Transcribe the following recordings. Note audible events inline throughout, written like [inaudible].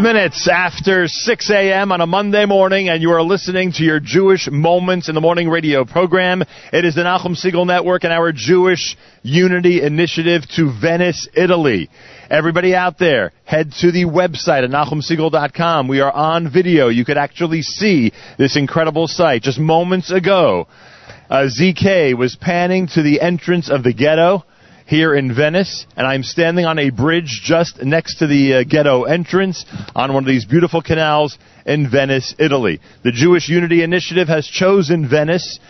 Five minutes after 6 a.m. on a Monday morning, and you are listening to your Jewish Moments in the Morning radio program. It is the Nachum Segal Network and our Jewish Unity Initiative to Venice, Italy. Everybody out there, head to the website at NachumSegal.com. We are on video. You could actually see this incredible site. Just moments ago, uh, ZK was panning to the entrance of the ghetto here in Venice, and I'm standing on a bridge just next to the uh, ghetto entrance on one of these beautiful canals in Venice, Italy. The Jewish Unity Initiative has chosen Venice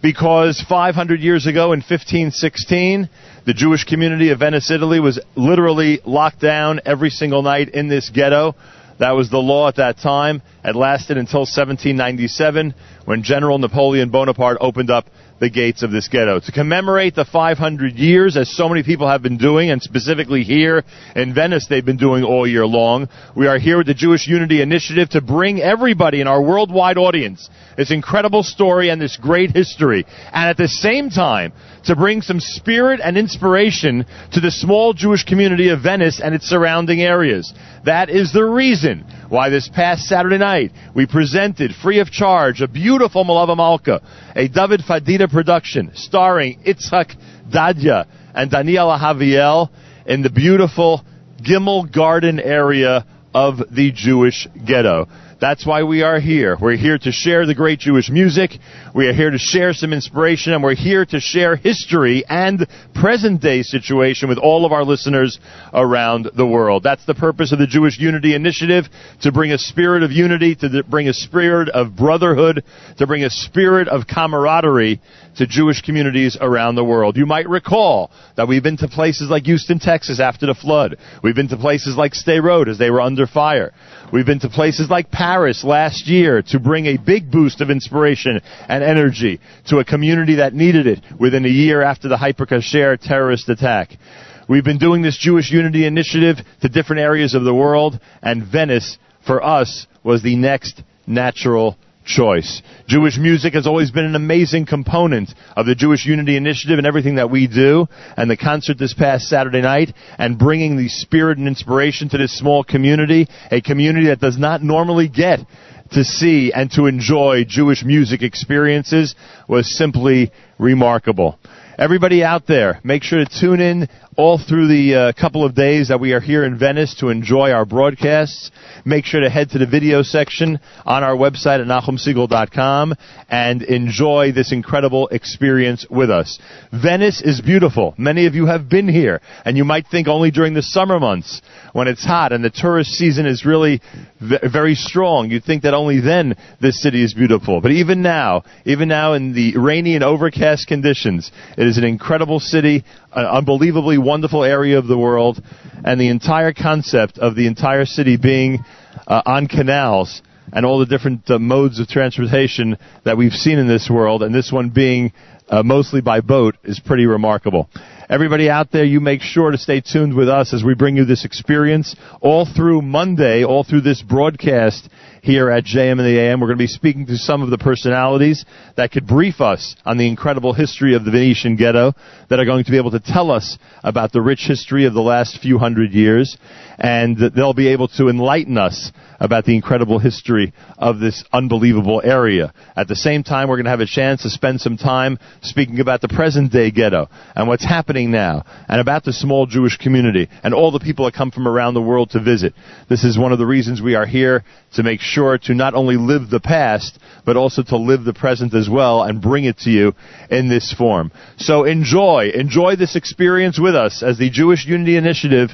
because 500 years ago in 1516, the Jewish community of Venice, Italy was literally locked down every single night in this ghetto. That was the law at that time. It lasted until 1797 when General Napoleon Bonaparte opened up the gates of this ghetto. To commemorate the 500 years, as so many people have been doing, and specifically here in Venice they've been doing all year long, we are here with the Jewish Unity Initiative to bring everybody in our worldwide audience this incredible story and this great history. And at the same time, to bring some spirit and inspiration to the small Jewish community of Venice and its surrounding areas. That is the reason why this past Saturday night we presented free of charge a beautiful Melave Malka, a David Fadida production starring Itzhak Dadya and Daniela Javiel in the beautiful Gimel Garden area of the Jewish ghetto. That's why we are here. We're here to share the great Jewish music. We are here to share some inspiration and we're here to share history and present day situation with all of our listeners around the world. That's the purpose of the Jewish Unity Initiative, to bring a spirit of unity, to bring a spirit of brotherhood, to bring a spirit of camaraderie to Jewish communities around the world. You might recall that we've been to places like Houston, Texas after the flood. We've been to places like Sderot as they were under fire. We've been to places like Paris last year to bring a big boost of inspiration and energy to a community that needed it within a year after the Hyper Cacher terrorist attack. We've been doing this Jewish Unity Initiative to different areas of the world, and Venice, for us, was the next natural choice. Jewish music has always been an amazing component of the Jewish Unity Initiative and everything that we do. And the concert this past Saturday night and bringing the spirit and inspiration to this small community, a community that does not normally get to see and to enjoy Jewish music experiences was simply remarkable. Everybody out there, make sure to tune in all through the uh, couple of days that we are here in Venice to enjoy our broadcasts. Make sure to head to the video section on our website at NachumSegal.com and enjoy this incredible experience with us. Venice is beautiful. Many of you have been here, and you might think only during the summer months when it's hot and the tourist season is really v- very strong. You'd think that only then this city is beautiful. But even now, even now in the rainy and overcast conditions, it is an incredible city, an unbelievably wonderful area of the world, and the entire concept of the entire city being uh, on canals and all the different uh, modes of transportation that we've seen in this world, and this one being uh, mostly by boat, is pretty remarkable. Everybody out there, you make sure to stay tuned with us as we bring you this experience all through Monday, all through this broadcast here at JM and the AM. We're going to be speaking to some of the personalities that could brief us on the incredible history of the Venetian ghetto, that are going to be able to tell us about the rich history of the last few hundred years, and they'll be able to enlighten us about the incredible history of this unbelievable area. At the same time, we're going to have a chance to spend some time speaking about the present day ghetto and what's happening now and about the small Jewish community and all the people that come from around the world to visit. This is one of the reasons we are here to make sure to not only live the past, but also to live the present as well and bring it to you in this form. So enjoy, enjoy this experience with us as the Jewish Unity Initiative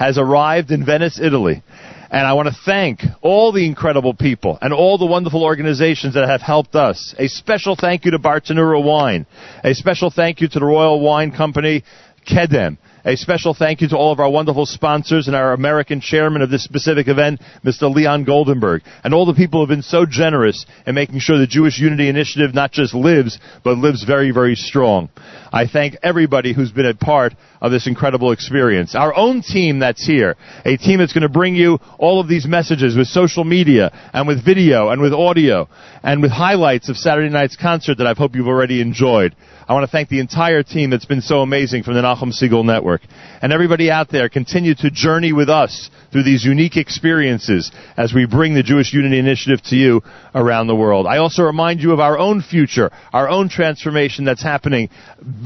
has arrived in Venice, Italy. And I want to thank all the incredible people and all the wonderful organizations that have helped us. A special thank you to Bartenura Wine. A special thank you to the Royal Wine Company, Kedem. A special thank you to all of our wonderful sponsors and our American chairman of this specific event, Mr. Leon Goldenberg, and all the people who have been so generous in making sure the Jewish Unity Initiative not just lives, but lives very, very strong. I thank everybody who's been a part of this incredible experience. Our own team that's here, a team that's going to bring you all of these messages with social media and with video and with audio and with highlights of Saturday night's concert that I hope you've already enjoyed. I want to thank the entire team that's been so amazing from the Nachum Segal Network. And everybody out there, continue to journey with us through these unique experiences as we bring the Jewish Unity Initiative to you around the world. I also remind you of our own future, our own transformation that's happening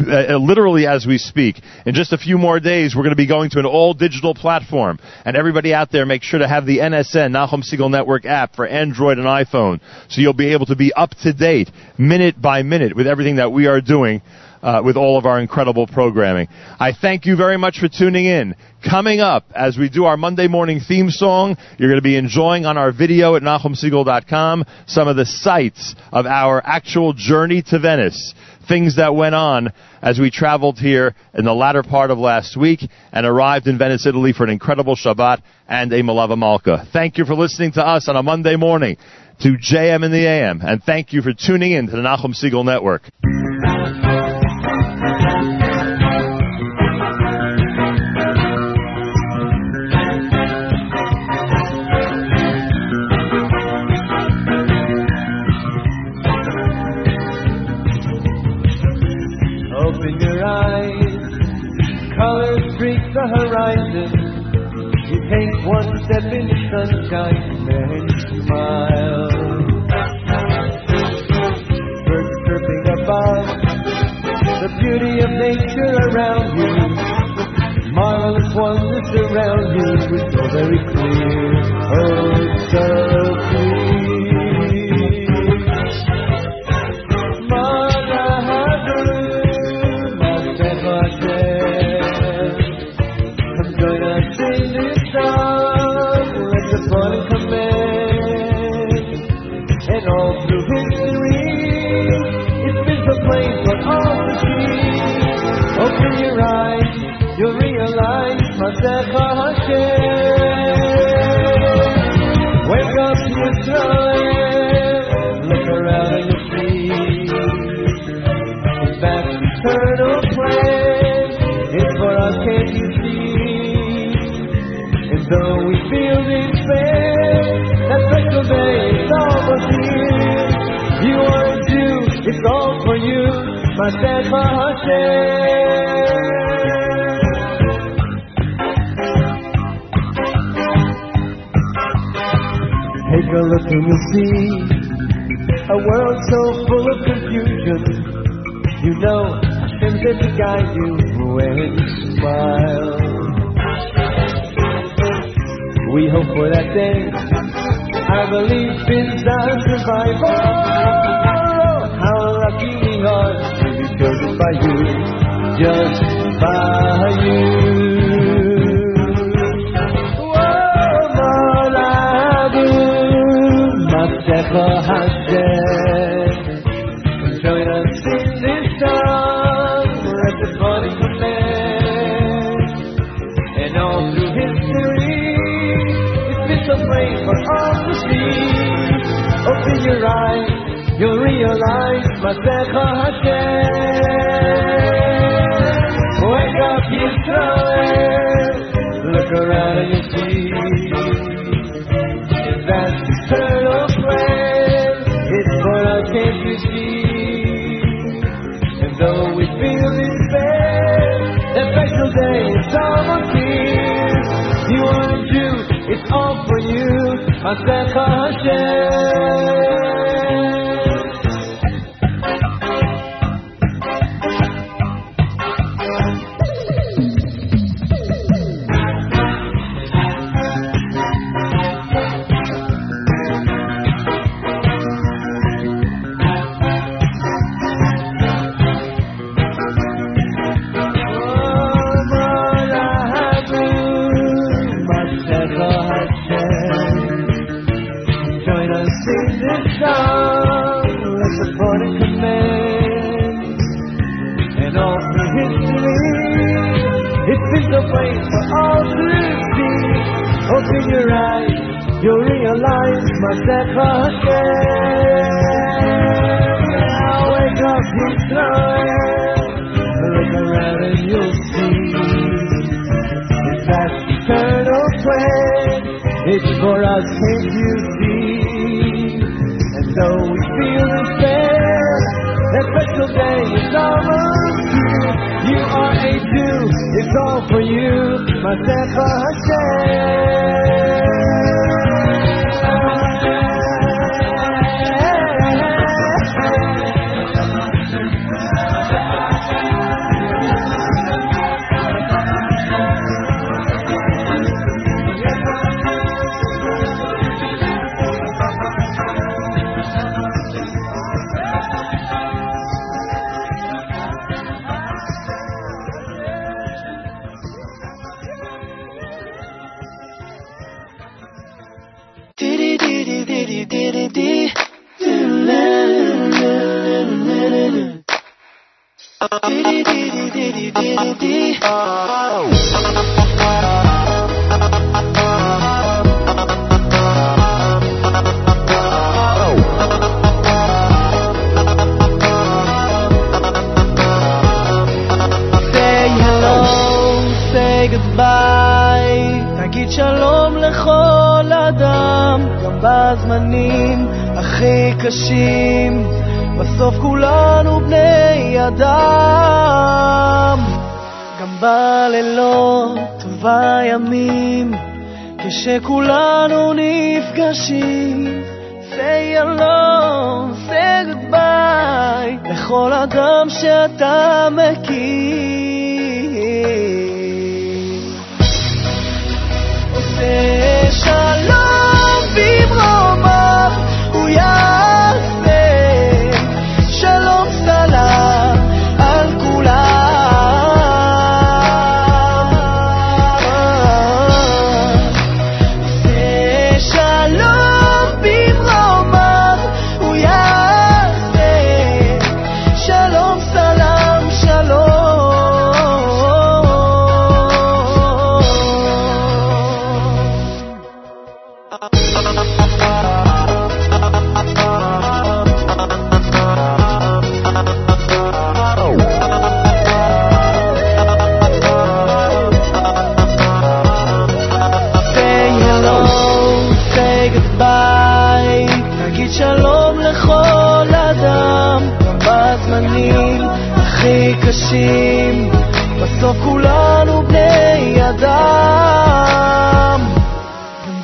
uh, literally as we speak. In just just a few more days, we're going to be going to an all digital platform. And everybody out there, make sure to have the NSN, Nachum Segal Network app for Android and iPhone. So you'll be able to be up to date, minute by minute, with everything that we are doing. Uh, with all of our incredible programming. I thank you very much for tuning in. Coming up, as we do our Monday morning theme song, you're going to be enjoying on our video at NachumSegal.com some of the sights of our actual journey to Venice things that went on as we traveled here in the latter part of last week and arrived in Venice, Italy for an incredible Shabbat and a Melave Malka. Thank you for listening to us on a Monday morning to JM in the AM, and thank you for tuning in to the Nachum Segal Network. One step in the sunshine, then smile. Birds chirping above, the beauty of nature around you. Marvelous wonders around you, it's so very clear, oh so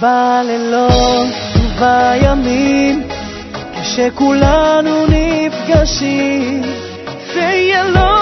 בלילות ובימים, כשכולנו נפגשים, זה יהיה לא...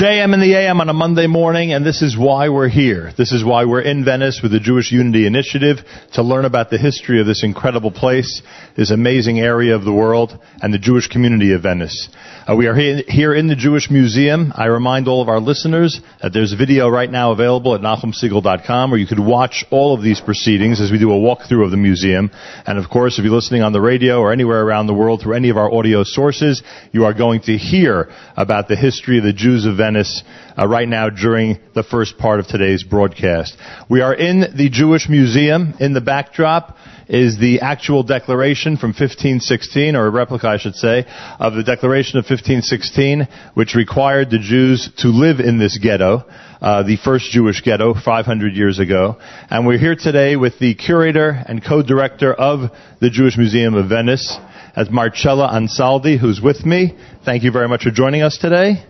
JM in the AM on a Monday morning, and this is why we're here. This is why we're in Venice with the Jewish Unity Initiative to learn about the history of this incredible place, this amazing area of the world, and the Jewish community of Venice. Uh, we are here in the Jewish Museum. I remind all of our listeners that there's a video right now available at NachumSegal.com where you could watch all of these proceedings as we do a walkthrough of the museum. And of course, if you're listening on the radio or anywhere around the world through any of our audio sources, you are going to hear about the history of the Jews of Venice uh, right now during the first part of today's broadcast. We are in the Jewish Museum. In the backdrop is the actual declaration from 1516, or a replica, I should say, of the Declaration of 1516, which required the Jews to live in this ghetto, uh, the first Jewish ghetto 500 years ago. And we're here today with the curator and co-director of the Jewish Museum of Venice, as Marcella Ansaldi, who's with me. Thank you very much for joining us today.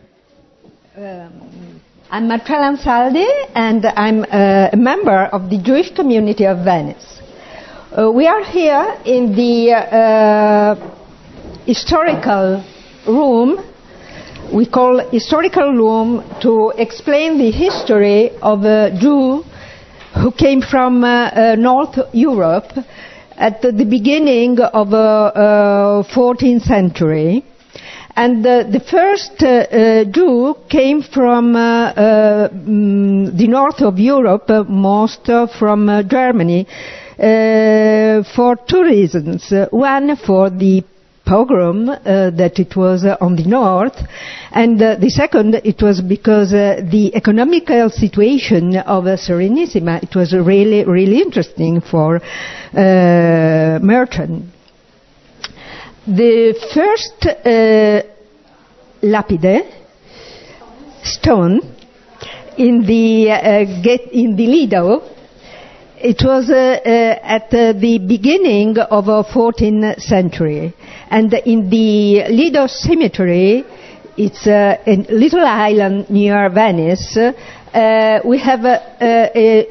I'm Marcella Ansaldi, and I'm a member of the Jewish community of Venice. Uh, we are here in the uh, historical room, we call historical room, to explain the history of a Jew who came from uh, uh, North Europe at the beginning of the uh, 14th century. And uh, the first uh, uh, Jew came from uh, uh, mm, the north of Europe, uh, most uh, from uh, Germany, uh, for two reasons. Uh, one, for the pogrom uh, that it was uh, on the north, and uh, the second, it was because the economical situation of Serenissima, it was really, really interesting for merchants. The first lapide, stone, in the uh, get in the Lido, it was uh, uh, at uh, the beginning of the 14th century, and in the Lido Cemetery, it's uh, a little island near Venice. Uh, we have uh, uh,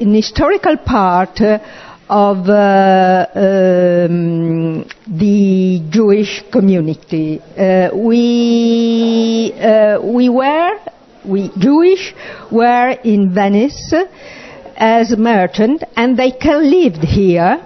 an historical part. Uh, of uh, um, the Jewish community. Uh, we uh, we were we Jewish were in Venice as merchant, and they can lived here.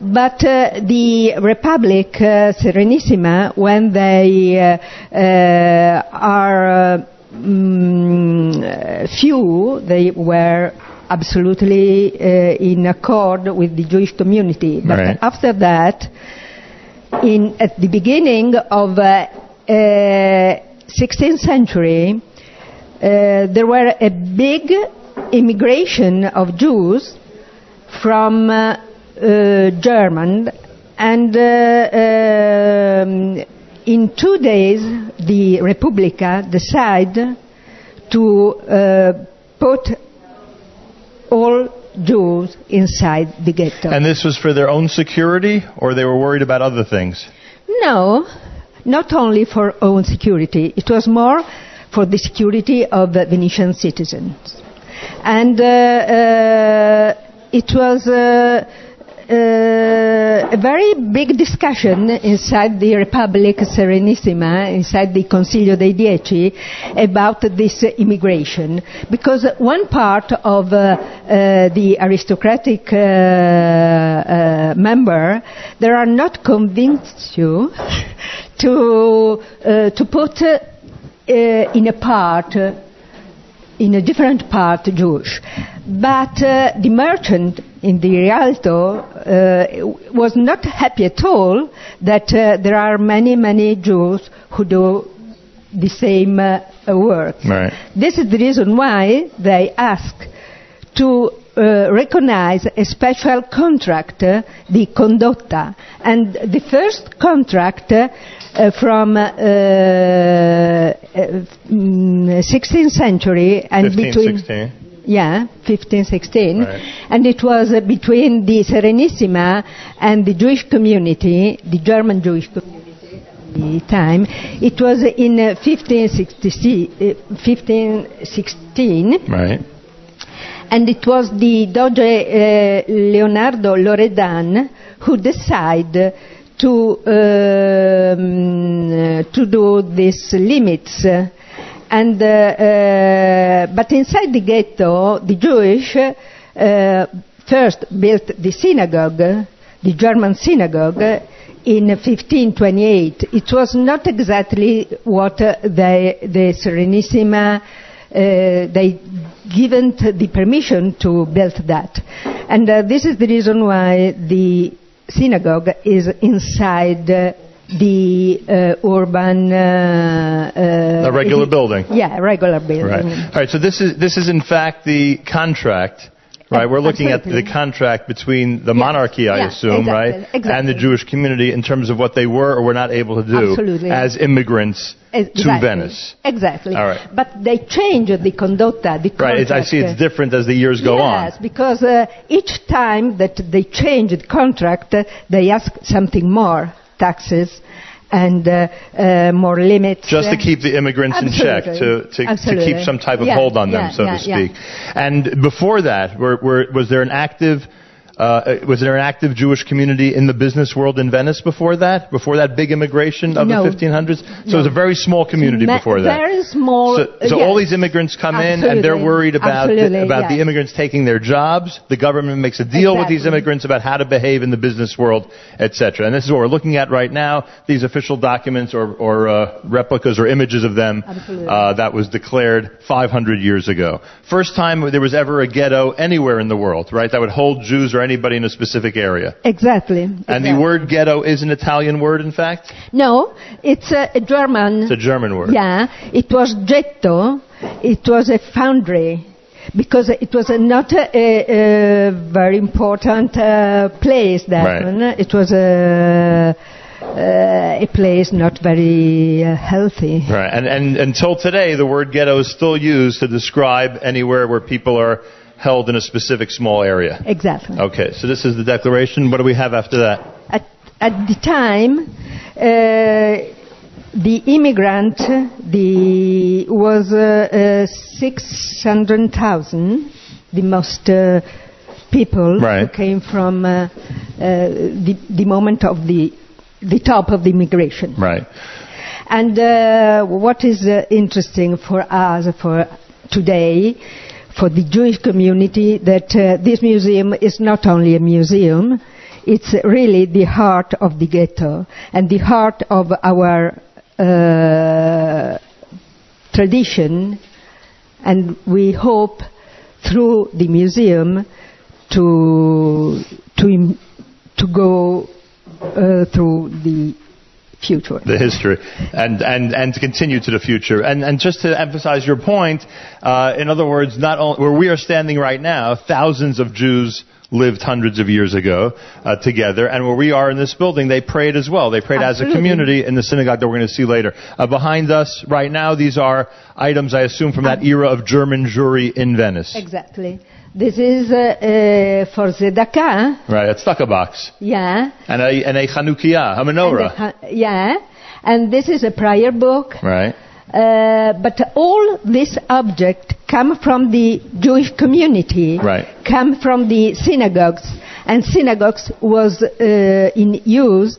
But uh, the Republic uh, Serenissima, when they uh, uh, are uh, mm, few, they were absolutely uh, in accord with the Jewish community. But Right. after that, in at the beginning of uh, uh, 16th century, uh, there were a big immigration of Jews from uh, uh, German, and uh, um, in two days, the Repubblica decided to uh, put all Jews inside the ghetto. And this was for their own security, or they were worried about other things? No, not only for own security. It was more for the security of the Venetian citizens. And uh, uh, it was uh, a very big discussion inside the Republic Serenissima, inside the Consiglio dei Dieci, about this immigration. Because one part of uh, uh, the aristocratic uh, member, they are not convinced you [laughs] to, to put in a part in a different part Jewish. But uh, the merchant in the Rialto uh, was not happy at all that uh, there are many, many Jews who do the same uh, work. Right. This is the reason why they ask to uh, recognize a special contract, uh, the condotta. And the first contract uh, uh, from uh, uh, mm, 16th century and 15, between 16. yeah, 15, 16. Right. And it was uh, between the Serenissima and the Jewish community, the German Jewish community at the time. It was in uh, 1560, uh, 1516 Right. and it was the Doge uh, Leonardo Loredan who decided to um, to do these limits. And uh, uh, but inside the ghetto, the Jewish uh, first built the synagogue, the German synagogue, in 1528. It was not exactly what they, the Serenissima uh, they given the permission to build that. And uh, this is the reason why the synagogue is inside uh, the uh, urban. Uh, uh, A regular building. Yeah, a regular building. Right. All right. So this is this is in fact the contract. Right, we're looking at the contract between the monarchy, I Yeah, assume, exactly, right, and the. Jewish community in terms of what they were or were not able to do Absolutely. as immigrants Exactly. to Venice. Exactly. All right. But they changed the condotta, the Right. I see it's different as the years go yes, on. because uh, each time that they changed the contract, uh, they ask something more, taxes and uh, uh, more limits. Just to keep the immigrants in check, to, to, to keep some type of Yeah, hold on them, yeah, so yeah, to speak. And before that, were, were, was there an active uh, was there an active Jewish community in the business world in Venice before that? Before that big immigration of No. the 1500s? So it was a very small community Ma- before that. Very small. So, so yes. all these immigrants come in and they're worried about the, Absolutely, about the immigrants taking their jobs. The government makes a deal with these immigrants about how to behave in the business world, etc. And this is what we're looking at right now. These official documents or, or uh, replicas or images of them Absolutely. uh, that was declared 500 years ago. First time there was ever a ghetto anywhere in the world, right? That would hold Jews or anybody in a specific area. Exactly. And exactly. the word ghetto is an Italian word, in fact. No, it's a, a German. It's a German word. Yeah, it was ghetto. It was a foundry because it was a, not a, a, a very important uh, place. That Right. one. It was a, uh, a place not very uh, healthy. Right, and, and until today, the word ghetto is still used to describe anywhere where people are held in a specific small area. Exactly. Okay, so this is the declaration. What do we have after that? At, at the time, uh, the immigrant the was uh, uh, 600,000, the most uh, people Right. who came from uh, uh, the, the moment of the, the top of the immigration. Right. And uh, what is uh, interesting for us for today, for the Jewish community, that uh, this museum is not only a museum, it's really the heart of the ghetto and the heart of our uh, tradition. And we hope through the museum to to to go uh, through the future. the history and, and, and to continue to the future. And, and just to emphasize your point, uh, in other words, not only, where we are standing right now, thousands of Jews lived hundreds of years ago uh, together, and where we are in this building, they prayed as well. They prayed as a community in the synagogue that we're going to see later. Uh, behind us right now, these are items, I assume, from that era of German Jewry in Venice. Exactly. This is uh, uh, for Tzedakah. Right, a tzedakah box. Yeah. And a, and a Chanukiah, a menorah. the ha- yeah. And this is a prayer book. Right. Uh, but all this object come from the Jewish community, Right. come from the synagogues, and synagogues was uh, in use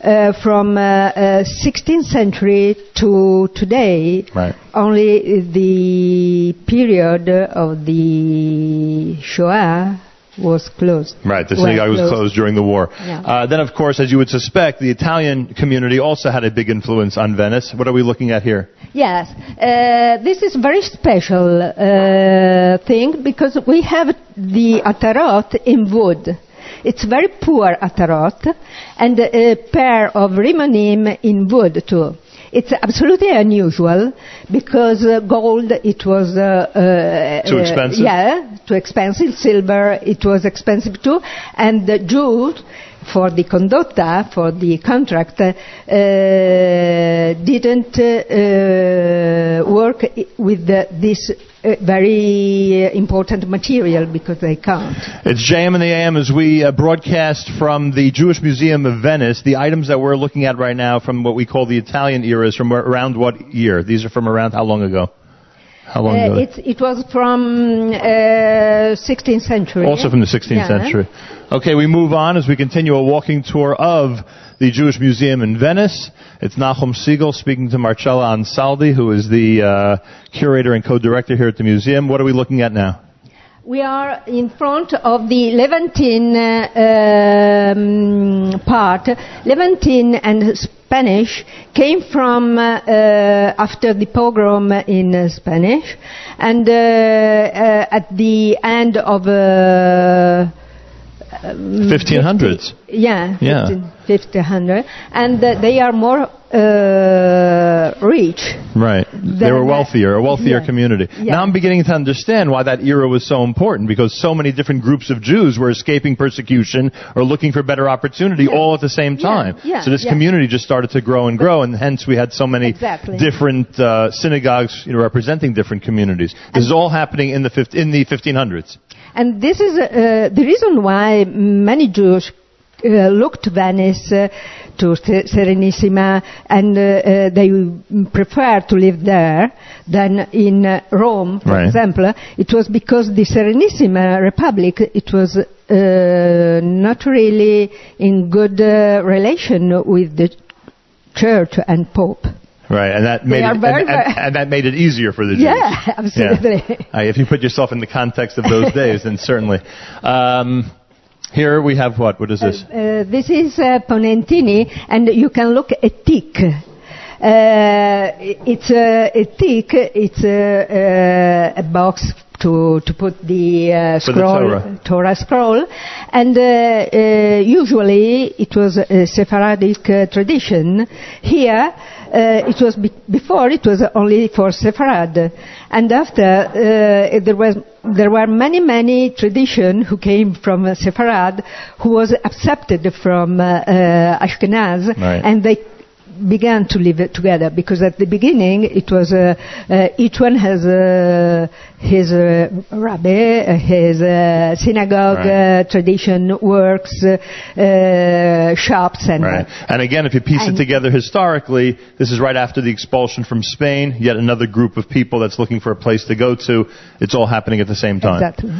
uh, from uh, uh, 16th century to today. Right. Only the period of the Shoah was closed. Right, the synagogue was closed during the war. Yeah. Uh, then, of course, as you would suspect, the Italian community also had a big influence on Venice. What are we looking at here? Yes, uh, this is a very special uh, thing because we have the atarot in wood. It's very poor atarot and a pair of rimonim in wood too. It's absolutely unusual because uh, gold it was uh, uh, Too uh, expensive? yeah, too expensive. Silver it was expensive too, and the jewels for the condotta, for the contract, uh, didn't uh, work with the, this uh, very uh, important material because they can't. It's JM and the AM as we uh, broadcast from the Jewish Museum of Venice. The items that we're looking at right now from what we call the Italian era is from around what year? These are from around how long ago? How long Uh, ago? it's, it was from uh, 16th century. Also from the 16th Yeah. century. Okay, we move on as we continue a walking tour of the Jewish Museum in Venice. It's Nachum Segal speaking to Marcella Ansaldi, who is the uh, curator and co-director here at the museum. What are we looking at now? We are in front of the Levantine uh, um, part. Levantine and Spanish came from uh, uh, after the pogrom in uh, Spanish, and uh, at the end of um, 1500s. yeah, Yeah. 1500, and uh, they are more uh, rich. Right. They were wealthier, a wealthier yeah. community. Yeah. Now I'm beginning to understand why that era was so important because so many different groups of Jews were escaping persecution or looking for better opportunity Yeah. all at the same time. yeah, so this community just started to grow and grow and hence we had so many Exactly. different uh, synagogues you know, representing different communities. This is all happening in the, fif- in the 1500s. And this is uh, the reason why many Jews uh, looked to Venice, uh, to Se- Serenissima, and uh, uh, they prefer to live there than in uh, Rome, for Right. example. It was because the Serenissima Republic, it was uh, not really in good uh, relation with the church and Pope. Right, and that made it, and, and- and that made it easier for the Jews. [laughs] Yeah, absolutely. Yeah. Uh, if you put yourself in the context of those [laughs] days, then certainly. Um, here we have what? What is this? Uh, this is uh, Ponentini, and you can look at tik. Uh, it's a, a tik. It's a box to to put the uh, For the scroll, Torah. scroll, and uh, uh, usually it was a Sephardic uh, tradition. Here. Uh, it was be- before it was only for Sephard, and after uh, there was there were many many tradition who came from Sepharad who was accepted from uh, uh, Ashkenaz, Right. and they began to live together because at the beginning it was uh, uh, each one has uh, his uh, rabbi, uh, his uh, synagogue, Right. uh, tradition works, uh, uh, shops, and Right. And again, if you piece it together historically, this is right after the expulsion from Spain, yet another group of people that's looking for a place to go to. It's all happening at the same time. exactly.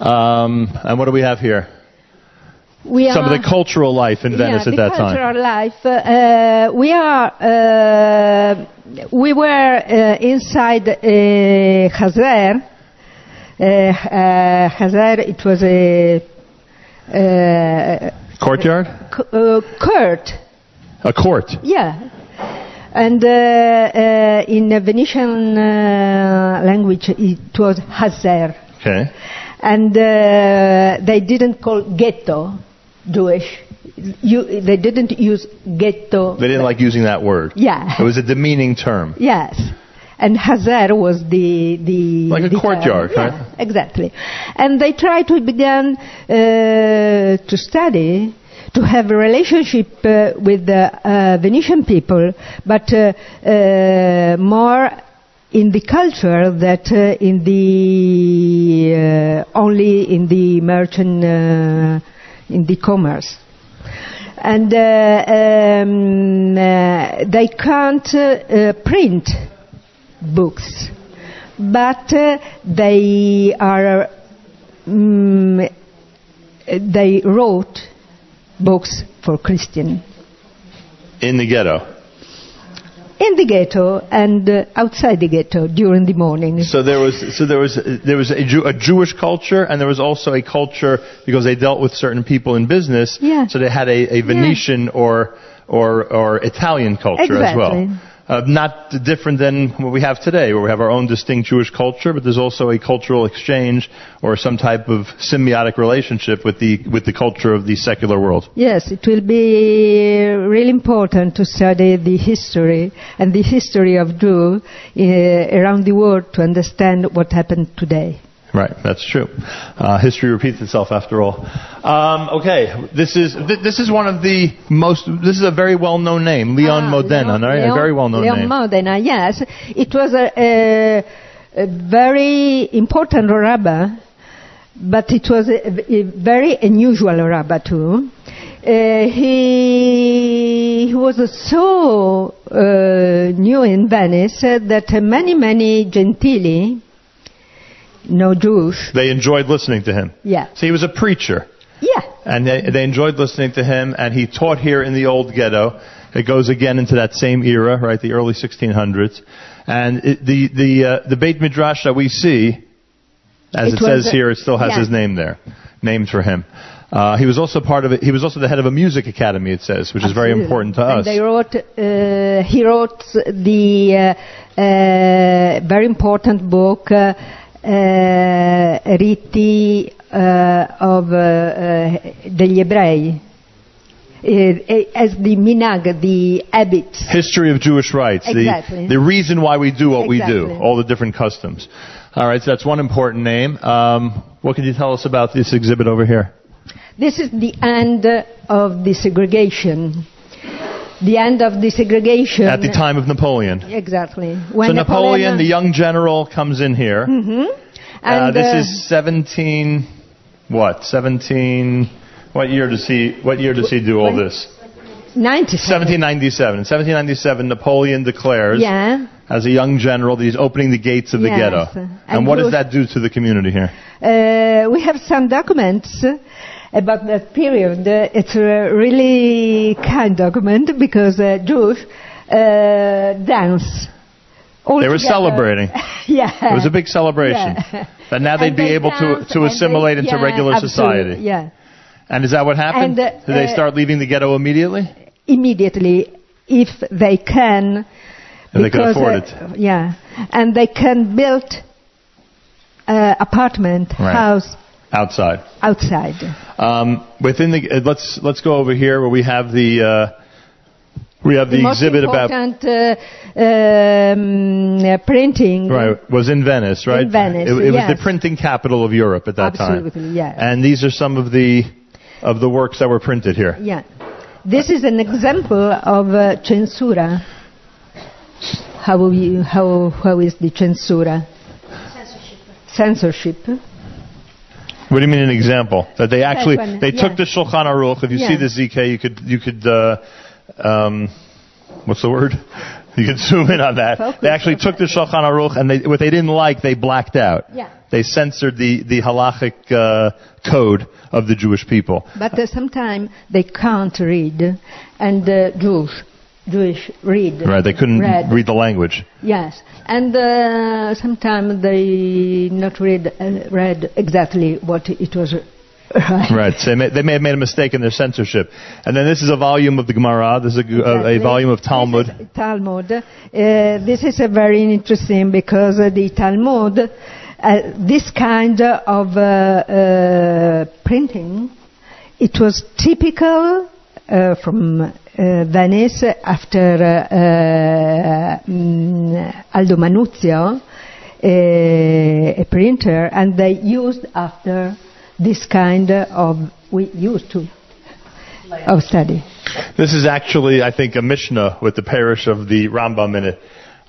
Um, and what do we have here? We Some are, of the cultural life in Venice yeah, at that time. cultural life. Uh, we are. Uh, we were uh, inside a Hazer. Uh, uh, Hazer. It was a. Uh, Courtyard? c- uh, court. A court. Yeah. And uh, uh, in the Venetian uh, language, it was Hazer. Okay. and uh, they didn't call ghetto Jewish. You, they didn't use ghetto. They didn't like using that word. Yeah. It was a demeaning term. Yes. And Hazar was the the Like a the term. courtyard, Yeah, right? Exactly. And they tried to begin uh, to study to have a relationship uh, with the uh, Venetian people, but uh, uh, more in the culture that uh, in the uh, only in the merchant uh, in the commerce and uh, um, uh, they can't uh, print books but uh, they are mm, they wrote books for Christian In the ghetto. In the ghetto and uh, outside the ghetto during the morning. So there was, so there was, there was a, Jew, a Jewish culture, and there was also a culture because they dealt with certain people in business. Yeah. So they had a, a Venetian or or or Italian culture as well. Uh, not different than what we have today, where we have our own distinct Jewish culture, but there's also a cultural exchange or some type of symbiotic relationship with the with the culture of the secular world. Yes, it will be really important to study the history and the history of Jew uh, around the world to understand what happened today. Right, that's true. Uh, history repeats itself after all. Um, okay, this is th- this is one of the most. This is a very well known name, Leon Ah, Modena, Leon- right? a very well known Leon name. Leon Modena, yes. It was a, a, a very important rabbi, but it was a, a very unusual rabbi too. Uh, he, he was so uh, new in Venice uh, that many, many gentili, no Jews, they enjoyed listening to him. yeah, So he was a preacher, yeah, and they, they enjoyed listening to him, and he taught here in the old ghetto. It goes again into that same era, right, the early 1600s. And it, the the uh, the Beit Midrash that we see, as It it, says a- here, it still has yeah. his name there, named for him. Uh, he was also part of it. He was also the head of a music academy. It says, which is very important to and us. They wrote, uh, he wrote the uh, uh, very important book, uh, Riti uh, of uh, degli Ebrei, as the minhag, the habits. History of Jewish rites. Exactly. The, the reason why we do what we do. All the different customs. All right, so that's one important name. Um, what can you tell us about this exhibit over here? This is the end of the segregation. The end of the segregation. At the time of Napoleon. Exactly. so When Napoleon, the young general, comes in here. Mhm. uh, this uh, is 17, what? 17, what year does he, what year does he do all this? 97. 1797. In 1797, Napoleon declares, Yeah. as a young general, that he's opening the gates of the Yes. ghetto. And, And what does that do to the community here? Uh, we have some documents about that period. Uh, It's a really kind document because uh, Jews uh, dance. All They were together. celebrating. [laughs] yeah. It was a big celebration. Yeah. [laughs] That now they'd And be able to, to assimilate they- into yeah, regular absolutely, society. Yeah. And is that what happened? And, uh, Did they start leaving the ghetto immediately? Immediately, if they can. And they can because, afford uh, Yeah. And they can build uh, apartment, Right. house Outside. outside. Um, within the, uh, let's let's go over here where we have the uh, we have the, the most exhibit about important uh, um, uh, printing right was in Venice, right? In Venice, It, it was yes. the printing capital of Europe at that time. Absolutely, yes. And these are some of the of the works that were printed here. Yeah. This is an example of uh, censura. How, we, how, how is the censura? Censorship. Censorship. What do you mean an example? That they actually they yeah. took the Shulchan Aruch. If you Yeah. see the ZK, you could you could uh, um, what's the word? [laughs] You could zoom in on that. Focus. They actually took the Shulchan Aruch and they, what they didn't like, they blacked out. Yeah. They censored the the halachic uh, code of the Jewish people. But uh, sometimes they can't read, and uh, Jewish, Jewish read. Right? They couldn't Read. read the language. Yes, and uh, sometimes they not read uh, read exactly what it was. uh, [laughs] Right. So they may, they may have made a mistake in their censorship. And then this is a volume of the Gemara. This is a, a, a volume of Talmud. This Talmud. Uh, this is a very interesting because uh, the Talmud, uh, this kind of uh, uh, printing, it was typical uh, from uh, Venice after uh, uh, mm, Aldo Manuzio, a, a printer, and they used after this kind of we used to of study. This is actually, I think, a Mishnah with the perush of the Rambam in it.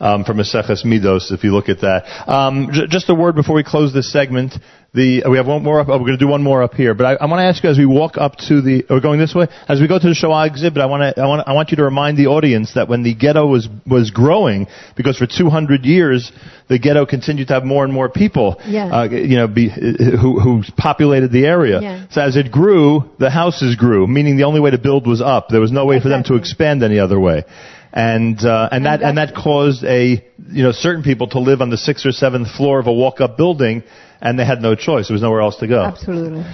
um, from Maseches Midos. If you look at that, um, j- just a word before we close this segment. The we have one more up. Oh, we're going to do one more up here, but I, I want to ask you as we walk up to the. we're going this way? As we go to the Shoah exhibit, I want to. I want. I want you to remind the audience that when the ghetto was was growing, because for 200 years the ghetto continued to have more and more people. Yeah. Uh, you know, be, who who populated the area. Yeah. So as it grew, the houses grew, meaning the only way to build was up. There was no way for them to expand any other way. And uh, and that and that caused a you know certain people to live on the sixth or seventh floor of a walk-up building, and they had no choice. There was nowhere else to go. Absolutely.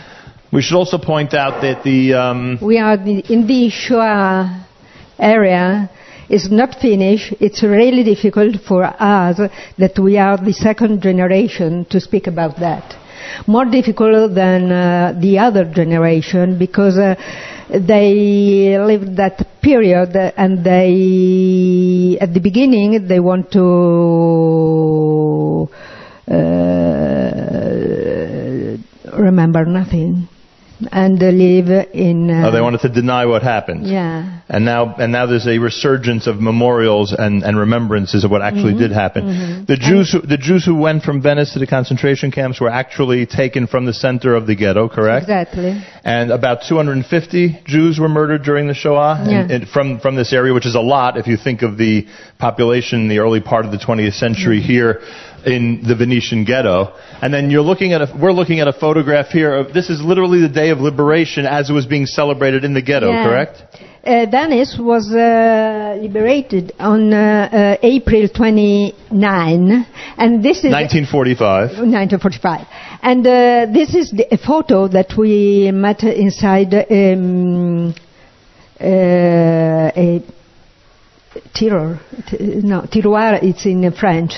We should also point out that the um, We are in the Shoah area. It's not finished. It's really difficult for us that we are the second generation to speak about that. More difficult than uh, the other generation because uh, they lived that period and they, at the beginning, they want to remember nothing and uh, live in. Uh, oh, they wanted to deny what happened. Yeah. And now, and now there's a resurgence of memorials and, and remembrances of what actually Mm-hmm. did happen. The Jews, who, the Jews who went from Venice to the concentration camps were actually taken from the center of the ghetto, correct? Exactly. And about 250 Jews were murdered during the Shoah Yeah. and, and from from this area, which is a lot if you think of the population in the early part of the 20th century Mm-hmm. here in the Venetian ghetto. And then you're looking at a, we're looking at a photograph here of this is literally the day of liberation as it was being celebrated in the ghetto, Yeah. correct? Uh, Venice was uh, liberated on uh, uh, April 29, and this is 1945. 1945. And uh, this is the, a photo that we met inside um, uh, a tiroir. No, tiroir. It's in French.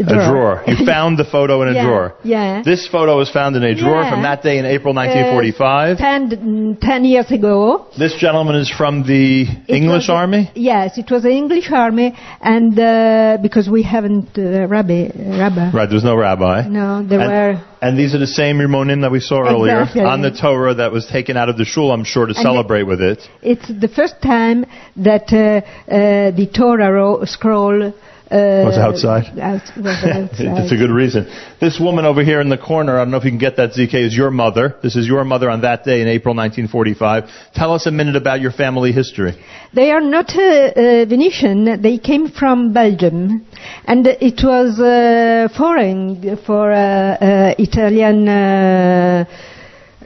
A drawer. You [laughs] found the photo in a Yeah, drawer. yeah. This photo was found in a drawer Yeah. from that day in April 1945. Uh, ten, ten years ago. this gentleman is from the It English was- army? Yes, it was the English army, and uh, because we haven't uh, rabbi, rabbi. Right, there was no rabbi. No, there and, were. and these are the same Rimonim that we saw earlier Exactly. on the Torah that was taken out of the shul, I'm sure, to And celebrate with it. It's the first time that uh, uh, the Torah ro- scroll uh, Was outside? [laughs] Out, was [laughs] outside. it's a good reason. This woman over here in the corner, I don't know if you can get that, ZK, is your mother. This is your mother on that day in April 1945. Tell us a minute about your family history. They are not uh, uh, Venetian. They came from Belgium, and it was uh, foreign for uh, uh, Italian uh,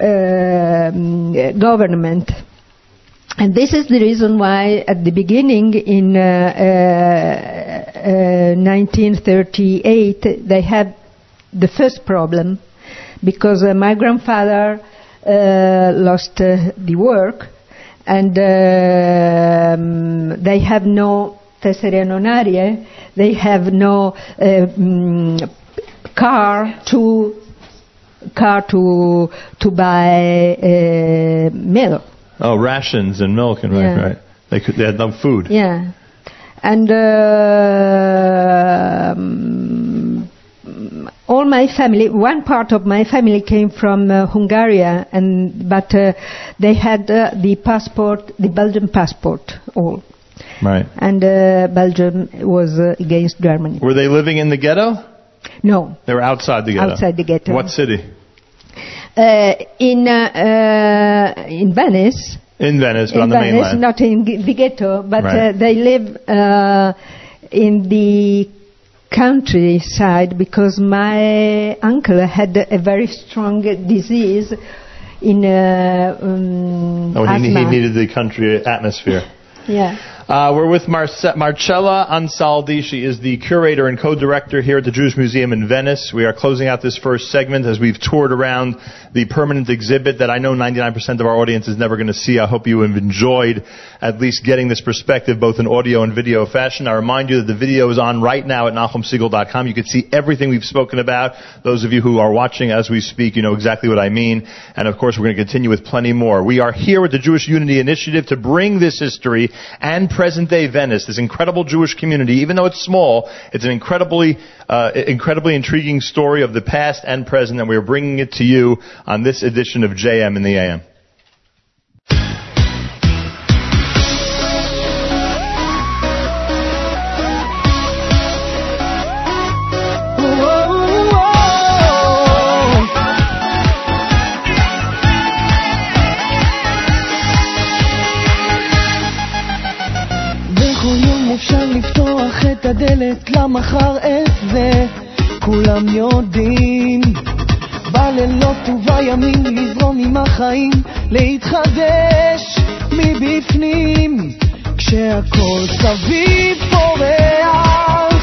um, government. And this is the reason why, at the beginning in uh, uh, uh, 1938, they had the first problem because uh, my grandfather uh, lost uh, the work and um, they have no tessere annonarie, they have no mm, car to car to to buy milk. Oh, rations and milk and right, Yeah. right. They could, they had no food. Yeah, and uh, um, all my family, one part of my family came from uh, Hungary, and but uh, they had uh, the passport, the Belgian passport, all, Right. and uh, Belgium was uh, against Germany. Were they living in the ghetto? No, They were outside the ghetto. Outside the ghetto. What city? Uh, in uh, in Venice. In Venice, but in on the Venice, mainland. not in the ghetto, but Right. uh, they live in the countryside because my uncle had a very strong disease in uh, um, Oh, he, he needed the country atmosphere. yeah. Uh, we're with Marce- Marcella Ansaldi. She is the curator and co-director here at the Jewish Museum in Venice. We are closing out this first segment as we've toured around the permanent exhibit that I know 99% of our audience is never going to see. I hope you have enjoyed at least getting this perspective both in audio and video fashion. I remind you that the video is on right now at NachumSegal.com. You can see everything we've spoken about. Those of you who are watching as we speak, you know exactly what I mean. And of course, we're going to continue with plenty more. We are here with the Jewish Unity Initiative to bring this history and present day Venice, this incredible Jewish community, even though it's small, it's an incredibly, uh, incredibly intriguing story of the past and present, and we are bringing it to you on this edition of JM in the AM. הדלת, למחר זה? כולם יודעים. בלילות ובימים, לזרום עם החיים, להתחדש מבפנים, כשהכל סביב פורח.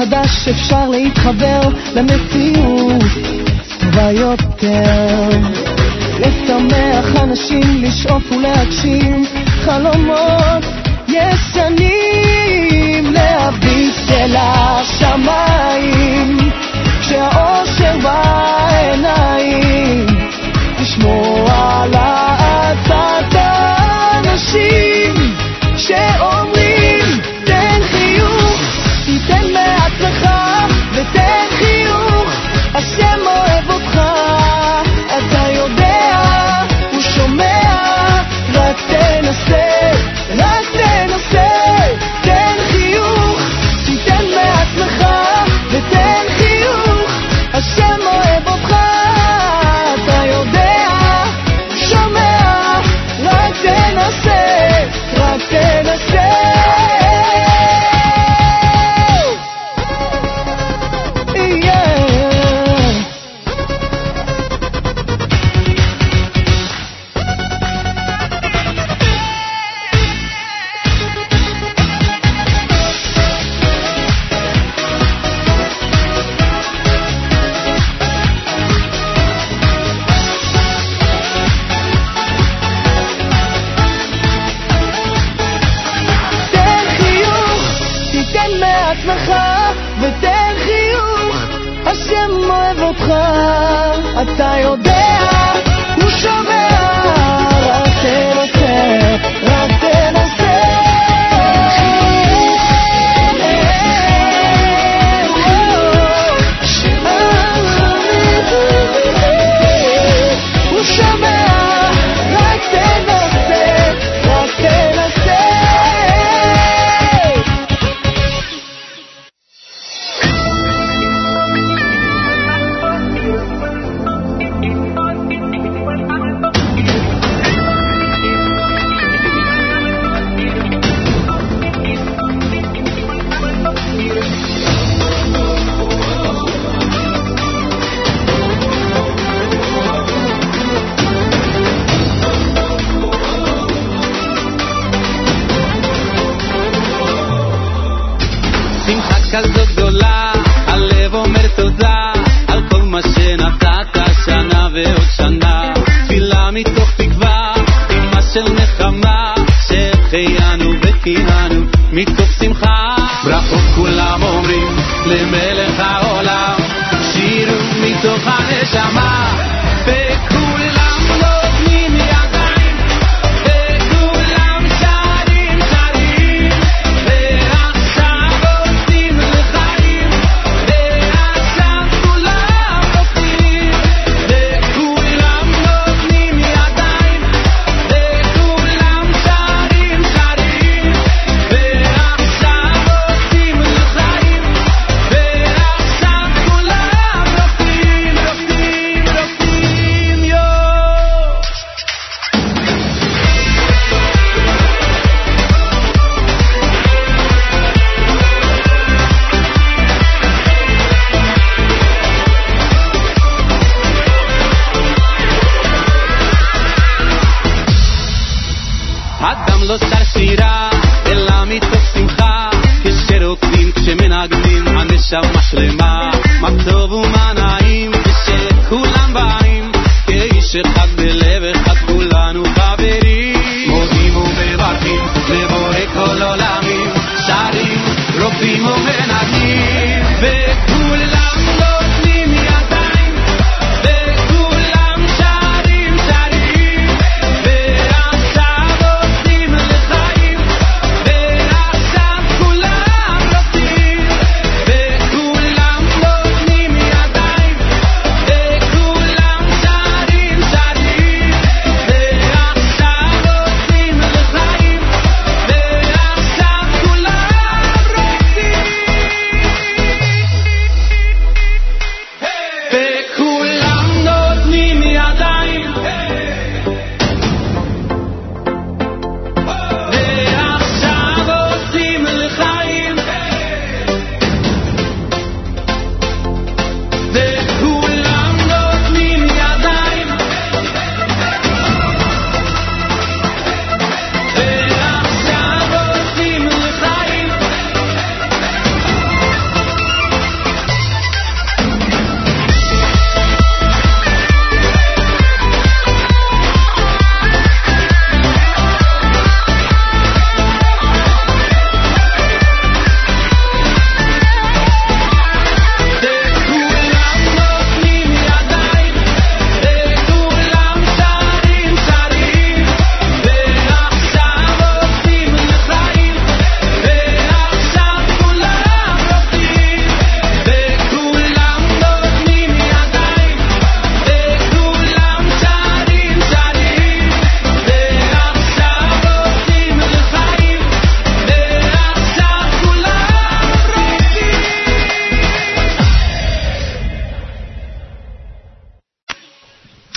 מחדש אפשר להתחבר למציאות טובה יותר. לשמח אנשים, לשאוף ולהגשים חלומות ישנים, להביט אל השמיים, כשהאושר בעיניים, לשמוע לעצת האנשים.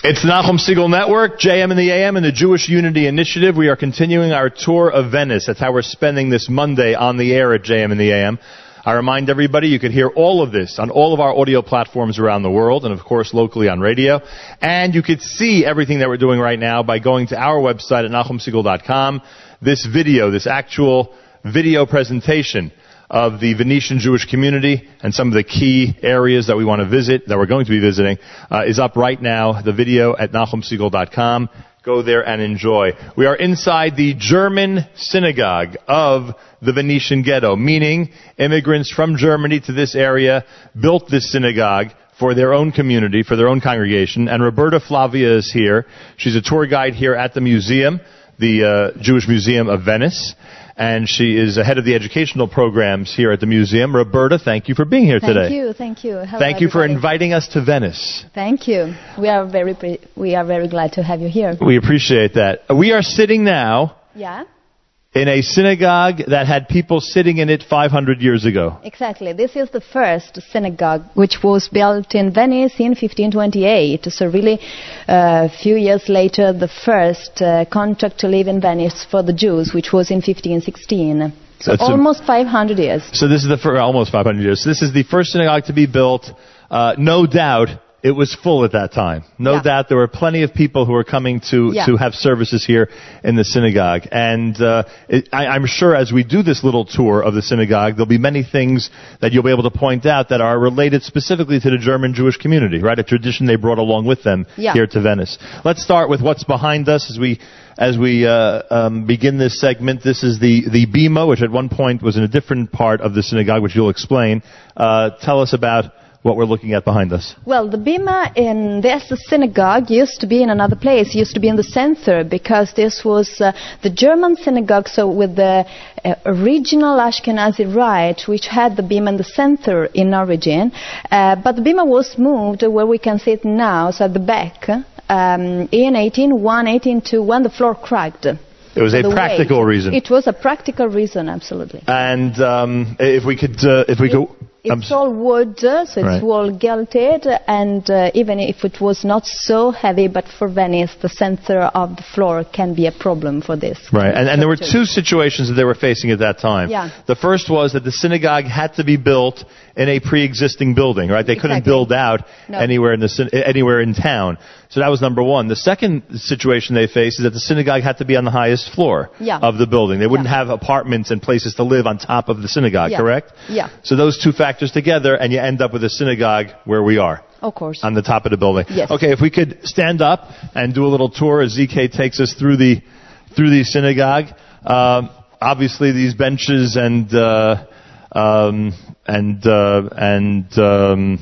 It's the Nachum Segal Network, JM and the AM, and the Jewish Unity Initiative. We are continuing our tour of Venice. That's how we're spending this Monday on the air at JM and the AM. I remind everybody you could hear all of this on all of our audio platforms around the world, and of course locally on radio. And you could see everything that we're doing right now by going to our website at nachumsegal.com. This video, this actual video presentation of the Venetian Jewish community and some of the key areas that we want to visit, that we're going to be visiting, uh, is up right now. The video at nachumsegal.com. Go there and enjoy. We are inside the German synagogue of the Venetian ghetto, meaning immigrants from Germany to this area built this synagogue for their own community, for their own congregation. And Roberta Flavia is here. She's a tour guide here at the museum, the uh, Jewish Museum of Venice and she is the head of the educational programs here at the museum. Roberta, thank you for being here Thank today. Thank you, thank you. Hello, Thank you for inviting us to Venice. Thank you. We are very pre- we are very glad to have you here. We appreciate that. We are sitting now Yeah, in a synagogue that had people sitting in it 500 years ago. exactly. This is the first synagogue which was built in Venice in 1528. So really, a few years later, the first uh, contract to live in Venice for the Jews, which was in 1516. So That's a- almost 500 years. So this is the fir- almost 500 years. So this is the first synagogue to be built. Uh, no doubt it was full at that time. No Yeah. doubt there were plenty of people who were coming to Yeah. to have services here in the synagogue. And uh, it, I, I'm sure as we do this little tour of the synagogue, there'll be many things that you'll be able to point out that are related specifically to the German Jewish community, right? A tradition they brought along with them Yeah. here to Venice. Let's start with what's behind us as we as we uh, um, begin this segment. This is the the bima, which at one point was in a different part of the synagogue, which you'll explain. Uh, tell us about what we're looking at behind us. Well, the bima in this synagogue used to be in another place, used to be in the center, because this was uh, the German synagogue, so with the uh, original Ashkenazi rite, which had the bima in the center in origin. Uh, but the bima was moved where we can see it now, so at the back, um, in 1801, 1802, when the floor cracked. It was a practical weight. reason. It was a practical reason, absolutely. and um, if we could, uh, if we could, It's all wood, uh, so Right. it's all gilded, and uh, even if it was not so heavy, but for Venice, the center of the floor can be a problem for this. Right, and, and there were two situations that they were facing at that time. Yeah. The first was that the synagogue had to be built in a pre-existing building, right? They couldn't build out No. anywhere in the anywhere in town. So that was number one. The second situation they faced is that the synagogue had to be on the highest floor Yeah. of the building. They wouldn't Yeah. have apartments and places to live on top of the synagogue, Yeah. correct? Yeah. So those two factors together, and you end up with a synagogue where we are Of course. on the top of the building. Yes. Okay, if we could stand up and do a little tour as ZK takes us through the through the synagogue. Um, obviously, these benches and uh, um, and uh, and um,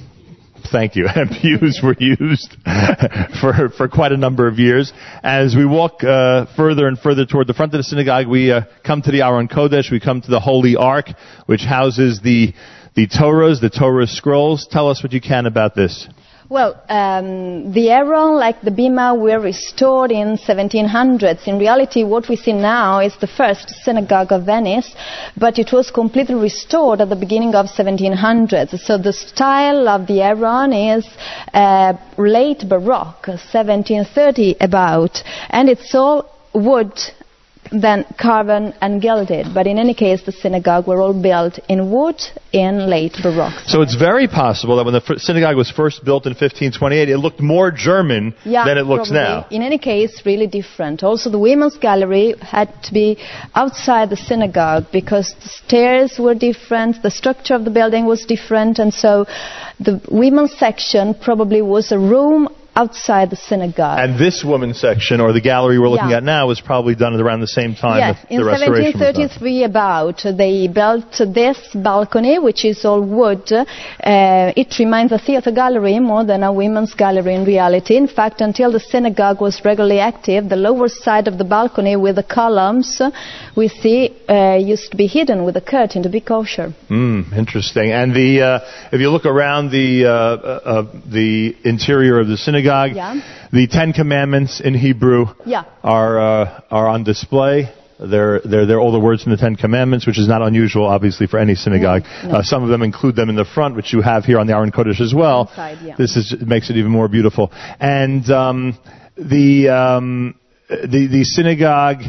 thank you. [laughs] Pews were used [laughs] for for quite a number of years. As we walk uh, further and further toward the front of the synagogue, we uh, come to the Aron Kodesh. We come to the Holy Ark, which houses the the Torahs, the Torah scrolls. Tell us what you can about this. Well, um, the Aron, like the Bima, were restored in 1700s. In reality, what we see now is the first synagogue of Venice, but it was completely restored at the beginning of 1700s. So the style of the Aron is uh, late Baroque, 1730 about, and it's all wood then carven and gilded. But in any case, the synagogue were all built in wood in late Baroque. So it's very possible that when the f- synagogue was first built in 1528, it looked more German yeah, than it looks probably. now. In any case, really different. Also, the women's gallery had to be outside the synagogue because the stairs were different, the structure of the building was different, and so the women's section probably was a room outside the synagogue. And this woman's section, or the gallery we're looking Yeah. at now, was probably done at around the same time Yes, in the restoration was done. 1733 about, they built this balcony, which is all wood. Uh, it reminds a theater gallery more than a women's gallery in reality. In fact, until the synagogue was regularly active, the lower side of the balcony with the columns we see uh, used to be hidden with a curtain to be kosher. Mm, interesting. And the uh, if you look around the uh, uh, uh, the interior of the synagogue, Yeah. the Ten Commandments in Hebrew Yeah. are uh, are on display. They're, they're, they're all the words from the Ten Commandments, which is not unusual, obviously, for any synagogue. No, no. Uh, some of them include them in the front, which you have here on the Aron Kodesh as well. Inside, yeah. This is, makes it even more beautiful. And um, the, um, the, the synagogue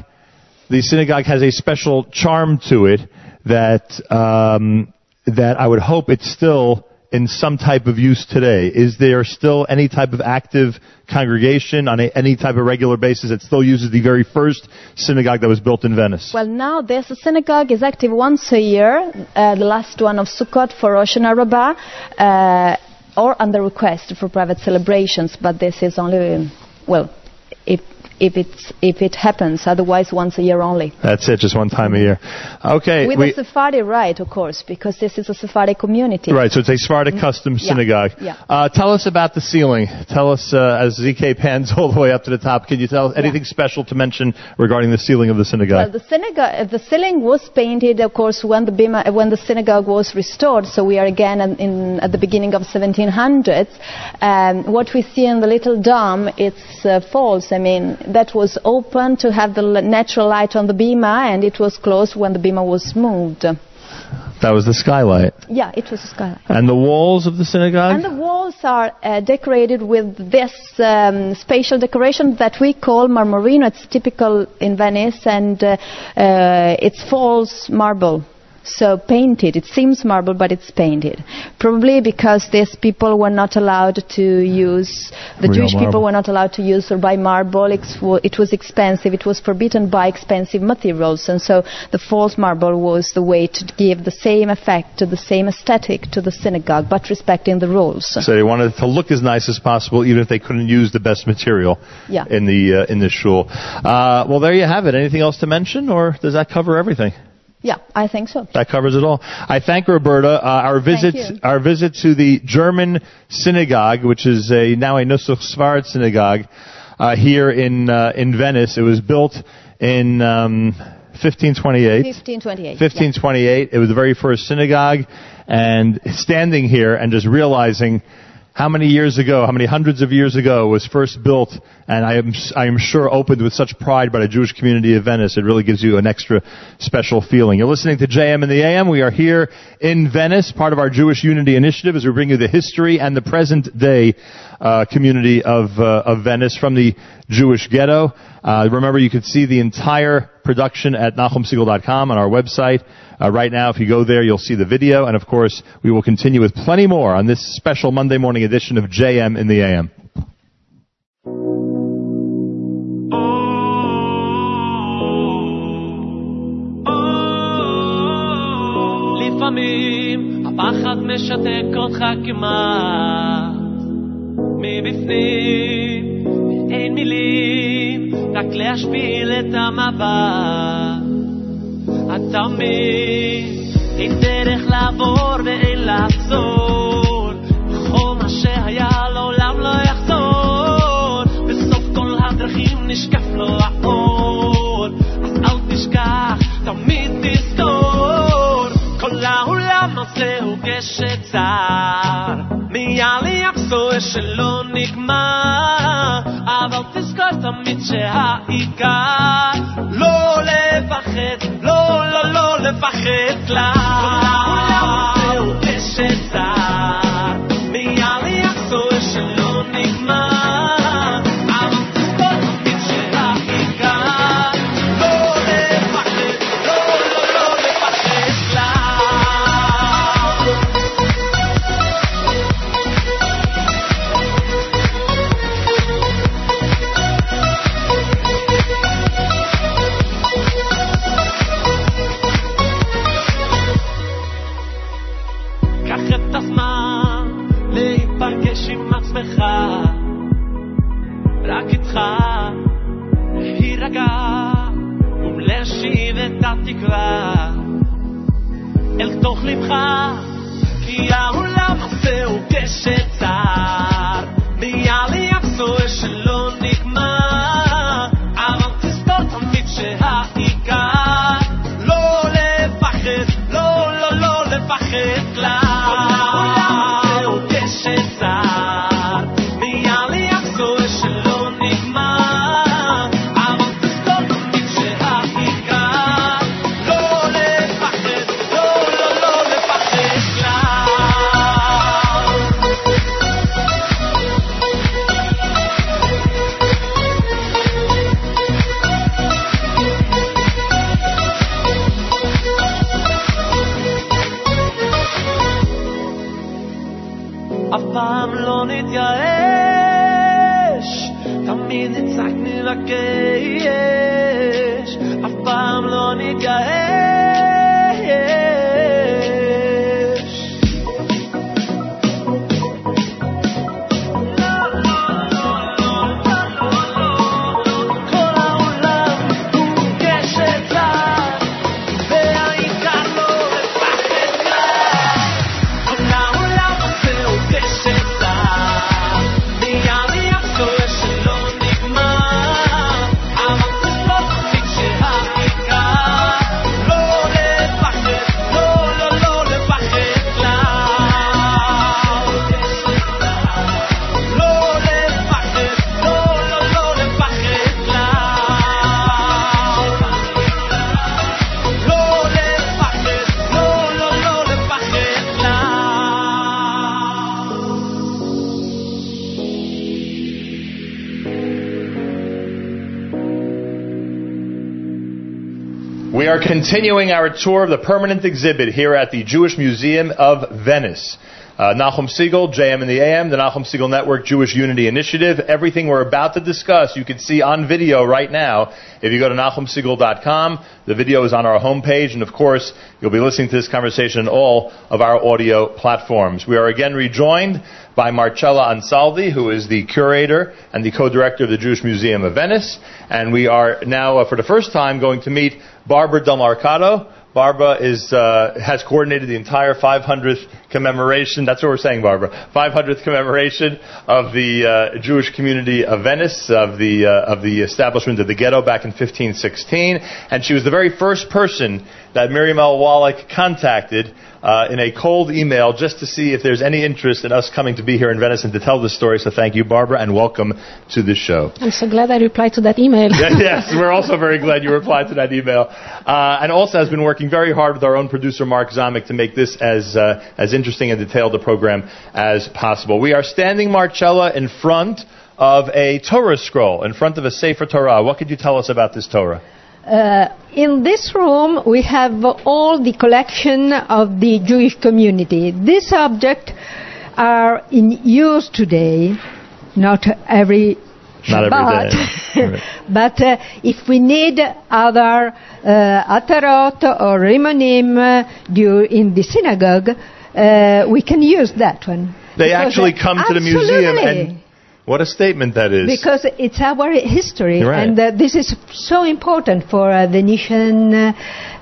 the synagogue has a special charm to it that um, that I would hope it's still in some type of use today. Is there still any type of active congregation on a, any type of regular basis that still uses the very first synagogue that was built in Venice? Well, now this synagogue is active once a year, uh, the last one of Sukkot for Rosh Hashanah Rabbah, uh, or under request for private celebrations. But this is only, well, if if it's if it happens. Otherwise, once a year only. That's it, just one time a year. Okay. With we- a Sephardi rite, of course, because this is a Sephardi community. Right, so it's a Sephardic custom Yeah, synagogue. yeah. Uh, tell us about the ceiling. Tell us, uh, as ZK pans [laughs] all the way up to the top, can you tell us anything special to mention regarding the ceiling of the Well, synagogue? the synagogue, uh, the ceiling was painted, of course, when the bima, uh, when the synagogue was restored. So we are again in, in, at the beginning of 1700s. Um, what we see in the little dome, it's uh, false. I mean, that was open to have the natural light on the bima, and it was closed when the bima was moved. that was the skylight. Yeah, it was a skylight. And the walls of the synagogue? And the walls are uh, decorated with this um, spatial decoration that we call marmorino. It's typical in Venice, and uh, uh, it's false marble. So painted. It seems marble, but it's painted. Probably because these people were not allowed to use, the Real Jewish marble. people were not allowed to use or buy marble. It was expensive. It was forbidden by expensive materials. And so the false marble was the way to give the same effect, to the same aesthetic to the synagogue, but respecting the rules. so they wanted it to look as nice as possible, even if they couldn't use the best material Yeah. in the uh, in the shul. Uh, well, there you have it. Anything else to mention, or does that cover everything? Yeah, I think so. That covers it all. I thank Roberta. Uh, our visit, our visit to the German synagogue, which is a now a Nusach Sfard synagogue uh, here in uh, in Venice. It was built in um, 1528. 1528. 1528. It was the very first synagogue, and standing here and just realizing how many years ago, how many hundreds of years ago was first built, and I am I am sure opened with such pride by the Jewish community of Venice. It really gives you an extra special feeling. You're listening to JM in the AM. We are here in Venice, part of our Jewish Unity Initiative, as we bring you the history and the present day uh, community of uh, of Venice from the Jewish ghetto. Uh, remember, you can see the entire production at NachumSegal.com on our website. Uh, right now, if you go there, you'll see the video. And of course, we will continue with plenty more on this special Monday morning edition of JM in the AM. הפחד משתק אותך כמעט מבפנים, אין מילים רק להשפיל את המבט אתה מבין אין דרך לעבור ואין לחזור. וכל מה שהיה לעולם לא יחזור. בסוף כל הדרכים נשקף לו האור. אז אל תשכח תמיד תזכור. כל העולם הזה הוא גשת יחזור שלא נגמר אבל תזכור תמיד שהעיקר לא לפחד, לא, לא, לא לפחד כלל. רע אל תוך לבך, כי העולם זהו קשת צר, מיעלי אף שלא נגמר. Continuing our tour of the permanent exhibit here at the Jewish Museum of Venice. Uh, Nachum Segal, JM and the AM, the Nachum Segal Network Jewish Unity Initiative. Everything we're about to discuss, you can see on video right now. If you go to NachumSegal.com, the video is on our homepage, and of course, you'll be listening to this conversation on all of our audio platforms. We are again rejoined by Marcella Ansaldi, who is the curator and the co-director of the Jewish Museum of Venice, and we are now, uh, for the first time, going to meet Barbara Del Marcado. Barbara is, uh, has coordinated the entire 500th commemoration. That's what we're saying, Barbara. 500th commemoration of the uh, Jewish community of Venice, of the uh, of the establishment of the ghetto back in 1516, and she was the very first person that Miriam L. Wallach contacted uh, in a cold email just to see if there's any interest in us coming to be here in Venice and to tell this story. So thank you, Barbara, and welcome to the show. I'm so glad I replied to that email. [laughs] yes, we're also very glad you replied to that email, uh, and also has been working very hard with our own producer Mark Zamek to make this as uh, as interesting and detailed a program as possible. We are standing, Marcella, in front of a Torah scroll, in front of a Sefer Torah. What could you tell us about this Torah? Uh, in this room, we have all the collection of the Jewish community. These objects are in use today, not every Not Shabbat. day. [laughs] Right. but uh, if we need other uh, atarot or rimonim uh, due in the synagogue, uh, we can use that one. They Because, actually uh, come to the museum, and what a statement that is! Because it's our history, right. and uh, this is so important for uh, Venetian uh,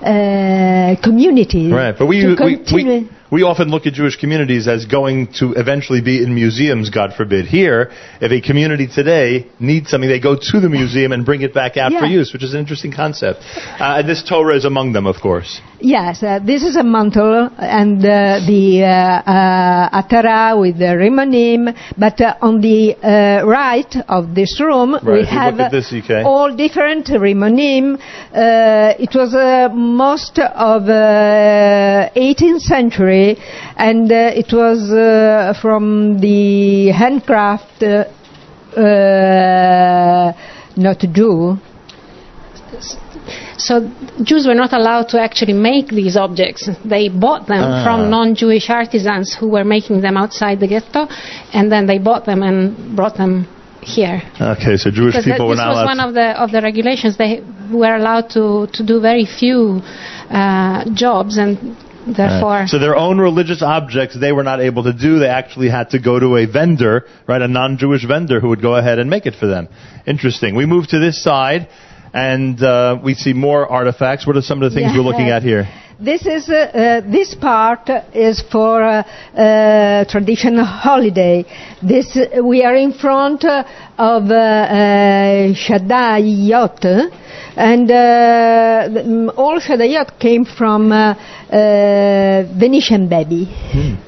uh, community. Right, but we, we, we, we often look at Jewish communities as going to eventually be in museums, God forbid. Here, if a community today needs something, they go to the museum and bring it back out for use, which is an interesting concept. Uh, and this Torah is among them, of course. Yes, uh, this is a mantle and uh, the uh, uh, atara with the rimonim, but uh, on the uh, right of this room Right, we have this, all different rimonim. Uh, it was uh, most of uh, 18th century, and uh, it was uh, from the handcraft, not Jew. So Jews were not allowed to actually make these objects. They bought them Ah. from non-Jewish artisans who were making them outside the ghetto, and then they bought them and brought them here. Okay, so Jewish people were this not was allowed. one of the of the regulations. They were allowed to to do very few uh, jobs, and therefore. Right. So their own religious objects they were not able to do. They actually had to go to a vendor, right, a non-Jewish vendor who would go ahead and make it for them. Interesting. We move to this side, and uh, we see more artifacts. What are some of the things Yeah. we're looking at here? [laughs] This is uh, uh, this part is for uh, uh, traditional holiday. This uh, we are in front uh, of uh, uh, and uh, mm, all Shaddaiot came from uh, uh, Venetian baby. [laughs]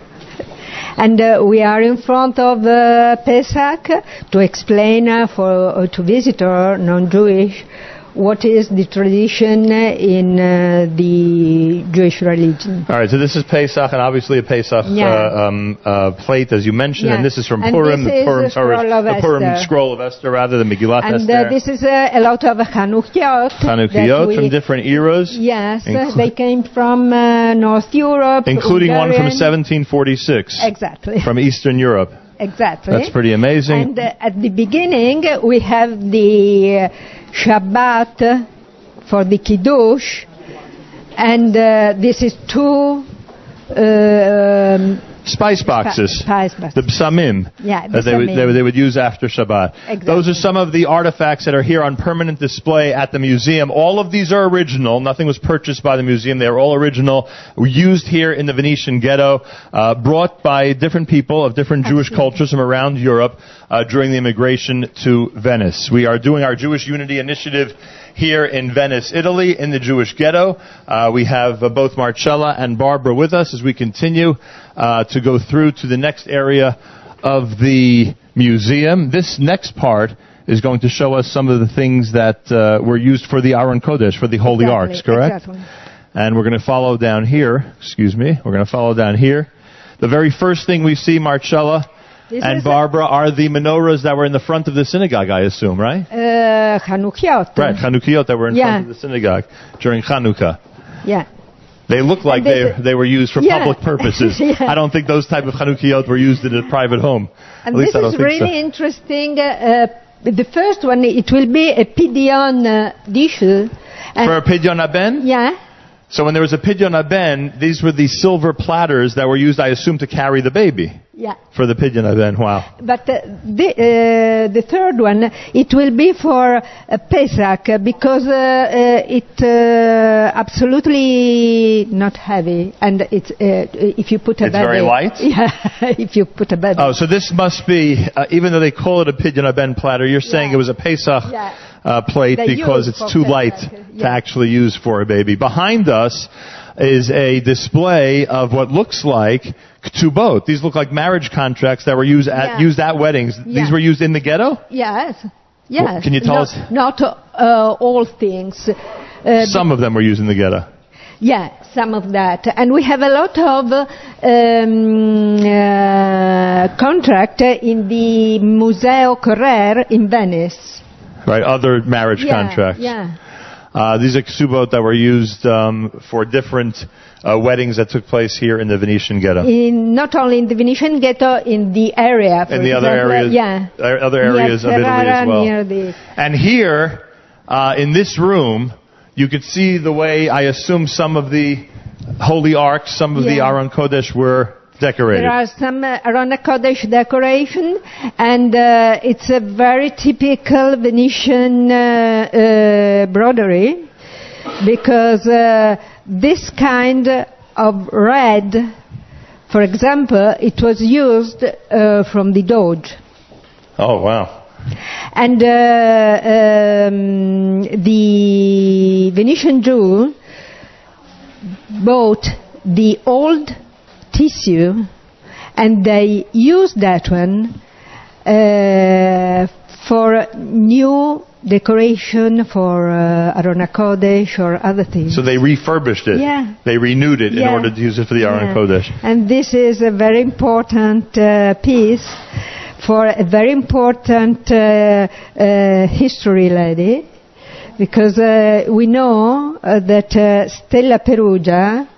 And uh, we are in front of uh, Pesach to explain uh, for uh, to visitor non-Jewish what is the tradition in uh, the Jewish religion. All right, so this is Pesach, and obviously a Pesach Yeah. uh, um, uh, plate, as you mentioned, Yeah. and this is from And Purim, the Purim, the scroll of the Purim Esther. scroll of Esther, rather than Megillat And Esther. uh, this is uh, a lot of Chanukiot. that from different eras, Yes, they came from uh, North Europe, including one from 1746, Exactly. from Eastern Europe. Exactly. That's pretty amazing. And uh, at the beginning, we have the uh, Shabbat for the Kiddush, and uh, this is two um, Spice boxes. boxes. The psamim. Yeah, that they would, they, would- they would use after Shabbat. Exactly. Those are some of the artifacts that are here on permanent display at the museum. All of these are original. Nothing was purchased by the museum. They are all original. Were used here in the Venetian ghetto, uh, brought by different people of different Jewish Absolutely. cultures from around Europe uh, during the immigration to Venice. We are doing our Jewish Unity Initiative here in Venice, Italy, in the Jewish ghetto. Uh, we have uh, both Marcella and Barbara with us as we continue uh, to go through to the next area of the museum. This next part is going to show us some of the things that uh, were used for the Aron Kodesh, for the Holy Exactly, Arks, correct? Exactly. And we're going to follow down here. Excuse me. We're going to follow down here. The very first thing we see, Marcella This and Barbara, are the menorahs that were in the front of the synagogue, I assume, right? uh, Chanukiyot. Right, Chanukiot that were in Yeah. front of the synagogue during Chanukah. Yeah. They look like they they were used for Yeah. public [laughs] purposes. Yeah. I don't think those type of Chanukiot were used in a private home. And At least this I don't is think really so. interesting. Uh, uh, the first one, it will be a Pidyon uh, dish. And For a pidyon haben? yeah, So when there was a pidyon haben, these were the silver platters that were used, I assume, to carry the baby. yeah. For the pidyon haben, wow. But uh, the, uh, the third one, it will be for uh, Pesach because uh, uh, it uh, absolutely not heavy, and it's uh, if you put a It's baby, very light? [laughs] Yeah, if you put a baby. Oh, so this must be, uh, even though they call it a pidyon haben platter, you're saying Yeah. it was a Pesach Yeah. Uh, plate They because it's too light uh, to actually use for a baby. Behind us is a display of what looks like ktubot. These look like marriage contracts that were used at, Yeah. used at weddings. Yeah. These were used in the ghetto? Yes. Yes. Well, can you tell us- Not uh, all things. Uh, Some of them were used in the ghetto. Yeah, some of that. And we have a lot of um, uh, contract in the Museo Correr in Venice. Right, other marriage yeah, contracts. Yeah. Uh, these are ksubot that were used um, for different uh, weddings that took place here in the Venetian ghetto. In, not only in the Venetian ghetto, in the area. For in the other areas, Yeah. uh, other areas near of Italy as well. And here, uh, in this room, you could see the way I assume some of the holy arks, some of the Aron Kodesh were decorated. There are some uh, Arona Kodesh decoration, and uh, it's a very typical Venetian uh, uh, broderie because uh, this kind of red, for example, it was used uh, from the Doge. oh wow! And uh, um, the Venetian Jew bought the old tissue and they used that one uh, for new decoration for uh, Arona Kodesh or other things. So they refurbished it. Yeah. They renewed it in order to use it for the Aron Yeah. Kodesh. And this is a very important uh, piece for a very important uh, uh, history lady, because uh, we know uh, that uh, Stella Perugia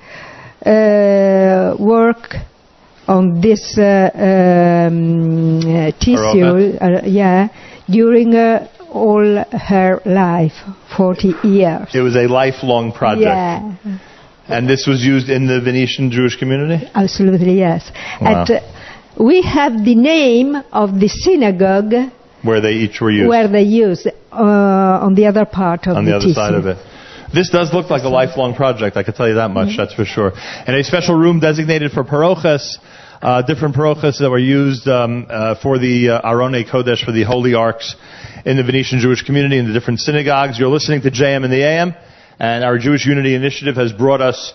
uh, worked on this uh, um, uh, tissue, uh, yeah, during uh, all her life, 40 years. It was a lifelong project. Yeah. And this was used in the Venetian Jewish community? Absolutely, yes. Wow. At, uh, we have the name of the synagogue Where they each were used. where they use uh, on the other part of on the, the other tissue. side of it. This does look like a lifelong project, I can tell you that much, that's for sure. And a special room designated for parochas, uh, different parochas that were used um, uh, for the uh, Arone Kodesh, for the holy arks in the Venetian Jewish community, in the different synagogues. You're listening to JM in the AM, and our Jewish Unity Initiative has brought us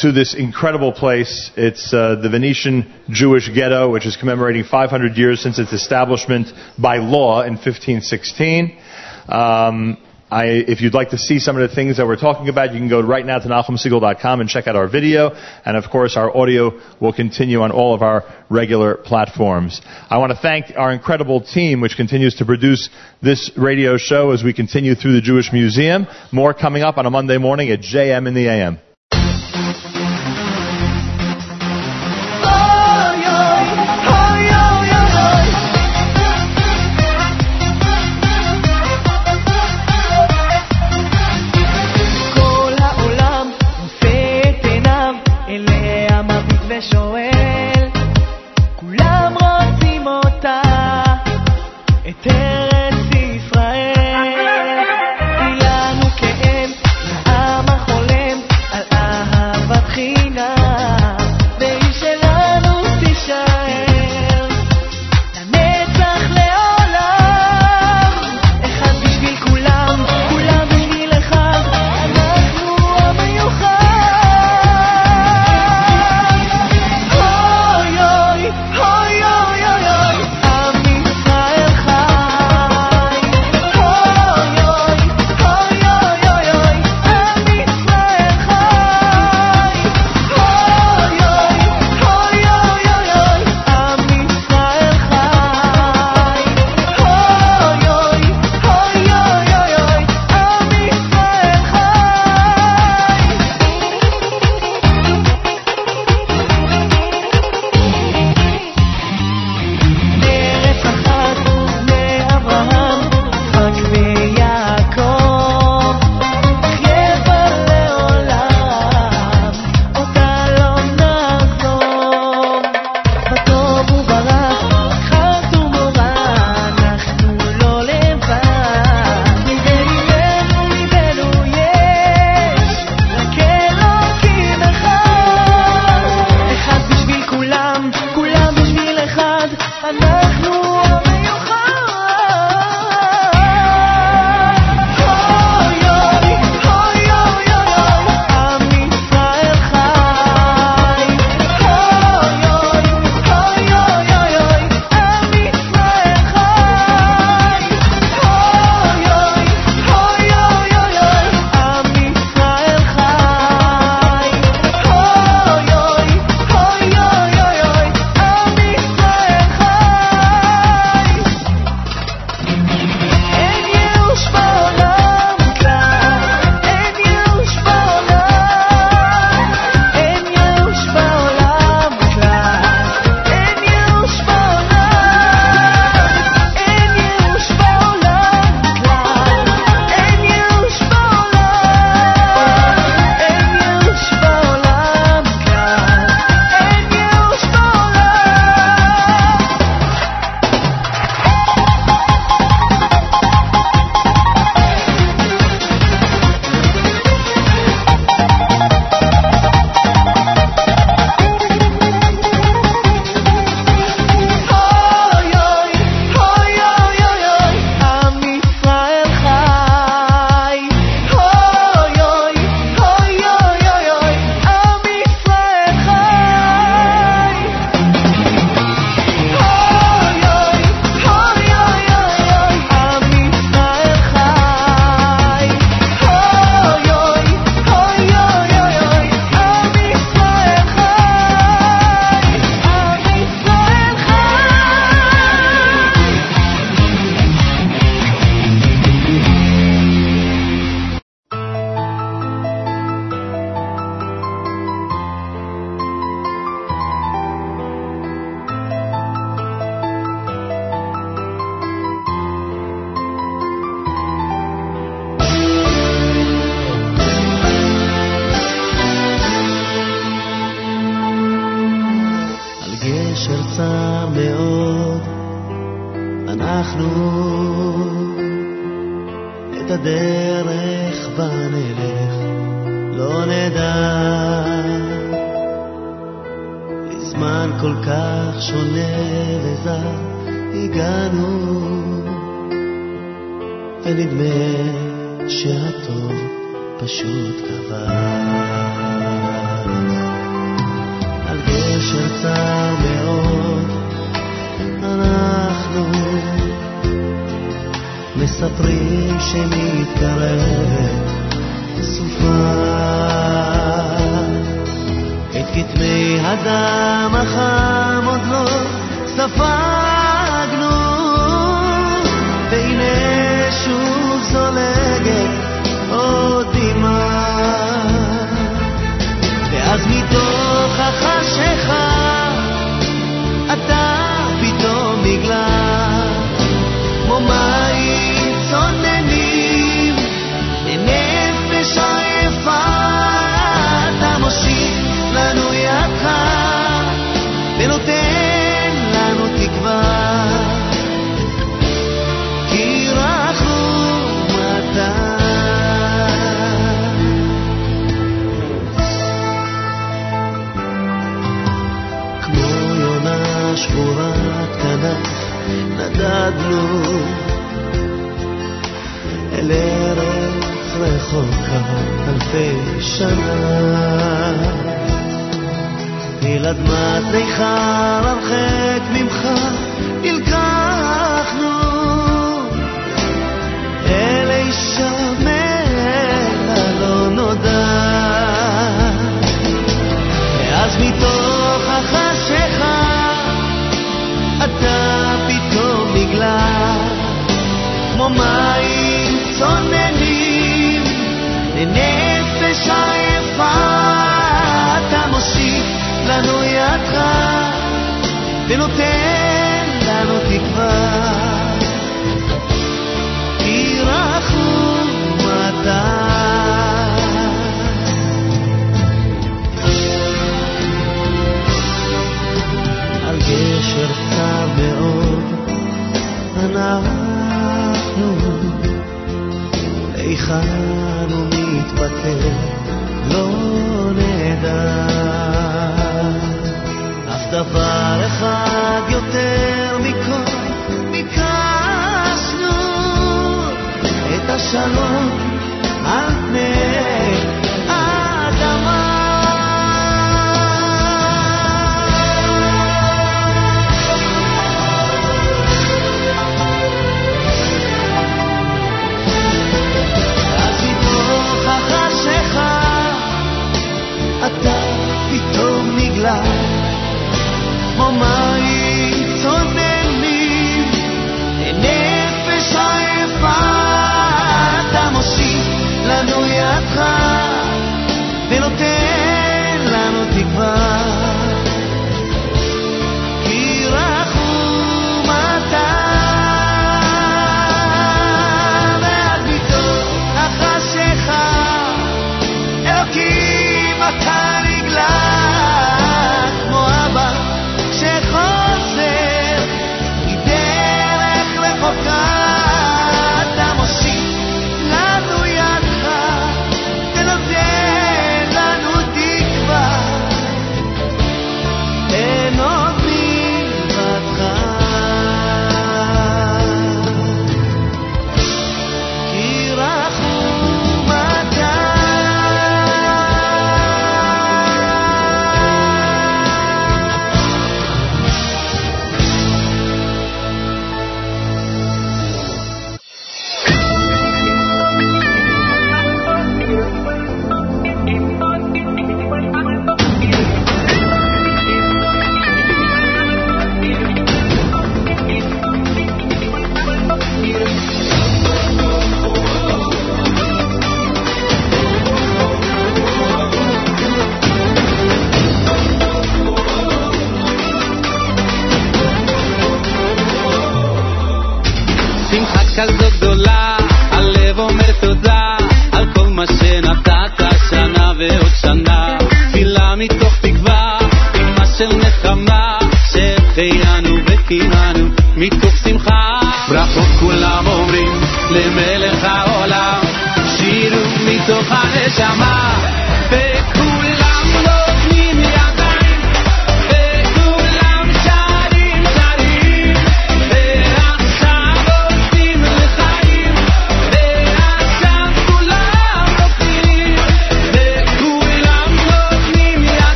to this incredible place. It's uh, the Venetian Jewish Ghetto, which is commemorating 500 years since its establishment by law in 1516. Um, I, if you'd like to see some of the things that we're talking about, you can go right now to NachumSegal.com and check out our video. And of course, our audio will continue on all of our regular platforms. I want to thank our incredible team, which continues to produce this radio show as we continue through the Jewish Museum. More coming up on a Monday morning at JM in the AM.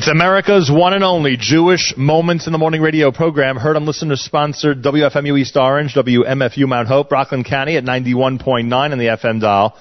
It's America's one and only Jewish Moments in the Morning radio program, heard on listener sponsored WFMU East Orange, WMFU Mount Hope, Rockland County at 91.9 on the FM dial.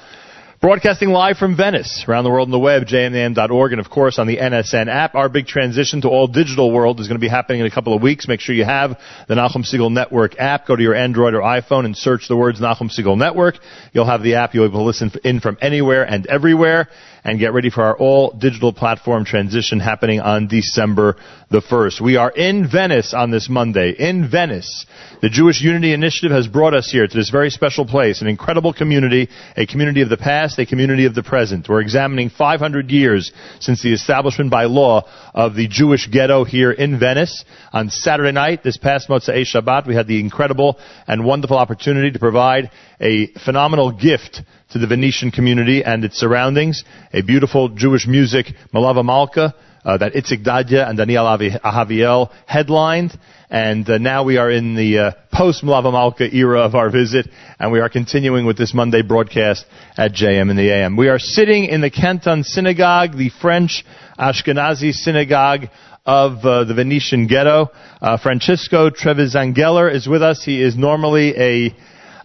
Broadcasting live from Venice, around the world on the web, jmam.org, and of course on the NSN app. Our big transition to all digital world is going to be happening in a couple of weeks. Make sure you have the Nachum Segal Network app. Go to your Android or iPhone and search the words Nachum Segal Network. You'll have the app. You'll be able to listen in from anywhere and everywhere. And get ready for our all digital platform transition happening on December the 1st. We are in Venice on this Monday. In Venice. The Jewish Unity Initiative has brought us here to this very special place, an incredible community, a community of the past, a community of the present. We're examining 500 years since the establishment by law of the Jewish ghetto here in Venice. On Saturday night, this past Motzei Shabbat, we had the incredible and wonderful opportunity to provide a phenomenal gift to the Venetian community and its surroundings. A beautiful Jewish music, Melave Malka, uh, that Itzik Dadya and Daniel Avi- Ahaviel headlined. And uh, now we are in the uh, post Melave Malka era of our visit, and we are continuing with this Monday broadcast at JM in the AM. We are sitting in the Canton Synagogue, the French Ashkenazi synagogue of uh, the Venetian ghetto. Uh, Francesco Trevisangeller is with us. He is normally a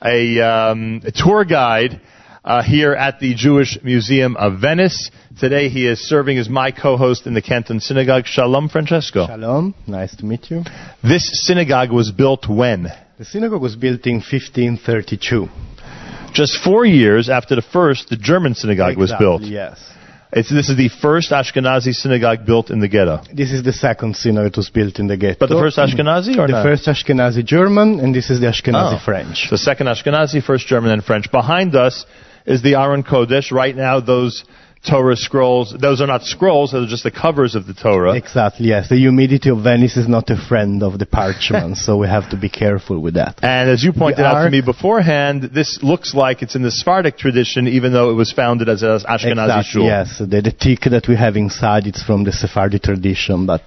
a, um, a tour guide uh, here at the Jewish Museum of Venice. Today he is serving as my co-host in the Canton Synagogue. Shalom, Francesco. Shalom, nice to meet you. This synagogue was built when? The synagogue was built in 1532. Just four years after the first, the German synagogue was built. Yes. It's, this is the first Ashkenazi synagogue built in the ghetto. This is the second synagogue that was built in the ghetto. But the first Ashkenazi or the not? first Ashkenazi German, and this is the Ashkenazi Oh. French. The second Ashkenazi, first German, and French. Behind us is the Aron Kodesh. Right now, those Torah scrolls, those are not scrolls, those are just the covers of the Torah. Exactly, yes. The humidity of Venice is not a friend of the parchment, so we have to be careful with that. And as you pointed out to me beforehand, this looks like it's in the Sephardic tradition, even though it was founded as an Ashkenazi exactly, shul. yes. The, the tik that we have inside, it's from the Sephardi tradition, but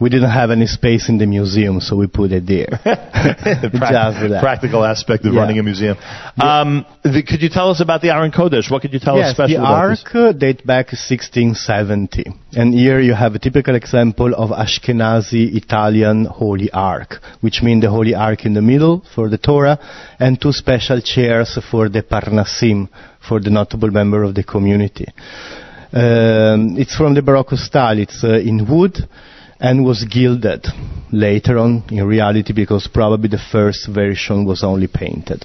we didn't have any space in the museum, so we put it there. the [laughs] prac- [laughs] Just for practical aspect of Yeah. running a museum. Um, the, could you tell us about the Aron Kodesh? What could you tell us yes, special the about this? Ark uh, date back 1670. And here you have a typical example of Ashkenazi Italian Holy Ark, which means the Holy Ark in the middle for the Torah and two special chairs for the Parnasim, for the notable member of the community. Um, it's from the Baroque style. It's uh, in wood and was gilded later on in reality because probably the first version was only painted.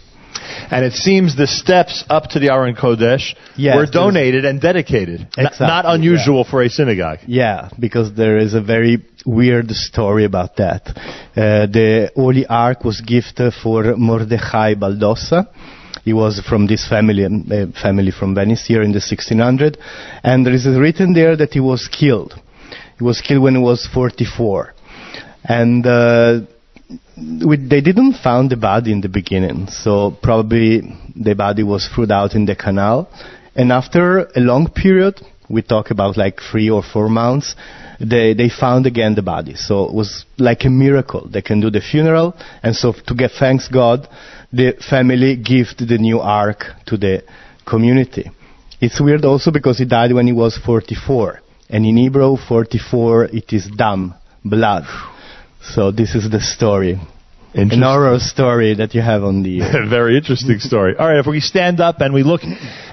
And it seems the steps up to the Aron Kodesh Yes, were donated and dedicated. Exactly, not unusual for a synagogue. Yeah, because there is a very weird story about that. Uh, the Holy Ark was gifted for Mordechai Baldossa. He was from this family, um, uh, family from Venice here in the 1600, and there is written there that he was killed. He was killed when he was 44, and uh, they didn't found the body in the beginning, so probably the body was thrown out in the canal. And after a long period, we talk about like three or four months, they, they found again the body. So it was like a miracle. They can do the funeral, and so to get thanks God, the family gifted the new ark to the community. It's weird also because he died when he was 44. And in Hebrew, 44, it is dam, blood. So this is the story. An oral story that you have on the... uh, [laughs] Very interesting story. All right, if we stand up and we look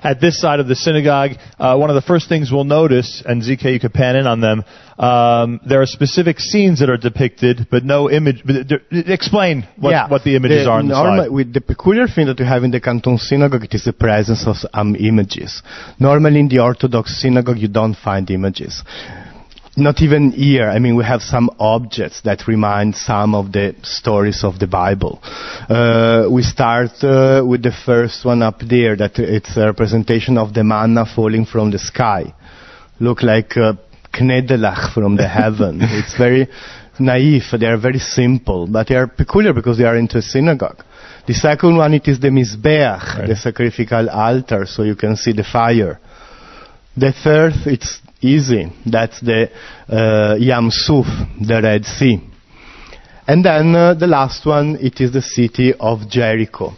at this side of the synagogue, uh, one of the first things we'll notice, and ZK, you could pan in on them, um, there are specific scenes that are depicted, but no image. But there- explain what, yeah, what the images are on the norma- side. With the peculiar thing that we have in the Canton synagogue, it is the presence of some images. Normally in the Orthodox synagogue, you don't find images. Not even here. I mean, we have some objects that remind some of the stories of the Bible. Uh, we start uh, with the first one up there, that it's a representation of the manna falling from the sky. Look like uh, knedelach from the [laughs] heaven. it's very naive. They are very simple, but they are peculiar because they are into a synagogue. The second one, it is the Mizbeach, the sacrificial altar, so you can see the fire. The third, it's easy. That's the uh, Yam Suf, the Red Sea. And then uh, the last one, it is the city of Jericho.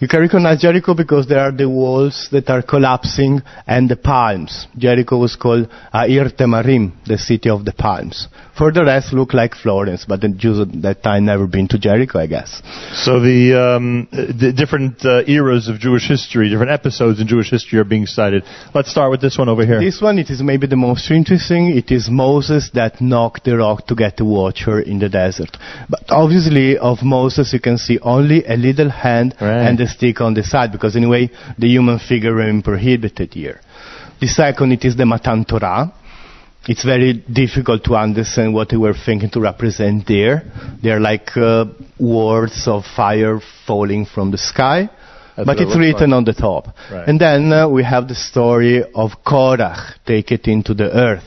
You can recognize Jericho because there are the walls that are collapsing and the palms. Jericho was called Air Temarim, the city of the palms. For the rest, look like Florence, but the Jews at that time never been to Jericho, I guess. So the, um, the different uh, eras of Jewish history, different episodes in Jewish history are being cited. Let's start with this one over here. This one, it is maybe the most interesting. It is Moses that knocked the rock to get the water in the desert. But obviously, of Moses, you can see only a little hand Right. and a stick on the side, because anyway, the human figure remain prohibited here. The second, it is the Matan Torah. It's very difficult to understand what they were thinking to represent there. They're like uh, words of fire falling from the sky. That's but it it's written like. on the top. Right. And then uh, we have the story of Korach, take it into the earth.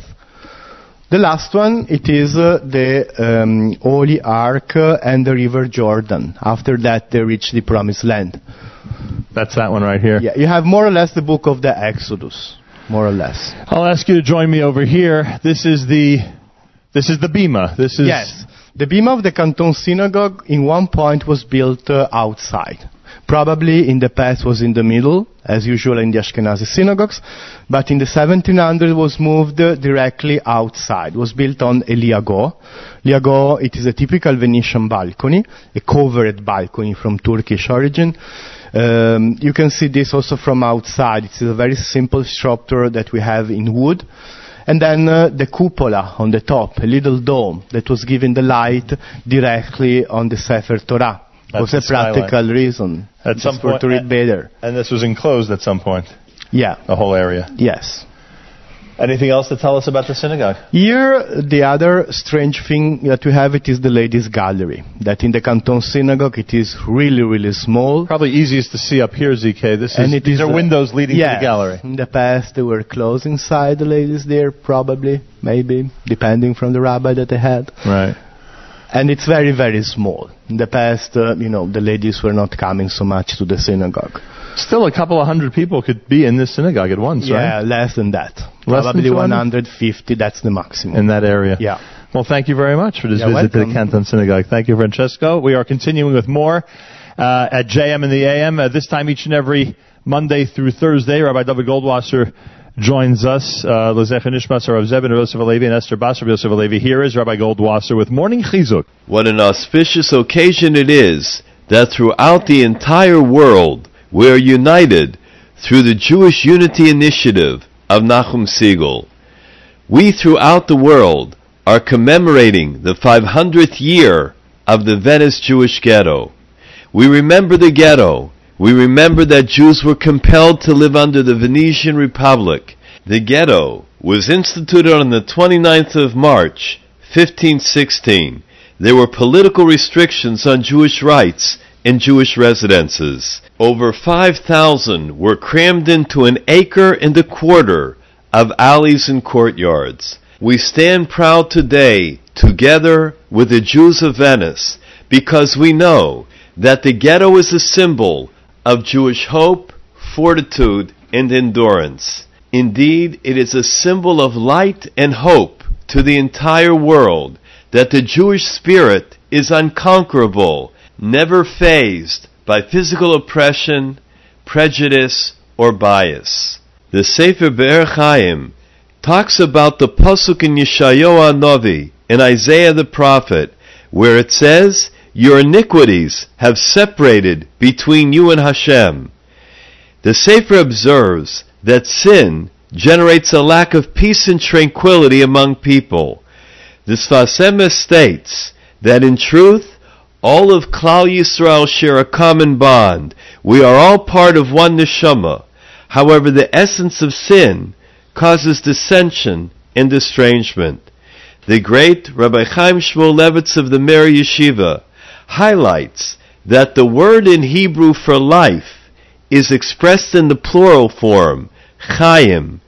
The last one, it is uh, the um, Holy Ark uh, and the River Jordan. After that, they reach the Promised Land. That's that one right here. Yeah, you have more or less the book of the Exodus, more or less. I'll ask you to join me over here. This is the this is the bima. This is Yes. The beam of the Canton Synagogue in one point was built uh, outside. Probably in the past was in the middle, as usual in the Ashkenazi synagogues, but in the 1700s was moved uh, directly outside. It was built on a liago. Liago, it is a typical Venetian balcony, a covered balcony from Turkish origin. Um, you can see this also from outside. It's a very simple structure that we have in wood. And then uh, the cupola on the top, a little dome that was giving the light directly on the Sefer Torah. That's was a practical skyline. reason. At some for point- to read better. and this was enclosed at some point. Yeah. The whole area. Yes. Anything else to tell us about the synagogue? Here, the other strange thing that we have it is the ladies' gallery. That in the Canton Synagogue, it is really, really small. Probably easiest to see up here, ZK. This is, And it these is, are windows leading to the gallery. In the past, they were closed inside the ladies there, probably, maybe, depending from the rabbi that they had. Right. And it's very, very small. In the past, uh, you know, the ladies were not coming so much to the synagogue. Still, a couple of hundred people could be in this synagogue at once, right? Yeah, right? less than that. Less than Probably 200? 150, that's the maximum. In that area. Yeah. Well, thank you very much for this You're visit to the. Canton Synagogue. Thank you, Francesco. We are continuing with more uh, at JM and the AM. Uh, this time, each and every Monday through Thursday, Rabbi David Goldwasser joins us. Uh, Lezech Nishmas, Rav Zebin, Rav Yosef Alevi, and Esther Basar, Rav Yosef Alevi. Here is Rabbi Goldwasser with Morning Chizuk. What an auspicious occasion it is that throughout the entire world we are united through the Jewish Unity Initiative of Nachum Segal. We throughout the world are commemorating the 500th year of the Venice Jewish Ghetto. We remember the ghetto. We remember that Jews were compelled to live under the Venetian Republic. The ghetto was instituted on the 29th of March, 1516. There were political restrictions on Jewish rights in Jewish residences. Over 5,000 were crammed into an acre and a quarter of alleys and courtyards. We stand proud today, together with the Jews of Venice, because we know that the ghetto is a symbol of Jewish hope, fortitude, and endurance. Indeed, it is a symbol of light and hope to the entire world that the Jewish spirit is unconquerable, never phased by physical oppression, prejudice, or bias. The Sefer Be'er Chaim talks about the pasuk in Yeshayahu Novi in Isaiah the prophet, where it says, "Your iniquities have separated between you and Hashem." The Sefer observes that sin generates a lack of peace and tranquility among people. The Sfas states that in truth, all of Klal Yisrael share a common bond. We are all part of one neshama. However, the essence of sin causes dissension and estrangement. The great Rabbi Chaim Shmuel Levitz of the Mir Yeshiva highlights that the word in Hebrew for life is expressed in the plural form, Chaim,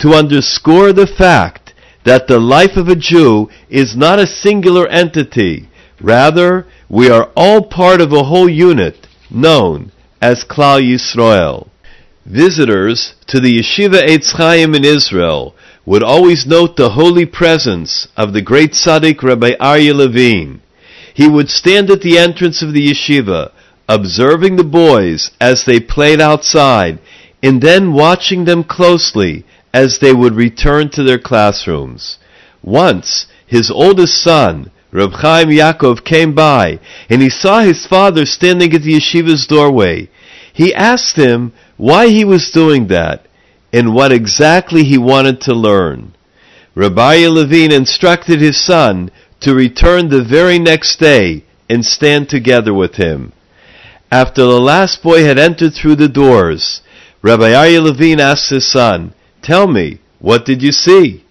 to underscore the fact that the life of a Jew is not a singular entity. Rather, we are all part of a whole unit known as Klal Yisrael. Visitors to the Yeshiva Eitz Chaim in Israel would always note the holy presence of the great tzaddik Rabbi Aryeh Levine. He would stand at the entrance of the yeshiva, observing the boys as they played outside, and then watching them closely as they would return to their classrooms. Once, his oldest son, Reb Chaim Yaakov, came by, and he saw his father standing at the yeshiva's doorway. He asked him why he was doing that, and what exactly he wanted to learn. Rabbi Levine instructed his son to return the very next day and stand together with him. After the last boy had entered through the doors, Rabbi Aryeh Levine asked his son, Tell me, what did you see?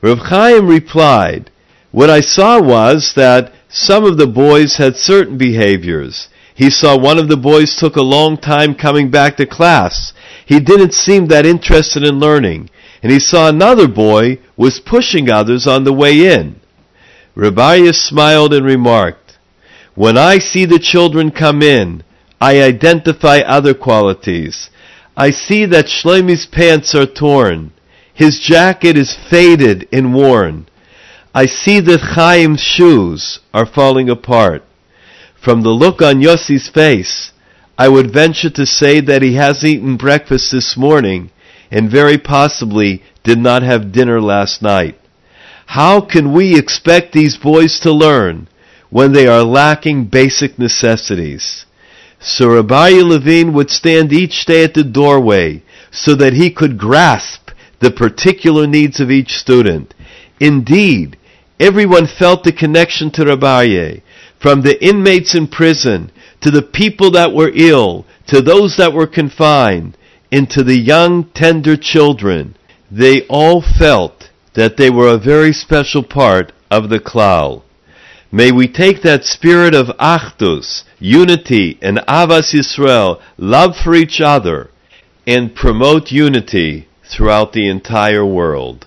Reb Chaim replied, What I saw was that some of the boys had certain behaviors. He saw one of the boys took a long time coming back to class. He didn't seem that interested in learning. And he saw another boy was pushing others on the way in. Rabbiah smiled and remarked, When I see the children come in, I identify other qualities. I see that Shlomi's pants are torn. His jacket is faded and worn. I see that Chaim's shoes are falling apart. From the look on Yossi's face, I would venture to say that he has eaten breakfast this morning and very possibly did not have dinner last night. How can we expect these boys to learn when they are lacking basic necessities? So Rabbi Levine would stand each day at the doorway so that he could grasp the particular needs of each student. Indeed, everyone felt the connection to Rabbi, from the inmates in prison to the people that were ill, to those that were confined, and to the young, tender children. they all felt that they were a very special part of the Klal. May we take that spirit of Achdus, unity, and Avas Yisrael, love for each other, and promote unity throughout the entire world.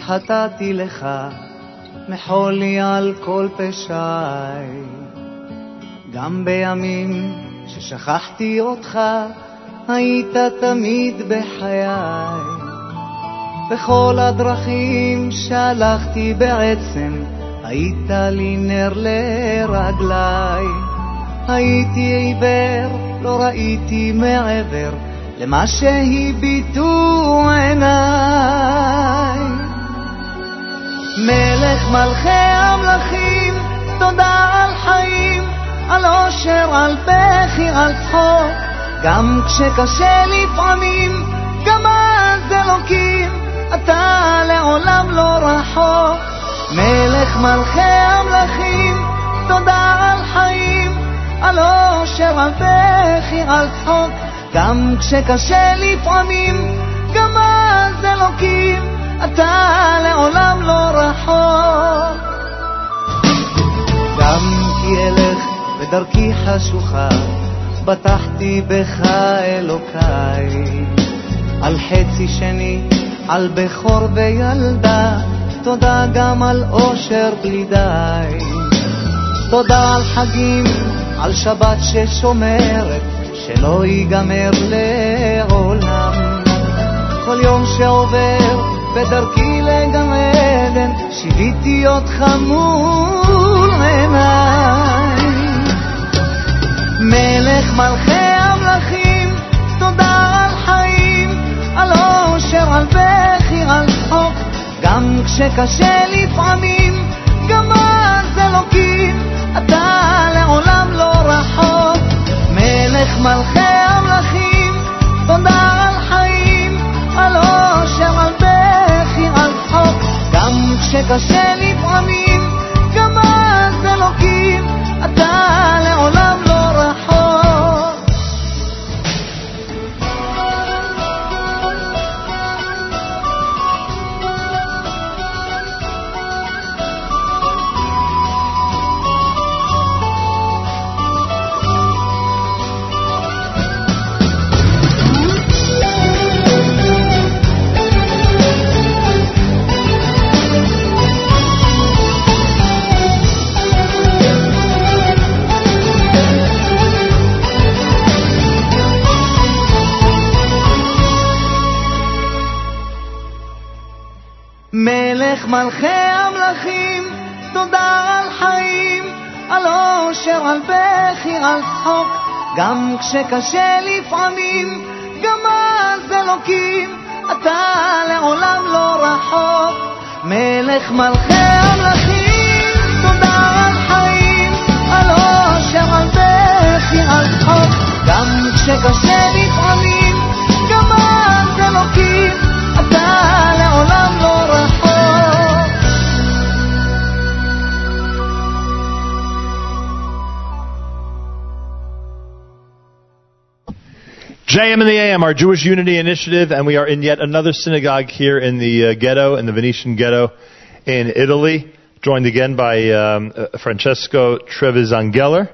חטאתי לך, מחול לי על כל פשעי. גם בימים ששכחתי אותך, היית תמיד בחיי. בכל הדרכים שהלכתי בעצם, היית לי נר לרגליי. הייתי עיוור, לא ראיתי מעבר, למה שהביטו עיניי. מלך מלכי המלכים, תודה על חיים, על אושר, על בכי, על צחוק. גם כשקשה לפעמים, גם אז אלוקים, אתה לעולם לא רחוק. מלך מלכי המלכים, תודה על חיים, על אושר, על בכי, על צחוק. גם כשקשה לפעמים, גם אז אלוקים, אתה לעולם לא רחוק. גם כי אלך בדרכי חשוכה, בטחתי בך אלוקיי. על חצי שני, על בכור וילדה, תודה גם על אושר בלי די. תודה על חגים, על שבת ששומרת, שלא ייגמר לעולם. כל יום שעובר בדרכי לגן עדן, שיוויתי אותך מול עיניי. מלך מלכי המלכים, תודה על חיים, על אושר, על בכי, על צחוק. גם כשקשה לפעמים, גם אז אלוקים, אתה לעולם לא רחוק. מלך מלכי המלכים, תודה על חיים, על אושר, על. גם כשקשה לפעמים, גם אז אלוקים, אתה כשקשה לפעמים, גם אז אלוקים, אתה לעולם לא רחוק. מלך מלכי המלכים, תודה על חיים, על אושר, על בכי, על צחוק. גם כשקשה לפעמים, גם אז אלוקים, אתה לעולם JM and the AM, our Jewish Unity Initiative, and we are in yet another synagogue here in the uh, ghetto, in the Venetian ghetto in Italy, joined again by um, uh, Francesco Trevisangeller,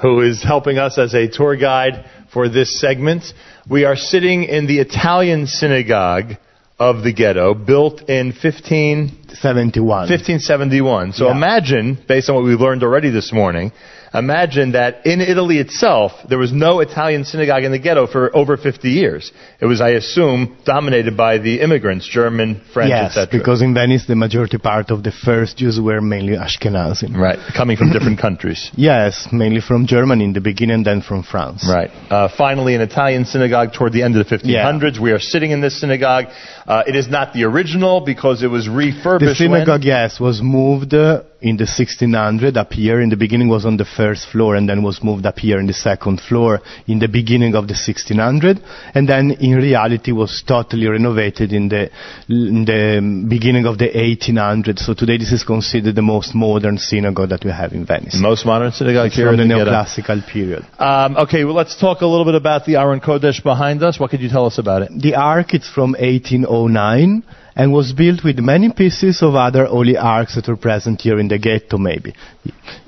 who is helping us as a tour guide for this segment. We are sitting in the Italian synagogue of the ghetto, built in 1571. 1571. So Yeah. imagine, based on what we've learned already this morning, imagine that in Italy itself, there was no Italian synagogue in the ghetto for over 50 years. It was, I assume, dominated by the immigrants, German, French, yes, etc. because in Venice the majority part of the first Jews were mainly Ashkenazim. Right, coming from different [coughs] countries. Yes, mainly from Germany in the beginning then from France. Right. Uh, finally, an Italian synagogue toward the end of the 1500s. We are sitting in this synagogue. Uh, it is not the original because it was The refurbished. when- synagogue, yes, was moved uh, in the 1600 up here. In the beginning was on the first floor and then was moved up here in the second floor in the beginning of the 1600 and then in reality was totally renovated in the, in the beginning of the 1800s. So today this is considered the most modern synagogue that we have in Venice. Most modern synagogue It's here from the neoclassical period. Um, okay, well, let's talk a little bit about the Aron Kodesh behind us. What could you tell us about it? The ark is from 1809 and was built with many pieces of other holy arks that were present here in the ghetto maybe.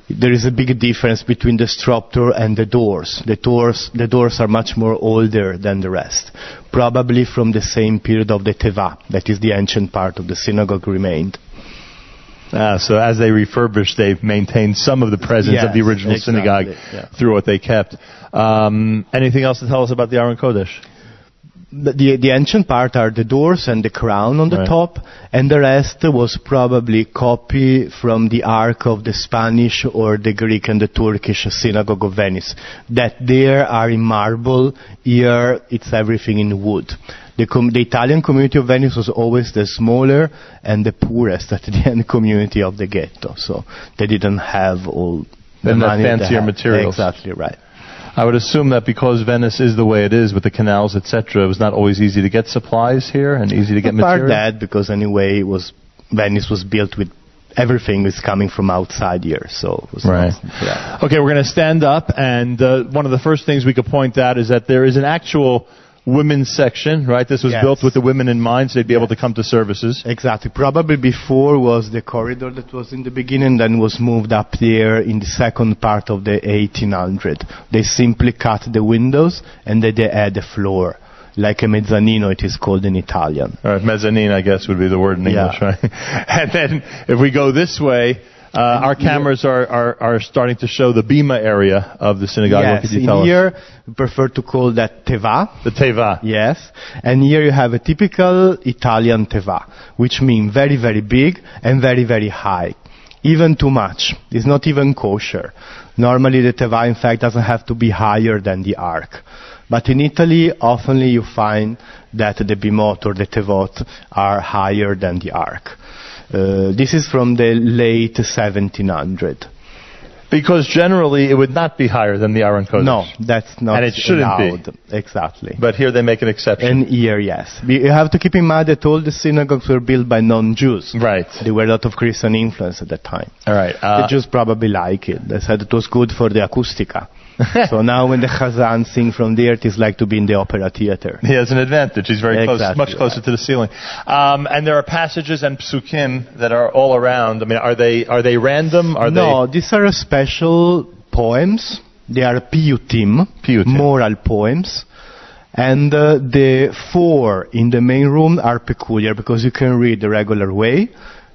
There is a big difference between the structure and the doors. The doors, the doors are much more older than the rest. Probably from the same period of the Teva, that is the ancient part of the synagogue remained. Uh, so as they refurbished, they've maintained some of the presence of the original exactly, synagogue yeah. through what they kept. Um, anything else to tell us about the Aron Kodesh? The, the, the ancient part are the doors and the crown on the Right. top, and the rest was probably copy from the ark of the Spanish or the Greek and the Turkish synagogue of Venice. That there are in marble, here it's everything in wood. The, com- the Italian community of Venice was always the smaller and the poorest at the [laughs] end community of the ghetto, so they didn't have all the And the money they fancier materials. Exactly right. I would assume that because Venice is the way it is with the canals, etc., it was not always easy to get supplies here and easy to get Apart material. that, because anyway, it was Venice was built with everything is coming from outside here, so it was Right. not- yeah. Okay, we're going to stand up, and uh, one of the first things we could point out is that there is an actual women's section, right? This was Yes. built with the women in mind, so they'd be able to come to services. Exactly. Probably before was the corridor that was in the beginning, then was moved up there in the second part of the 1800. They simply cut the windows and then they add a floor, like a mezzanino it is called in Italian. All right, mezzanine, I guess, would be the word in Yeah. English, right? [laughs] and then if we go this way, uh, our cameras are, are, are starting to show the bima area of the synagogue. what yes, could you in tell us? here we prefer to call that teva. The teva. Yes, and here you have a typical Italian teva, which means very, very big and very, very high. Even too much. It's not even kosher. Normally the teva, in fact, doesn't have to be higher than the ark. But in Italy, oftenly you find that the bimot or the tevot are higher than the ark. Uh, this is from the late 1700. Because generally it would not be higher than the Aron Kodesh. No, that's not And it shouldn't be. allowed. Exactly. But here they make an exception. And here, yes. You have to keep in mind that all the synagogues were built by non-Jews. right. There were a lot of Christian influence at that time. All right. Uh, the Jews probably like it. They said it was good for the acoustica. [laughs] so now when the Chazan sing from there, it is like to be in the opera theater. He has an advantage. He's very close, Exactly, much closer right. to the ceiling. Um, and there are passages and psukim that are all around. I mean, are they are they random? Are no, these are special poems. They are piyutim, Piyutim. moral poems. And uh, the four in the main room are peculiar because you can read the regular way.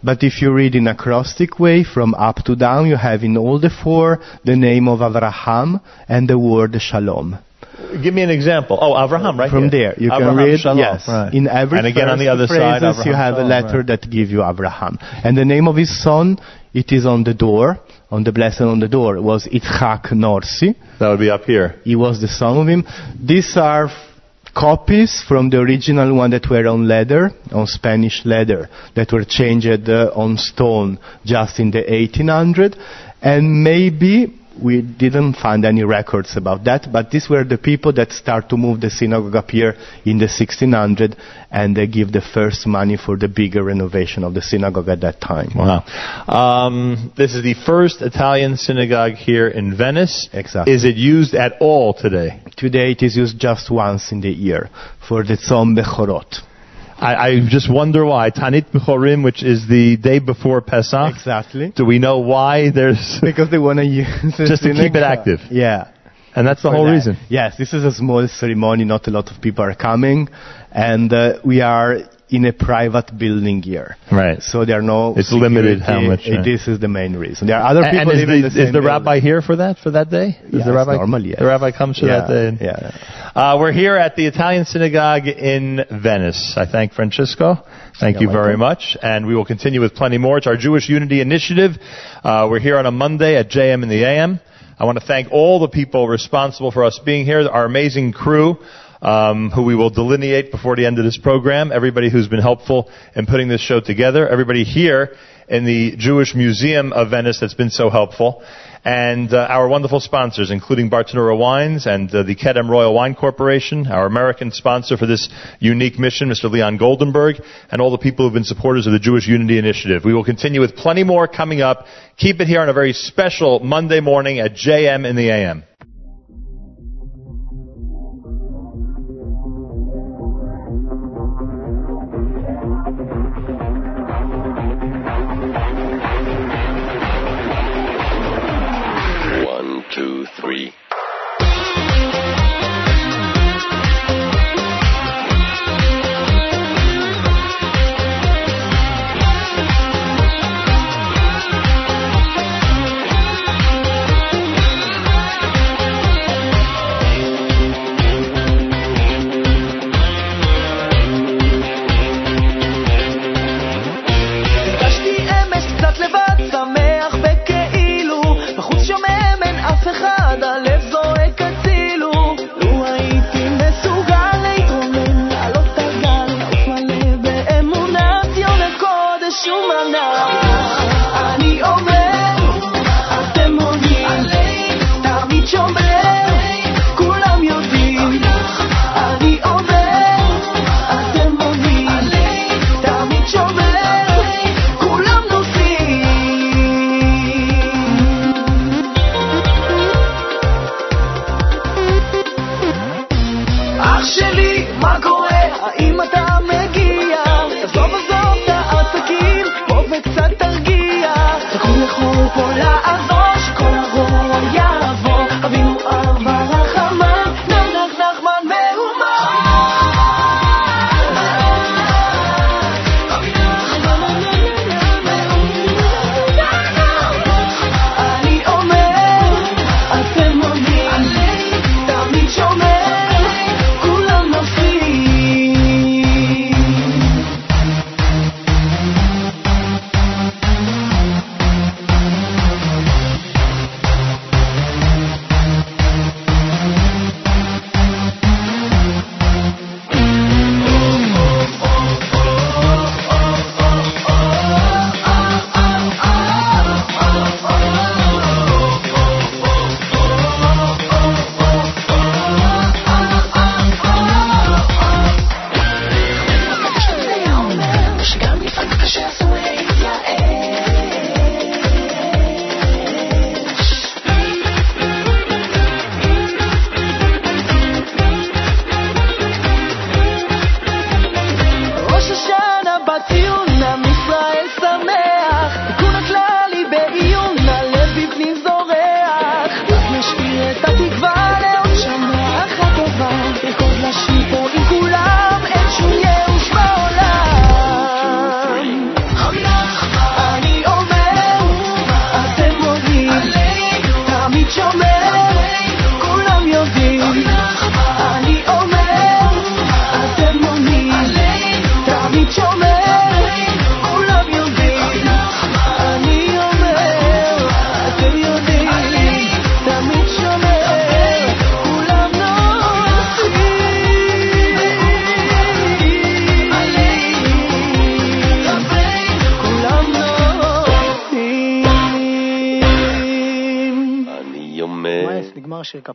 But if you read in acrostic way from up to down, you have in all the four the name of Avraham and the word shalom. Give me an example. Oh, Avraham, right From here. there, you Avraham can read, Shalom. yes, Right. in every and again on the other side, phrases you Avraham have a letter right. that give you Abraham. And the name of his son, it is on the door, on the blessing on the door, It was Itzhak Norsi. That would be up here. He was the son of him. These are copies from the original one that were on leather, on Spanish leather, that were changed uh, on stone just in the 1800. And maybe we didn't find any records about that, but these were the people that start to move the synagogue up here in the 1600, and they give the first money for the bigger renovation of the synagogue at that time. Wow. Um, this is the first Italian synagogue here in Venice. Exactly. Is it used at all today? Today it is used just once in the year for the Tzom Bechorot. I, I just wonder why. Tanit B'chorim, which is the day before Pesach. Exactly. Do we know why there's... [laughs] Because they want to use [laughs] the Just to keep it active. Yeah. And that's the whole that. reason. Yes, this is a small ceremony. Not a lot of people are coming, and uh, we are in a private building here. Right. So there are no. It's limited how much, yeah. This is the main reason. There are other And- people and is the, the is the building. rabbi here for that for that day? Is the rabbi normally, yes. the rabbi comes for that Yeah, day? yeah. Uh, we're here at the Italian synagogue in Venice. I thank Francesco. Thank you very much, and we will continue with plenty more. It's our Jewish Unity Initiative. Uh, we're here on a Monday at JM in the AM. I want to thank all the people responsible for us being here, our amazing crew. Um, who we will delineate before the end of this program. Everybody who's been helpful in putting this show together. Everybody here in the Jewish Museum of Venice that's been so helpful. And uh, our wonderful sponsors, including Bartenura Wines and uh, the Kedem Royal Wine Corporation, our American sponsor for this unique mission, Mr. Leon Goldenberg, and all the people who've been supporters of the Jewish Unity Initiative. We will continue with plenty more coming up. Keep it here on a very special Monday morning at JM in the AM. וקצת תרגיע. תקום יכול פה לעזור,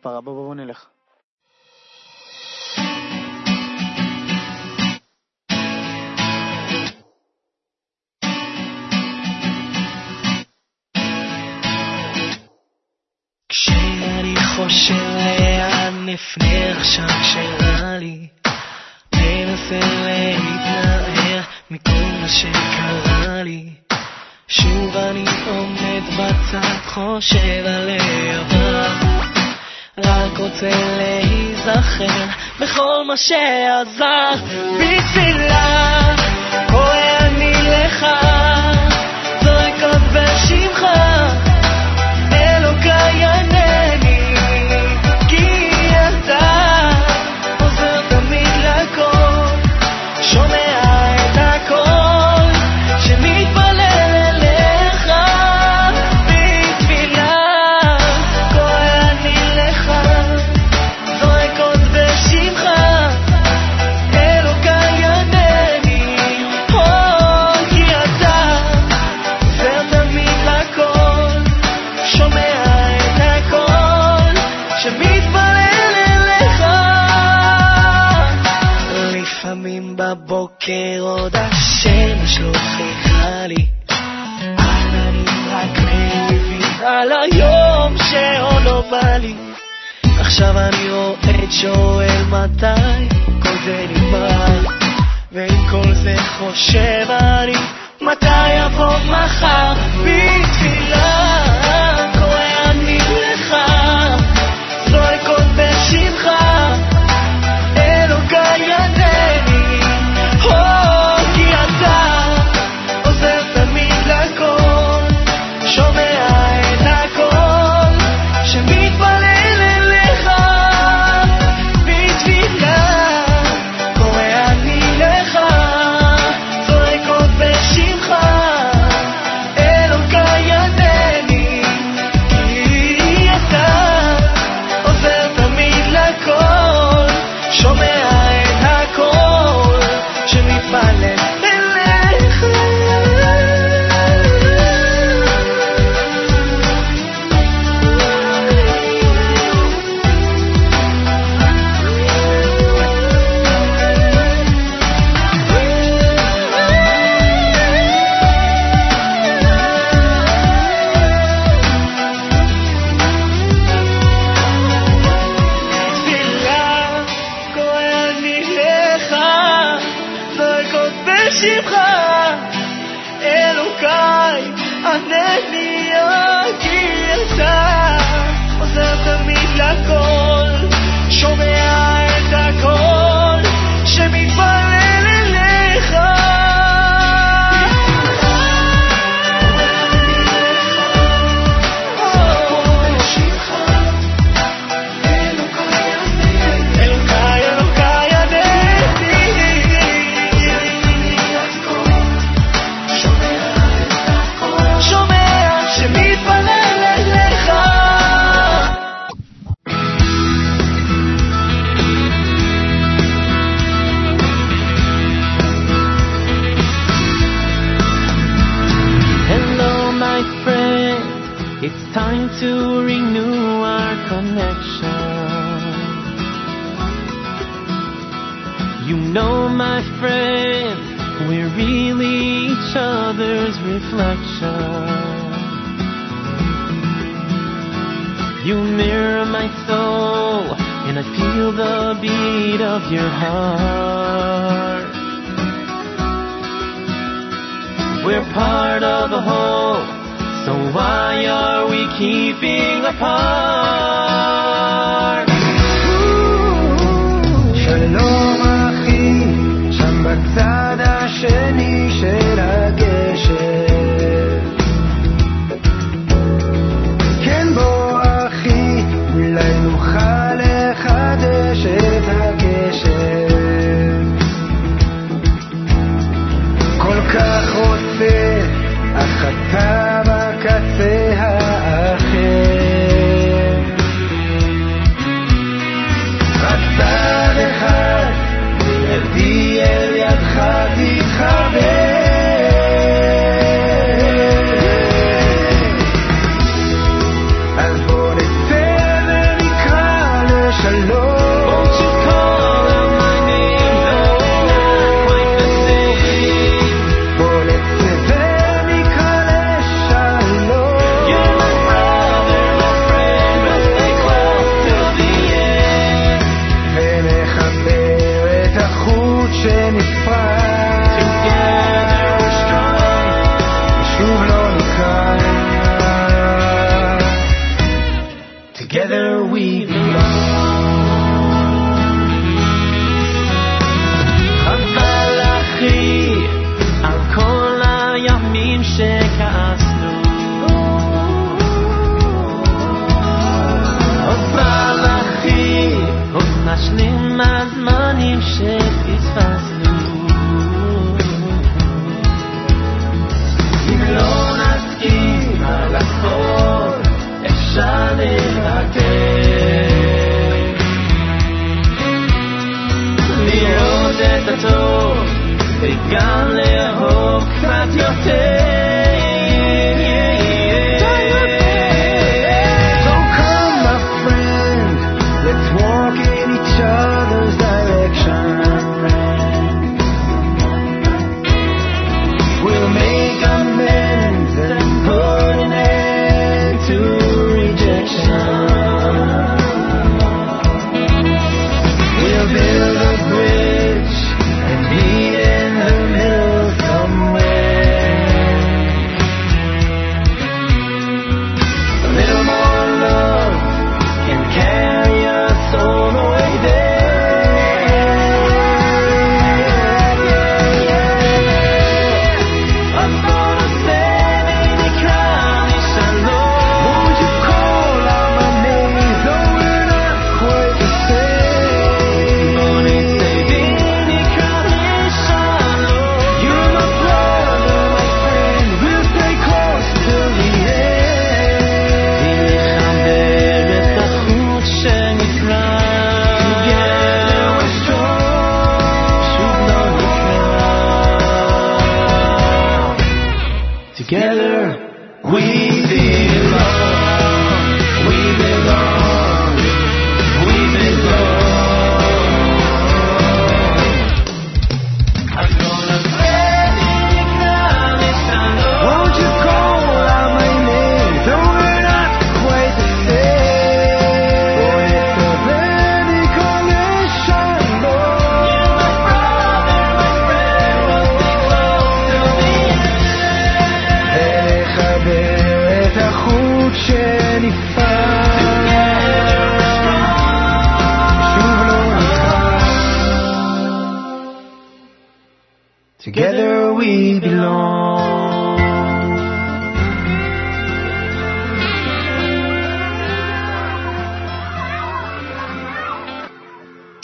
apparemment Moshe Azar.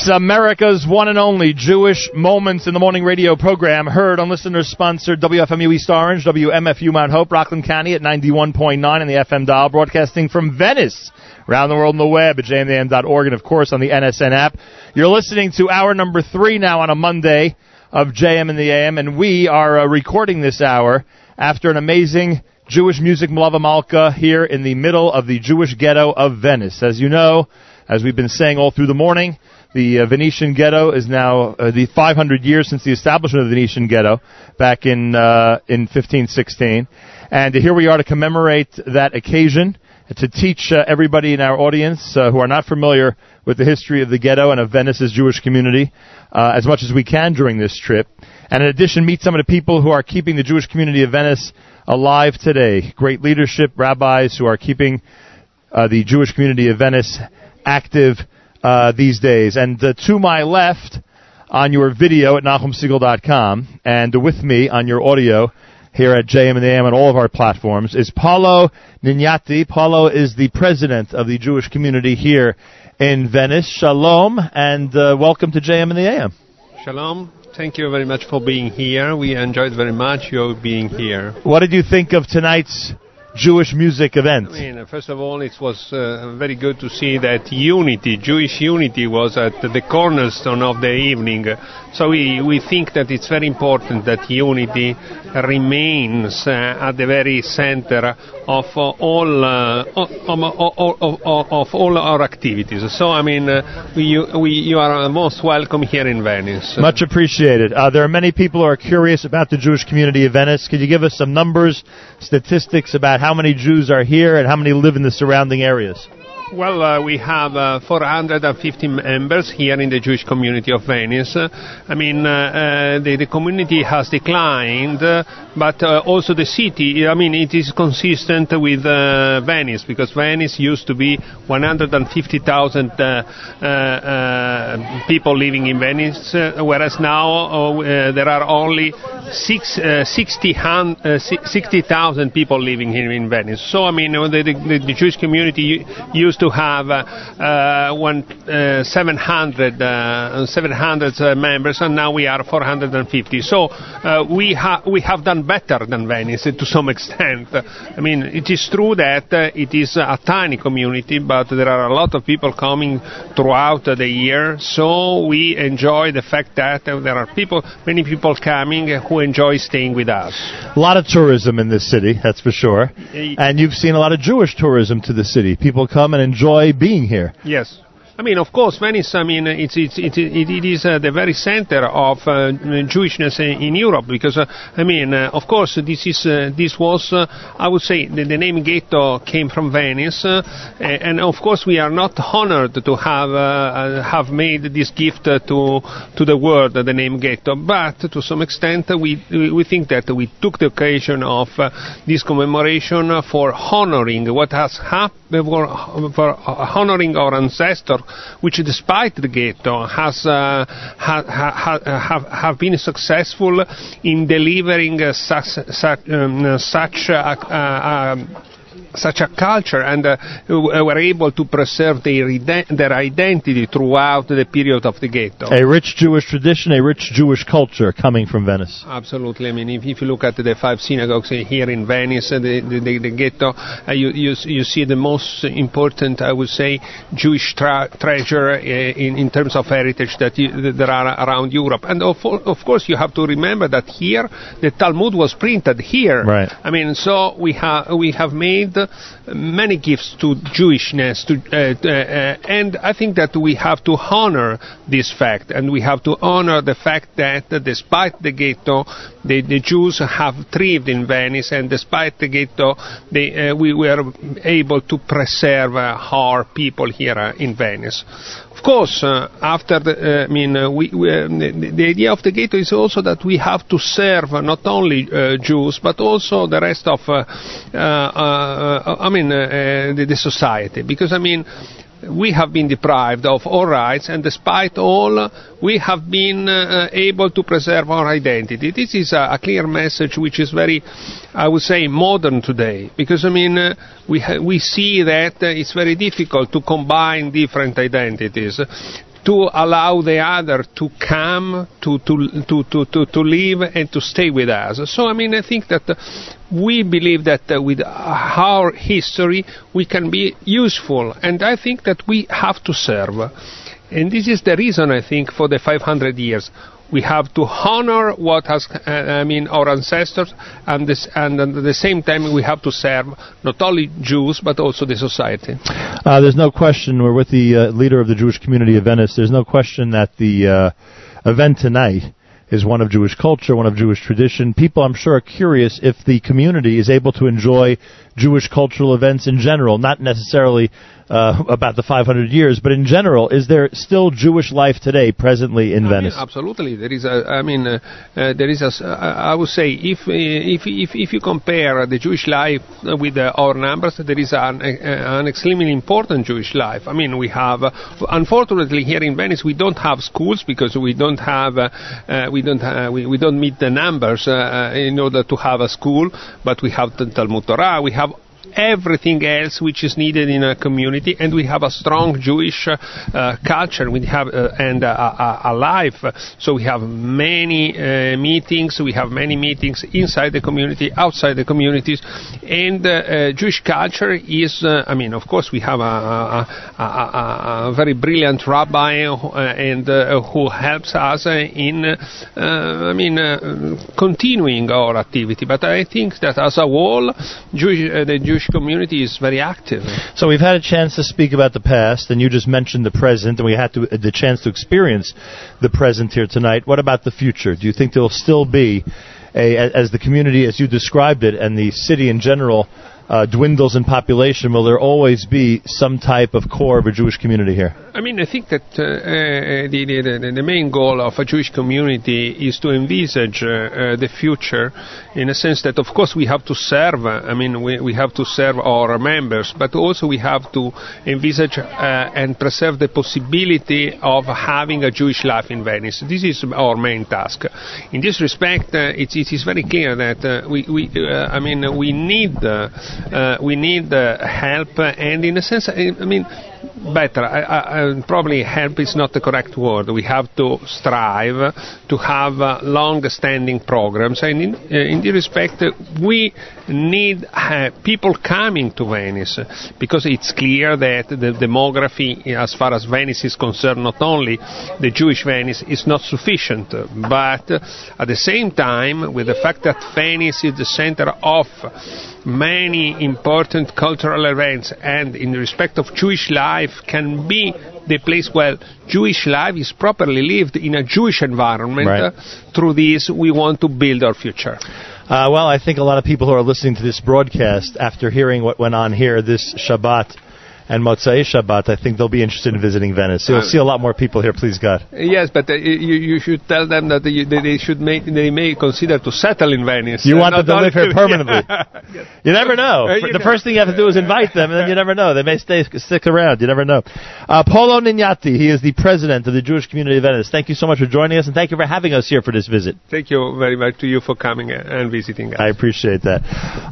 America's one and only Jewish Moments in the Morning radio program, heard on listener-sponsored WFMU East Orange, WMFU Mount Hope, Rockland County at 91.9 on the FM dial, broadcasting from Venice, around the world on the web at jmam.org, and of course on the NSN app. You're listening to hour number three now on a Monday of JM and the AM, and we are uh, recording this hour after an amazing Jewish music Melave Malka here in the middle of the Jewish ghetto of Venice. As you know, as we've been saying all through the morning, the uh, Venetian ghetto is now uh, the 500 years since the establishment of the Venetian ghetto back in uh, in 1516, and here we are to commemorate that occasion to teach uh, everybody in our audience uh, who are not familiar with the history of the ghetto and of Venice's Jewish community uh, as much as we can during this trip, and in addition meet some of the people who are keeping the Jewish community of Venice alive today. Great leadership, rabbis who are keeping the Jewish community of Venice active uh, these days. And uh, to my left on your video at NachumSegal.com and with me on your audio here at JM in the AM on all of our platforms is Paolo Gnignati. Paolo is the president of the Jewish community here in Venice. Shalom and uh, welcome to JM in the AM. Shalom. Thank you very much for being here. We enjoyed very much your being here. What did you think of tonight's Jewish music event? I mean, first of all, it was uh, very good to see that unity, Jewish unity, was at the cornerstone of the evening. So we, we think that it's very important that unity remains uh, at the very center of uh, all uh, of, of, of, of all our activities. So I mean, uh, we, we, you are most welcome here in Venice. Much appreciated. Uh, there are many people who are curious about the Jewish community of Venice. Could you give us some numbers, statistics about how many Jews are here and how many live in the surrounding areas? Well, uh, we have uh, 450 members here in the Jewish community of Venice. Uh, I mean, uh, uh, the, the community has declined, uh, but also the city, I mean, it is consistent with Venice, because Venice used to be 150,000 uh, uh, uh, people living in Venice, whereas now there are only six, uh, 60 uh, 60,000 people living here in Venice. So, I mean, the, the, the Jewish community used used to have uh, one, uh, 700, uh, 700 uh, members, and now we are 450. So uh, we, ha- we have done better than Venice to some [laughs] extent. I mean, it is true that uh, it is a tiny community, but there are a lot of people coming throughout the year. So we enjoy the fact that there are people, many people coming who enjoy staying with us. A lot of tourism in this city, that's for sure. And you've seen a lot of Jewish tourism to the city. People come and enjoy being here. Yes. I mean, of course, Venice. I mean, it's it's it, it, it is uh, the very center of uh, Jewishness in, in Europe because uh, I mean, uh, of course, this is uh, this was uh, I would say the, the name ghetto came from Venice, and of course we are not honored to have have made this gift to to the world the name ghetto, but to some extent we we think that we took the occasion of this commemoration for honoring what has happened for, honoring our ancestors which despite the ghetto has uh, ha, ha, ha, have, have been successful in delivering uh, such, such, um, uh, uh, um, such a culture and uh, were able to preserve their, their identity throughout the period of the ghetto. A rich Jewish tradition, a rich Jewish culture coming from Venice. Absolutely. I mean, if, if you look at the five synagogues here in Venice, uh, the, the, the, the ghetto, uh, you, you, you see the most important, I would say, Jewish tra- treasure uh, in, in terms of heritage that, you, that there are around Europe. And of, of course, you have to remember that here, the Talmud was printed here. Right. I mean, so we, ha- we have made many gifts to Jewishness, to, uh, uh, and I think that we have to honor this fact, and we have to honor the fact that uh, despite the ghetto, the, the Jews have thrived in Venice, and despite the ghetto, they, uh, we were able to preserve uh, our people here uh, in Venice. Of course, uh, after the, uh, I mean, uh, we, we, uh, the, the idea of the ghetto is also that we have to serve uh, not only uh, Jews but also the rest of, uh, uh, uh, I mean, uh, uh, the, the society. Because I mean, we have been deprived of all rights, and despite all, we have been uh, able to preserve our identity. This is a, a, clear message which is very, I would say, modern today. Because, I mean, uh, we, we see that uh, it's very difficult to combine different identities to allow the other to come, to, to, to, to, to, to live and to stay with us. So, I mean, I think that uh, we believe that uh, with our history we can be useful, and I think that we have to serve. And this is the reason, I think, for the 500 years. We have to honor what has, uh, I mean, our ancestors, and, this, and at the same time we have to serve not only Jews but also the society. Uh, there's no question, we're with the uh, leader of the Jewish community of Venice, there's no question that the uh, event tonight is one of Jewish culture, one of Jewish tradition. People, I'm sure, are curious if the community is able to enjoy Jewish cultural events in general, not necessarily uh, about the 500 years, but in general, is there still Jewish life today presently in I Venice? Mean, absolutely, there is a. I mean, uh, uh, there is a. Uh, I would say if uh, if if if you compare the Jewish life with our numbers, there is an uh, an extremely important Jewish life. I mean, we have. unfortunately, here in Venice, we don't have schools because we don't have. we don't we, we don't meet the numbers in order to have a school, but we have the Talmud Torah. We have everything else which is needed in a community, and we have a strong Jewish uh, culture. We have uh, and a, a, life. So we have many uh, meetings. We have many meetings inside the community, outside the communities, and uh, Jewish culture is. uh, I mean, of course, we have a, a, a very brilliant rabbi, uh, and who helps us in. I mean, continuing our activity. But I think that as a whole, Jewish, the Jewish community is very active. So we've had a chance to speak about the past, and you just mentioned the present, and we had to, the chance to experience the present here tonight. What about the future? Do you think there will still be, a, as the community, as you described it, and the city in general, uh, dwindles in population, will there always be some type of core of a Jewish community here? I mean, I think that uh, uh, the, the, the, main goal of a Jewish community is to envisage uh, the future in a sense that, of course, we have to serve, I mean, we, we have to serve our members, but also we have to envisage uh, and preserve the possibility of having a Jewish life in Venice. This is our main task. In this respect, uh, it, it is very clear that we, we I mean, we need uh, we need uh, help, uh, and in a sense, I, I mean, better. Probably help is not the correct word. We have to strive to have uh, long-standing programs, and in, uh, in this respect, uh, we need uh, people coming to Venice because it's clear that the demography, as far as Venice is concerned, not only the Jewish Venice, is not sufficient, but uh, at the same time, with the fact that Venice is the center of many important cultural events and in respect of Jewish life can be the place where Jewish life is properly lived in a Jewish environment. Right. Uh, through this, we want to build our future. Uh, well, I think a lot of people who are listening to this broadcast, after hearing what went on here this Shabbat and Motzai Shabbat, I think they'll be interested in visiting Venice. You'll Uh, see a lot more people here, please God. Yes, but uh, you, you should tell them that they, they should make, they may consider to settle in Venice. You want them to live here [laughs] permanently. You never know. Uh, you the know. first thing you have to do is invite them, and then you never know. They may stay stick around. You never know. Uh, Paolo Gnignati, he is the president of the Jewish community of Venice. Thank you so much for joining us, and thank you for having us here for this visit. Thank you very much to you for coming and visiting us. I appreciate that.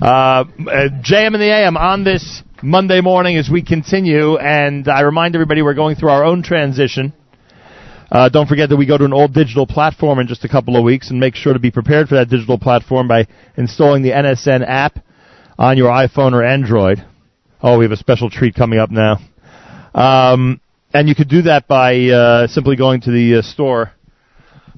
Uh, uh, JM and the AM on this Monday morning as we continue, and I remind everybody we're going through our own transition. Uh, don't forget that we go to an old digital platform in just a couple of weeks, and make sure to be prepared for that digital platform by installing the NSN app on your iPhone or Android. Oh, we have a special treat coming up now. Um, and you could do that by uh, simply going to the uh, store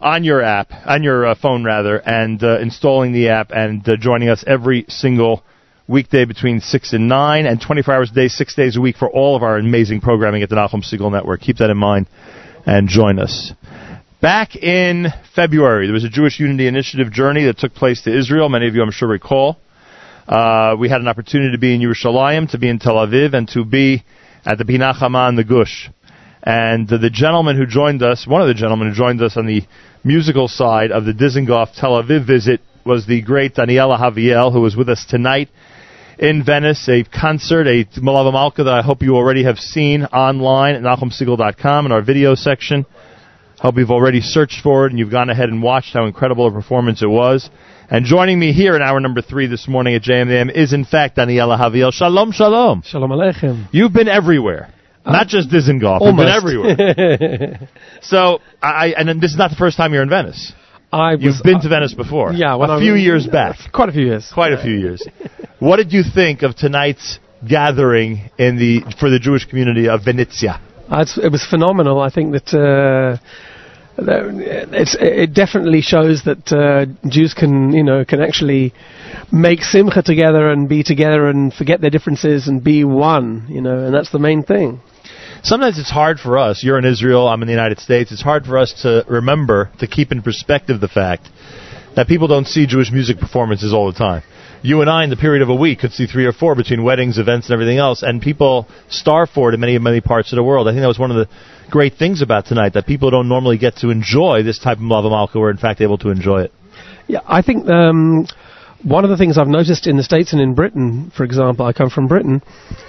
on your app, on your uh, phone rather, and uh, installing the app and uh, joining us every single weekday between 6 and 9 and 24 hours a day, 6 days a week for all of our amazing programming at the Nachum Segal Network. Keep that in mind and join us. Back in February, there was a Jewish Unity Initiative journey that took place to Israel. Many of you, I'm sure, recall. Uh, we had an opportunity to be in Yerushalayim, to be in Tel Aviv, and to be at the Pina Chama, the Gush. And uh, the gentleman who joined us, one of the gentlemen who joined us on the musical side of the Dizengoff Tel Aviv visit was the great Daniel Ahaviel, who was with us tonight in Venice, a concert, a Melave Malka that I hope you already have seen online at NachumSegal.com in our video section. I Hope you've already searched for it and you've gone ahead and watched how incredible a performance it was. And joining me here in hour number three this morning at JMM is in fact Daniel Ahaviel. Shalom, shalom. Shalom Aleichem. You've been everywhere. Uh, not just Dizengoff. You've everywhere. [laughs] so, I, and this is not the first time you're in Venice. I was, You've been to Venice before. Yeah, a I few was- years back. [laughs] Quite a few years. Quite a few years. what did you think of tonight's gathering in the for the Jewish community of Venezia? Uh, it was phenomenal. I think that uh, it's, it definitely shows that uh, Jews can, you know, can actually make simcha together and be together and forget their differences and be one, you know, and that's the main thing. Sometimes it's hard for us. You're in Israel. I'm in the United States. It's hard for us to remember to keep in perspective the fact that people don't see Jewish music performances all the time. You and I, in the period of a week, could see three or four between weddings, events, and everything else, and people starve for it in many, many parts of the world. I think that was one of the great things about tonight that people don't normally get to enjoy this type of Melave Malka. We're in fact able to enjoy it. Yeah, I think um, one of the things I've noticed in the States and in Britain, for example, I come from Britain,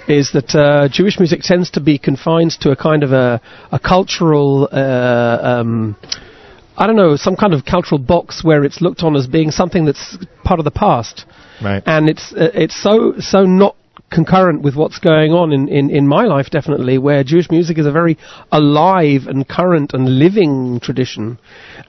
is that uh, Jewish music tends to be confined to a kind of a, a cultural. Uh, um, I don't know, some kind of cultural box where it's looked on as being something that's part of the past. Right. And it's uh, it's so so not concurrent with what's going on in, in, in my life definitely where Jewish music is a very alive and current and living tradition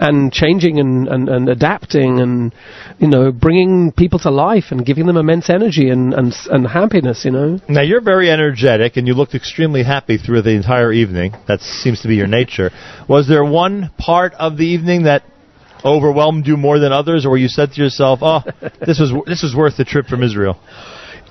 and changing and, and, and adapting and you know bringing people to life and giving them immense energy and, and, and happiness you know Now you're very energetic, and you looked extremely happy through the entire evening. That seems to be your nature. Was there one part of the evening that overwhelmed you more than others, or you said to yourself, "Oh, this was this was worth the trip from Israel"?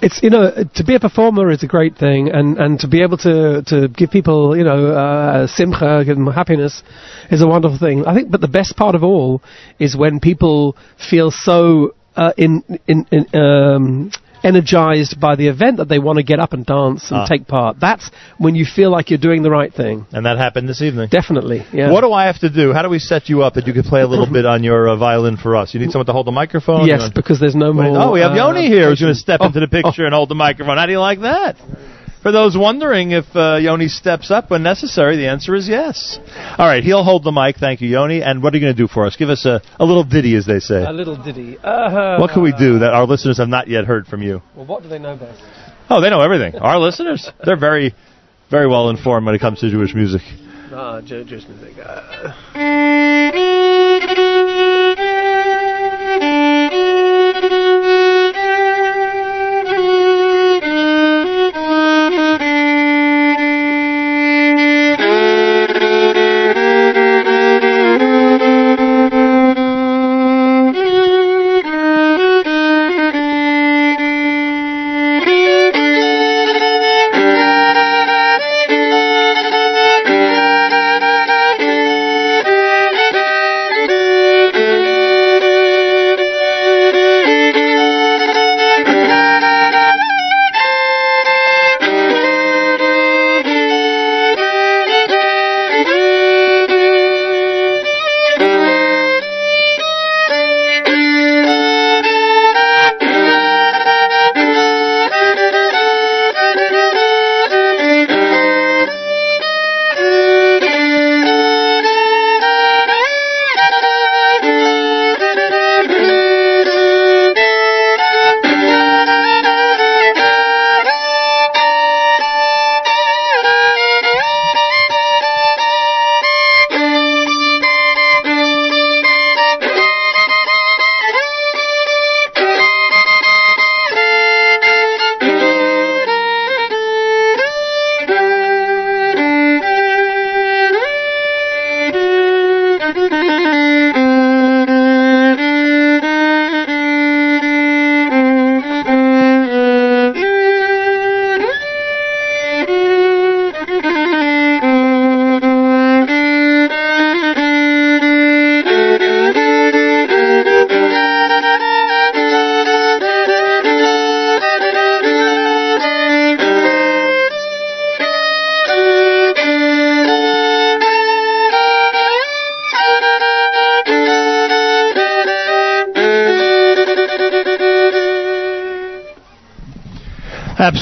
It's you know to be a performer is a great thing and and to be able to to give people you know uh, simcha give them happiness is a wonderful thing. I think but the best part of all is when people feel so uh, in in, in um energized by the event that they want to get up and dance and Ah. take part that's when you feel like you're doing the right thing And that happened this evening. definitely yeah What do I have to do? How do we set you up that you could play a little [laughs] bit on your uh, violin for us? You need someone to hold the microphone. yes because there's no more Oh, we have uh, Yoni here who's going to step oh, into the picture and hold the microphone. How do you like that? For those wondering if uh, Yoni steps up when necessary, the answer is yes. All right, he'll hold the mic. Thank you, Yoni. And what are you going to do for us? Give us a, a little ditty, as they say. A little ditty. Uh, What can we do that our listeners have not yet heard from you? Well, what do they know best? Oh, they know everything. Our listeners, they're very, very well informed when it comes to Jewish music. Ah, Jew- Jewish music. Uh,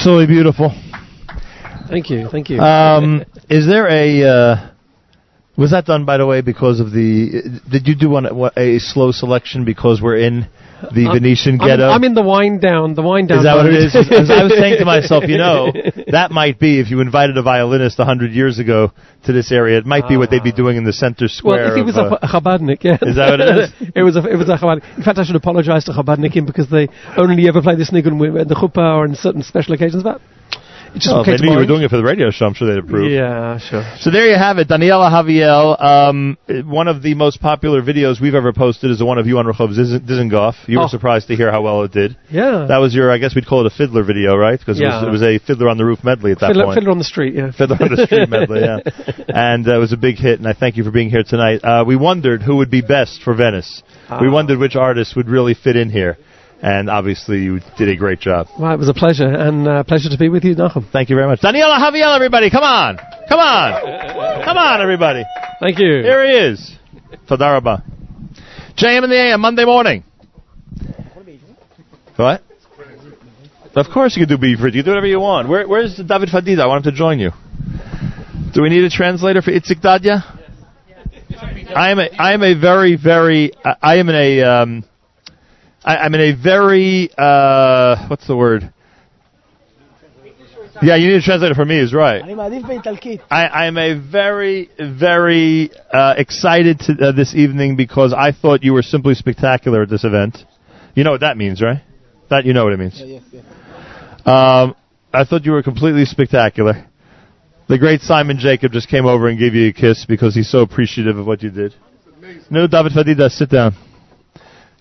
Absolutely beautiful. thank you, thank you. Um, is there a? Uh, was that done, by the way, because of the? Did you do one, a slow selection because we're in the I'm- Venetian I'm, ghetto? I'm in the wind down. The wind down. is that what it mode. As I was saying to myself, you know, [laughs] that might be if you invited a violinist a hundred years ago to this area, it might be what they'd be doing in the center square. Well, if he was uh, a, a Chabadnik, yeah. Is that what it is? [laughs] it was a, it was a Chabadnik. In fact, I should apologize to Chabadnikim because they only ever play this nigun in the chuppah or in certain special occasions. But just if they knew you were doing it for the radio show, I'm sure they'd approve. Yeah, sure. So there you have it, Daniel Ahaviel. Um, one of the most popular videos we've ever posted is the one of you on Rehov Dizen- Dizengoff. You Oh. were surprised to hear how well it did. Yeah. That was your, I guess we'd call it a fiddler video, right? Because Yeah. it, was, it was a fiddler on the roof medley at that Fiddler, point. Fiddler on the street, yeah. Fiddler on the Street [laughs] medley, yeah. And uh, it was a big hit, and I thank you for being here tonight. Uh, we wondered who would be best for Venice. We Ah. wondered which artist would really fit in here. And obviously, you did a great job. Well, it was a pleasure, and uh, pleasure to be with you, Nachum. Thank you very much. Daniel Ahaviel, everybody, come on. Come on. Come on, everybody. Thank you. Here he is. Tadaraba. JM in the AM, Monday morning. What? Of course you can do Beaver. You can do whatever you want. Where, where's David Fadida? I want him to join you. Do we need a translator for Itzik Dadya? I am a, I am a very, very, I, I am in a, um, I, am in a very uh, what's the word? Yeah, you need to translate it for me. Is right. I, am a very, very uh, excited to, uh, this evening because I thought you were simply spectacular at this event. You know what that means, right? That you know what it means. Um, I thought you were completely spectacular. The great Simon Jacob just came over and gave you a kiss because he's so appreciative of what you did. No, David Fadida, sit down.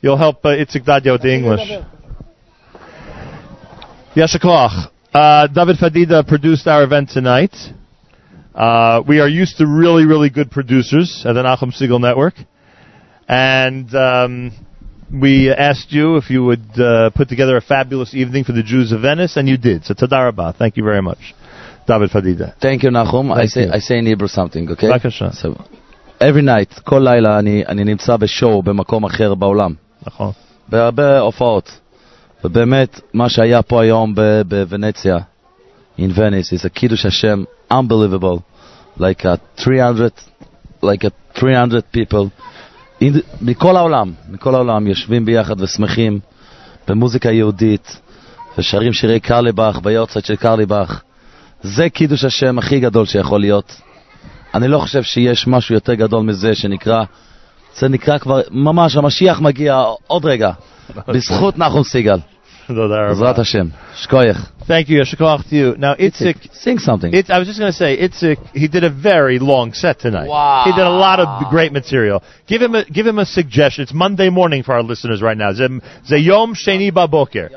You'll help uh, Itzik Dadya with the English. Yeshakoach. Uh, David Fadida produced our event tonight. Uh, we are used to really, really good producers at the Nachum Segal Network. And um, we asked you if you would uh, put together a fabulous evening for the Jews of Venice, and you did. So tadarabah. Thank you very much. David Fadida. Thank you, Nachum. Thank I, say, you. I say in Hebrew something, okay? בבקשה. So, every night, כל לילה אני, אני נמצא show, במקום אחר בעולם. נכון. בהרבה הופעות. ובאמת, מה שהיה פה היום בוונציה, in Venice. It's a Kiddush Hashem, unbelievable. Like a 300, like a 300 people. In, מכל העולם, מכל העולם, יושבים ביחד ושמחים במוזיקה יהודית, ושרים שירי קרליבך, ביורצייט של קרליבך. זה קידוש השם הכי גדול שיכול להיות. אני לא חושב שיש משהו יותר גדול מזה שנקרא, זה נקרא כבר, ממש, המשיח מגיע עוד רגע, [laughs] בזכות נחום סיגל. בעזרת השם. שכוייך. Thank you, Yeshikoch to you. Now, Itzik, sing something. It, I was just going to say, Itzik, he did a very long set tonight. Wow. He did a lot of great material. Give him a give him a suggestion. It's Monday morning for our listeners right now. Zem- Zayom Sheni Baboker.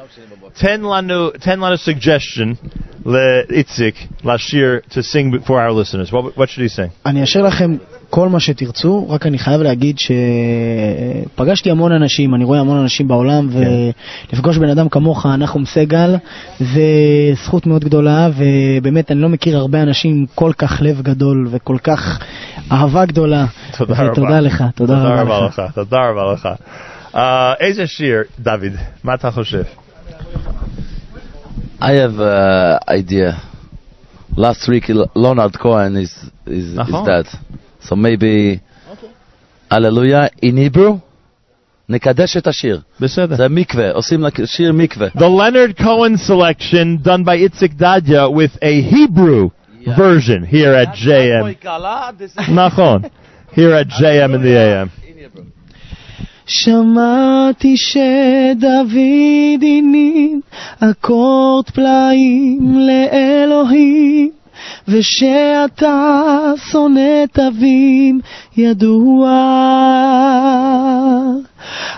Ten lanu, ten lanu suggestion le Itzik Lashir to sing for our listeners. What what should he sing? אני אשאיר לכם כל מה שתרצו, רק אני חייב להגיד שפגשתי המון אנשים, אני רואה המון אנשים בעולם, ולפגוש בן אדם כמוך, נחום סגל, זה זכות מאוד גדולה, ובאמת אני לא מכיר הרבה אנשים עם כל כך לב גדול וכל כך אהבה גדולה. תודה רבה. ותודה לך, תודה רבה רבה לך. לך. תודה רבה לך. אה, איזה שיר, דוד? מה אתה חושב? I have uh, idea. Last week, Leonard Cohen is is, is נכון. dead, so maybe Hallelujah in Hebrew. נקדש את השיר. בסדר. זה מקווה, עושים לק- שיר מקווה. The Leonard Cohen selection done by Itzik Dadya with a Hebrew version here at JM. Nachon. Here at JM in the AM. שמעתי שדוד הניב אקורד פלאים לאלוהים ושאתה שונא תווים ידוע.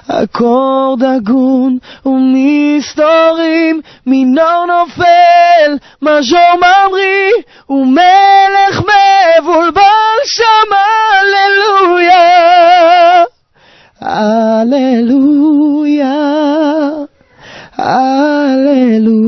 אקורד הגון ומסתורים מינור נופל מז'ור ממריא ומלך מבולבל שם הללויה. הללויה, הללויה,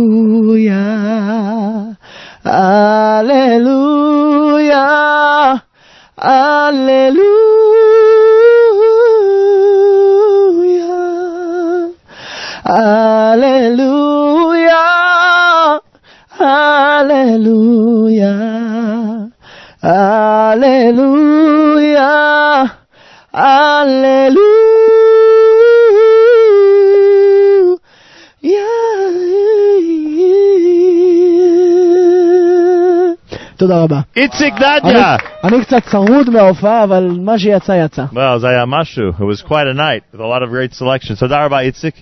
תודה רבה. איציק אני- דדיה! אני קצת צרוד מההופעה, אבל מה שיצא יצא. Well, Zaya Mashu. It was quite a night with a lot of great selections. Toda rabba Itzik.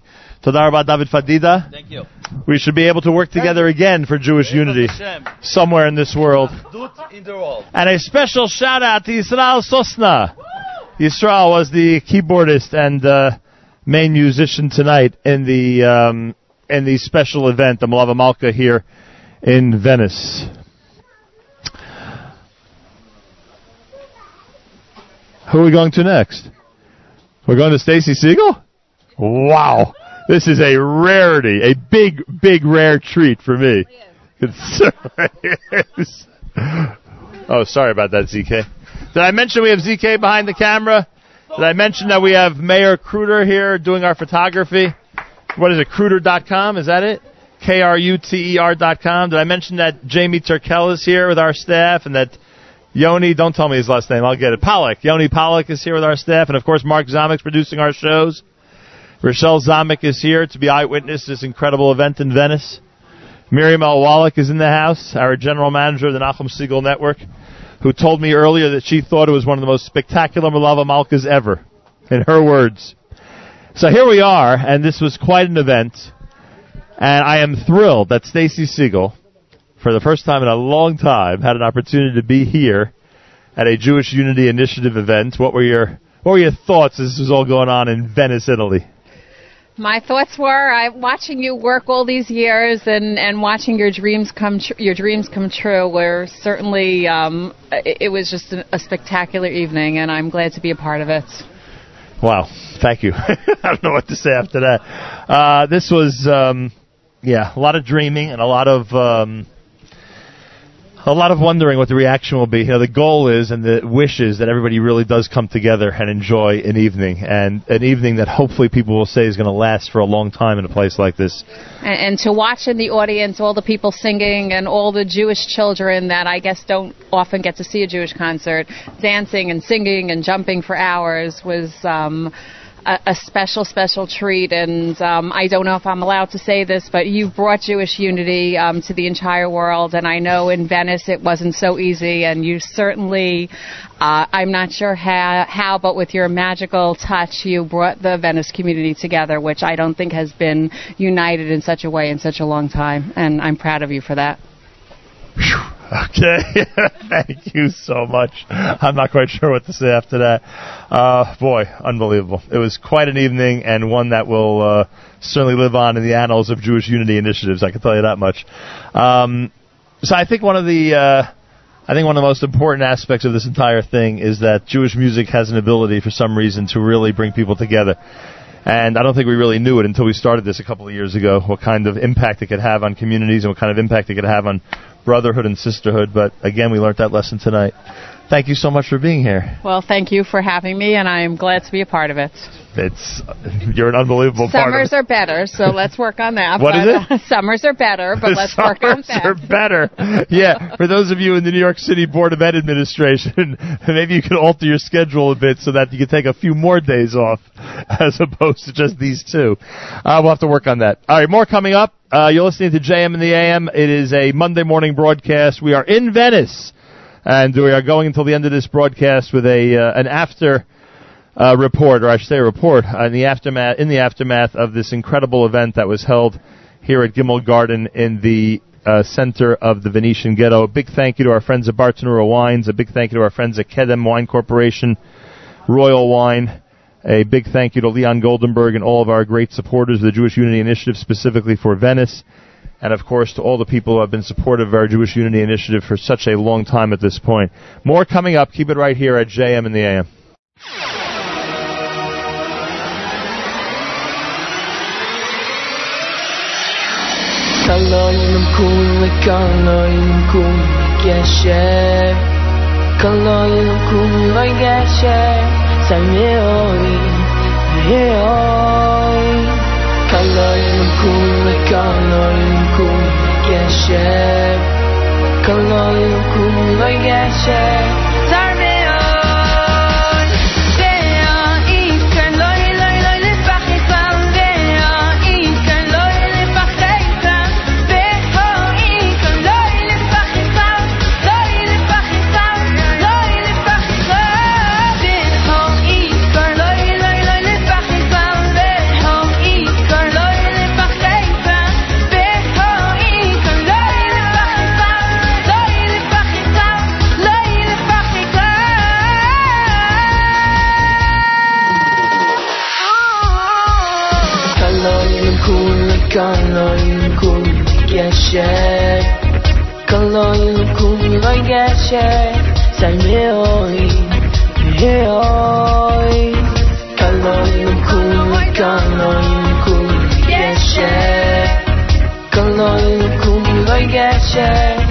Toda rabba David Fadida. Thank you. We should be able to work together again for Jewish unity somewhere in this world. in the world. And a special shout out to Yisrael Sosna. Yisrael was the keyboardist and uh, main musician tonight in the um, in the special event, the Melave Malka here in Venice. Who are we going to next? We're going to Stacy Segal? Wow. This is a rarity, a big, big rare treat for me. [laughs] It certainly is. Oh, sorry about that, ZK. Did I mention we have ZK behind the camera? Did I mention that we have Meir Kruter here doing our photography? What is it, Kruter.com? Is that it? K-R-U-T-E-R dot com. Did I mention that Jamie Turkel is here with our staff and that Yoni, don't tell me his last name, I'll get it. Pollock. Yoni Pollock is here with our staff and of course Mark Zamek's producing our shows. Rochelle Zamek is here to be eyewitness to this incredible event in Venice. Miriam L. Wallach is in the house, our general manager of the Nachum Segal Network, who told me earlier that she thought it was one of the most spectacular Melave Malkas ever, in her words. So here we are, and this was quite an event, and I am thrilled that Stacy Segal, for the first time in a long time, had an opportunity to be here at a Jewish Unity Initiative event. What were your what were your thoughts as this was all going on in Venice, Italy? My thoughts were I watching you work all these years and, and watching your dreams come tr- your dreams come true were certainly um, it, it was just a, a spectacular evening and I'm glad to be a part of it. Wow, thank you. [laughs] I don't know what to say after that. Uh, this was, um, yeah, a lot of dreaming and a lot of, um, a lot of wondering what the reaction will be. You know, the goal is and the wish is that everybody really does come together and enjoy an evening, and an evening that hopefully people will say is going to last for a long time in a place like this. and, and to watch in the audience all the people singing and all the Jewish children that I guess don't often get to see a Jewish concert dancing and singing and jumping for hours was um, a, a special, special treat. And um, I don't know if I'm allowed to say this, but you've brought Jewish unity um, to the entire world. And I know in Venice it wasn't so easy, and you certainly. Uh, I'm not sure how, how, but with your magical touch, you brought the Venice community together, which I don't think has been united in such a way in such a long time. And I'm proud of you for that. Okay, [laughs] thank you so much. I'm not quite sure what to say after that. Uh, boy, unbelievable. It was quite an evening and one that will uh, certainly live on in the annals of Jewish Unity initiatives. I can tell you that much. Um, so I think one of the uh, I think one of the most important aspects of this entire thing is that Jewish music has an ability, for some reason, to really bring people together. And I don't think we really knew it until we started this a couple of years ago, what kind of impact it could have on communities and what kind of impact it could have on brotherhood and sisterhood. But again, we learned that lesson tonight. Thank you so much for being here. Well, thank you for having me, and I am glad to be a part of it. It's you're an unbelievable it. Summers are better, so let's work on that. What is but, uh, [laughs] summers are better, but let's work on summers that. are better. Yeah, for those of you in the New York City Board of Ed Administration, [laughs] maybe you could alter your schedule a bit so that you could take a few more days off [laughs] as opposed to just these two. Uh, we'll have to work on that. All right, more coming up. Uh, you're listening to JM in the AM. It is a Monday morning broadcast. We are in Venice, and we are going until the end of this broadcast with a uh, an after uh, report, or I should say, a report uh, in the aftermath in the aftermath of this incredible event that was held here at Gimel Garden in the uh, center of the Venetian Ghetto. A big thank you to our friends at Bartenura Wines. A big thank you to our friends at Kedem Wine Corporation, Royal Wine. A big thank you to Leon Goldenberg and all of our great supporters of the Jewish Unity Initiative, specifically for Venice. And of course, to all the people who have been supportive of our Jewish Unity Initiative for such a long time at this point. More coming up. Keep it right here at JM in the AM. Kanunkum gerçek Kanunkum gerçek kalau يكون gerçek Kalau يكون غير gerçek Sen ne oy, ne oy? Kalau يكون kalau يكون gerçek Kalau يكون gerçek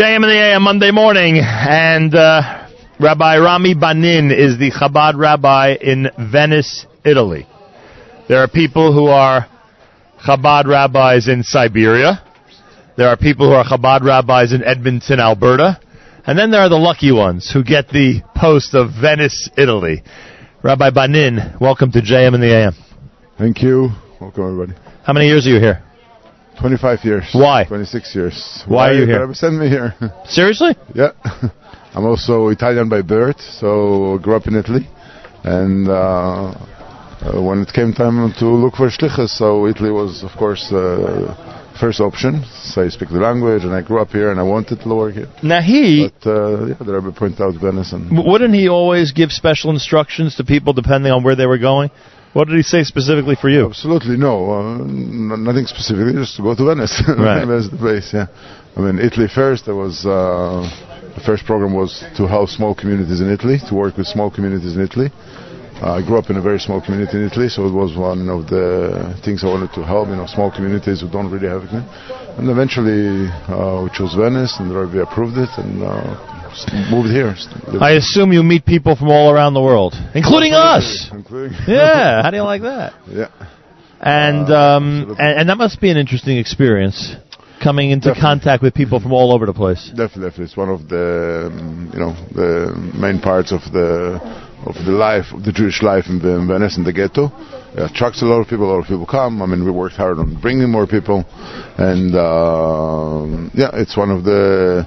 JM in the AM Monday morning, and uh, Rabbi Rami Banin is the Chabad rabbi in Venice, Italy. There are people who are Chabad rabbis in Siberia. There are people who are Chabad rabbis in Edmonton, Alberta. And then there are the lucky ones who get the post of Venice, Italy. Rabbi Banin, welcome to JM in the AM. Thank you. Welcome, everybody. How many years are you here? 25 years. Why? 26 years. Why are you here? Send me here. [laughs] Seriously? Yeah. [laughs] I'm also Italian by birth, so grew up in Italy. And uh, uh, when it came time to look for shlichus, so Italy was, of course, uh, first option. So I speak the language, and I grew up here, and I wanted to work here. Now he, But uh, yeah, the Rebbe pointed out Venice, and wouldn't he always give special instructions to people depending on where they were going? What did he say specifically for you? Absolutely no, uh, n- nothing specifically, just to go to Venice. [laughs] Right. [laughs] That's the base, yeah. I mean, Italy first. There was uh, the first program was to help small communities in Italy, to work with small communities in Italy. Uh, I grew up in a very small community in Italy, so it was one of the things I wanted to help. You know, small communities who don't really have it. And eventually, uh, we chose Venice, and the approved it, and uh, moved here. I assume you meet people from all around the world, including us. Including Yeah, [laughs] how do you like that? Yeah. And um, and, and that must be an interesting experience, coming into contact with people from all over the place. Definitely, definitely. It's one of the um, you know the main parts of the of the life of the Jewish life in, the, in Venice in the ghetto. It attracts a lot of people. A lot of people come. I mean, we worked hard on bringing more people, and um yeah, it's one of the.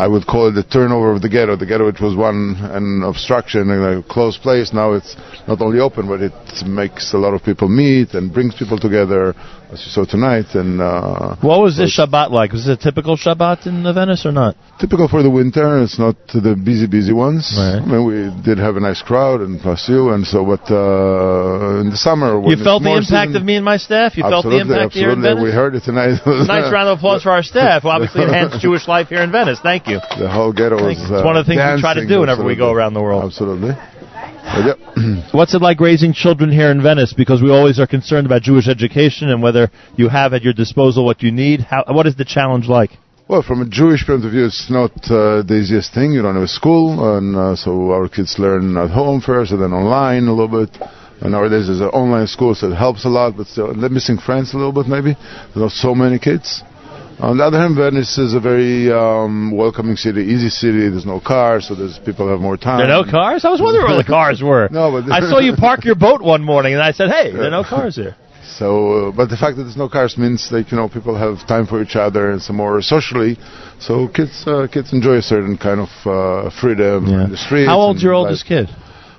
I would call it the turnover of the ghetto. The ghetto, which was one an obstruction and a closed place, now it's not only open, but it makes a lot of people meet and brings people together, as you saw tonight. And uh, What was this Shabbat like? Was it a typical Shabbat in uh, Venice or not? typical for the winter. It's not the busy, busy ones. I mean, we did have a nice crowd and plus you, and so. But uh, in the summer, when You felt the impact season- of me and my staff. You felt the Absolutely, impact here in absolutely. We heard it tonight. [laughs] Nice round of applause for our [laughs] staff, who obviously enhanced Jewish life here in Venice. Thank you. The whole ghetto was. It's one of the things we try to do whenever we go around the world. Absolutely. [clears throat] What's it like raising children here in Venice? Because we always are concerned about Jewish education and whether you have at your disposal what you need. How, what is the challenge like? Well, from a Jewish point of view, it's not uh, the easiest thing. You don't have a school, and uh, so our kids learn at home first, and then online a little bit. And nowadays there's an online school, so it helps a lot. But still, they're missing friends a little bit, maybe. There's not so many kids. On the other hand, Venice is a very um, welcoming city, easy city. There's no cars, so there's people have more time. There are no cars? I was wondering where the [laughs] cars were. No, but I saw you park your boat one morning, and I said, "Hey, there are no cars here." [laughs] So, uh, but the fact that there's no cars means that you know people have time for each other and some more socially. So kids uh, kids enjoy a certain kind of uh, freedom in the streets. How old's your oldest life. kid?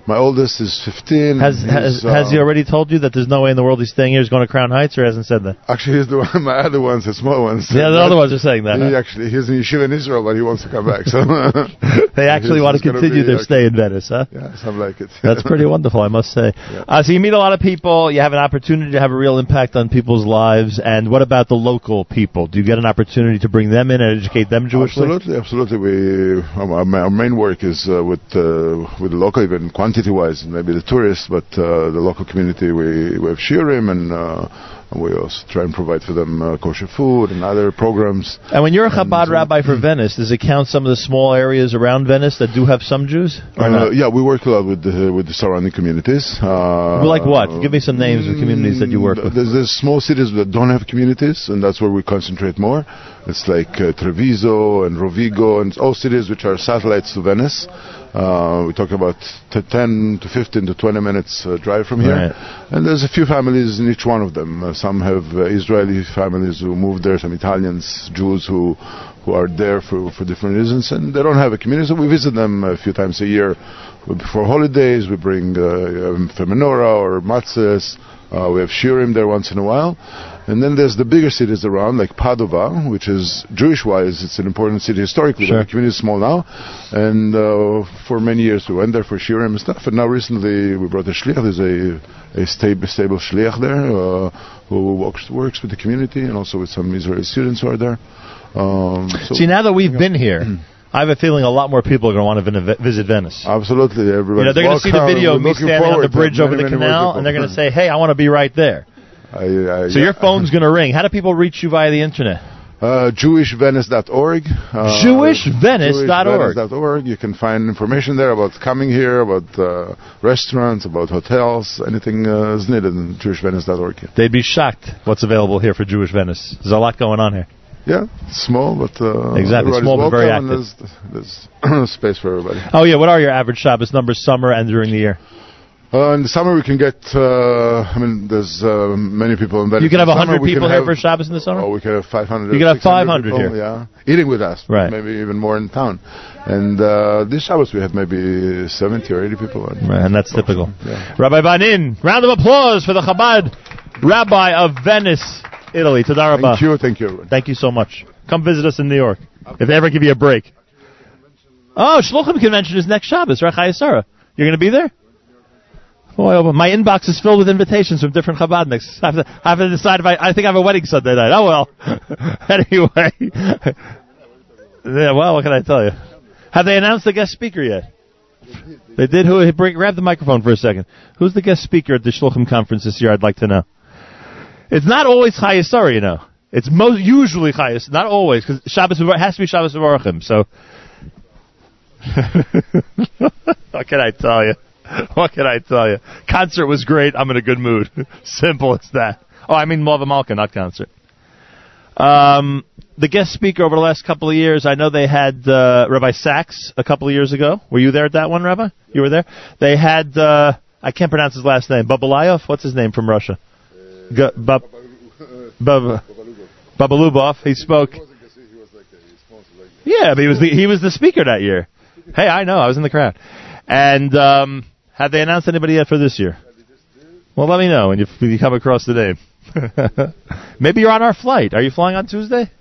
My oldest is 15. Has uh, has he already told you that there's no way in the world he's staying here? He's going to Crown Heights, or hasn't said that? Actually, he's the one. [laughs] My other ones, the small ones. Yeah, the other ones are saying that, He huh? actually, he's in yeshiva in Israel, but he wants to come back. So [laughs] They actually want to continue their stay in Venice, huh? Yeah, something like it. That's pretty [laughs] wonderful, I must say. Uh, so you meet a lot of people. You have an opportunity to have a real impact on people's lives. And what about the local people? Do you get an opportunity to bring them in and educate them Jewishly? Absolutely, absolutely. We our, our main work is uh, with uh, with the local, even quantity-wise, maybe the tourists, but uh, the local community. We we have shiurim and. Uh, we also try and provide for them uh, kosher food and other programs. And when you're a Chabad rabbi for Venice, does it count some of the small areas around Venice that do have some Jews? Uh, yeah, we work a lot with the with the surrounding communities. Uh, like what? Give me some names of communities that you work with. There's, there's small cities that don't have communities, and that's where we concentrate more. It's like uh, Treviso and Rovigo, and all cities which are satellites to Venice. Uh, we talk about t- 10 to 15 to 20 minutes uh, drive from here. Right. And there's a few families in each one of them. Uh, some have uh, Israeli families who moved there, some Italians, Jews who who are there for, for different reasons, and they don't have a community. So we visit them a few times a year. Before holidays, we bring uh, um, or matzahs. Uh, we have shiurim there once in a while. And then there's the bigger cities around, like Padova, which is Jewish-wise, it's an important city historically, Sure. but the community is small now. And uh, for many years we went there for shiurim and stuff. And now recently we brought a shliach. There's a, a stable, stable shliach there uh, who works, works with the community and also with some Israeli students who are there. Um, so See, now that we've been here, I have a feeling a lot more people are going to want to visit Venice. Absolutely, everybody. You know, they're going to see the video of me standing on the bridge over the canal, and they're going to say, "Hey, I want to be right there." I, I, So your phone's going to ring. How do people reach you via the internet? Uh, JewishVenice.org. Uh, JewishVenice.org. JewishVenice.org. You can find information there about coming here, about uh, restaurants, about hotels, anything uh, is needed in JewishVenice.org. They'd be shocked what's available here for Jewish Venice. There's a lot going on here. Yeah, small, but uh, Exactly, small but very and There's, there's [clears throat] space for everybody. Oh yeah, what are your average Shabbos numbers summer and during the year? Uh, in the summer, we can get. Uh, I mean, there's uh, many people in Venice. You can have. 100 people here have- for Shabbos in the summer? Oh, we can have 500. You can have 500 people, here. Yeah, eating with us. Right. Maybe even more in town. And uh, this Shabbos, we have maybe 70 or 80 people. Right, and that's typical. Yeah. Rabbi Banin, round of applause for the Chabad Rabbi of Venice, Italy. Toda rabba. Thank you, thank you. everyone. Thank you so much. Come visit us in New York if they ever give you a break. Oh, Shluchim convention is next Shabbos, right? You're going to be there? Oh, my inbox is filled with invitations from different Chabadniks. I have to, I have to decide if I, I think I have a wedding Sunday night. Oh well. [laughs] anyway. yeah, well, what can I tell you? Have they announced the guest speaker yet? They did. Who? Bring, grab the microphone for a second. Who's the guest speaker at the Shluchim conference this year? I'd like to know. It's not always Chayei Sarah, you know. It's most usually Chayes, not always, because Shabbos has to be Shabbos Mevarchim. So, [laughs] what can I tell you? [laughs] What can I tell you? Concert was great. I'm in a good mood. [laughs] Simple as that. Oh, I mean Melave Malka, not concert. Um, the guest speaker over the last couple of years, I know they had uh, Rabbi Sachs a couple of years ago. Were you there at that one, Rabbi? You were there. They had uh, I can't pronounce his last name. Babalayov. What's his name from Russia? G- Bab- Bab- [laughs] Babalubov. He spoke. Yeah, but he was the he was the speaker that year. Hey, I know. I was in the crowd. And um, have they announced anybody yet for this year? Well, let me know when you, when you come across the name. [laughs] Maybe you're on our flight. Are you flying on Tuesday?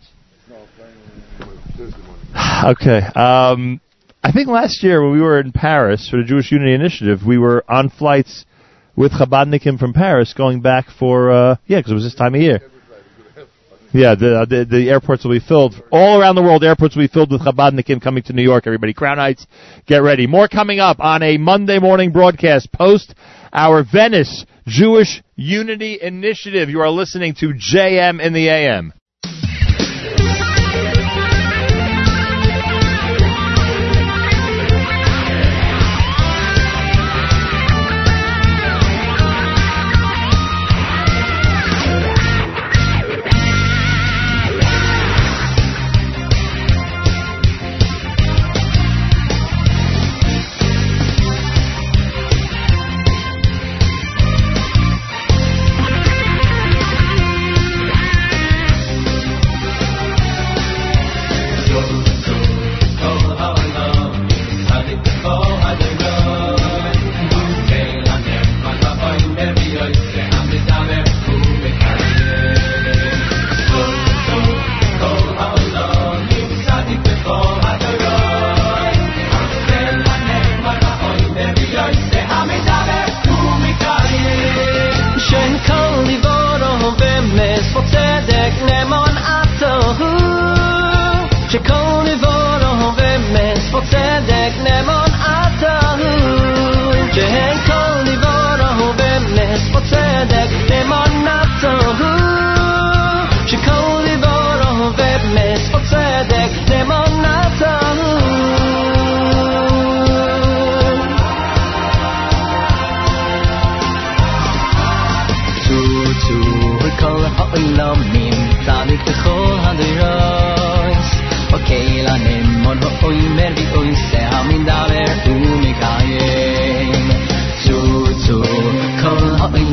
[sighs] Okay. Um, I think last year when we were in Paris for the Jewish Unity Initiative, we were on flights with Chabadnikim from Paris going back for, uh, yeah, because it was this time of year. Yeah, the, uh, the the airports will be filled all around the world. Airports will be filled with Chabadnikim coming to New York. Everybody, Crown Heights, get ready. More coming up on a Monday morning broadcast post our Venice Jewish Unity Initiative. You are listening to JM in the AM.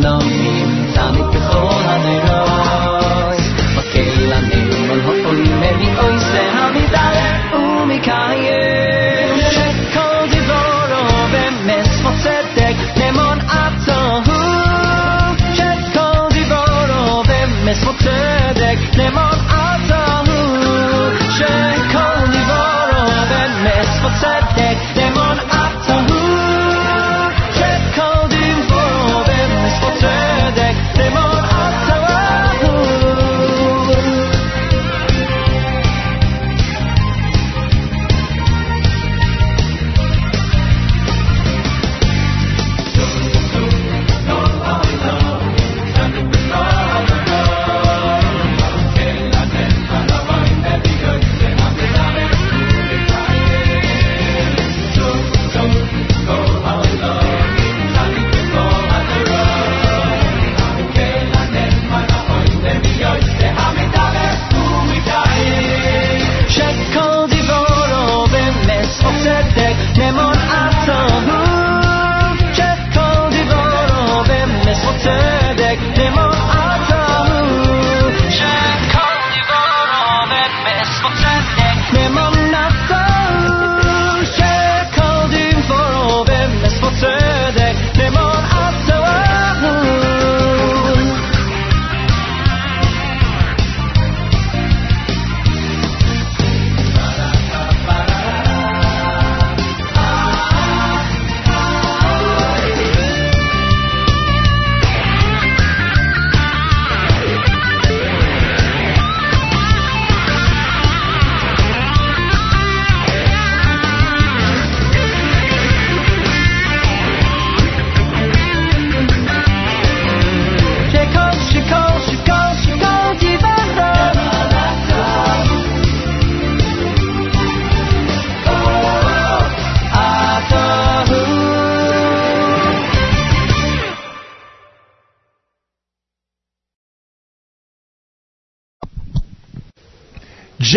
Nam Nam Nam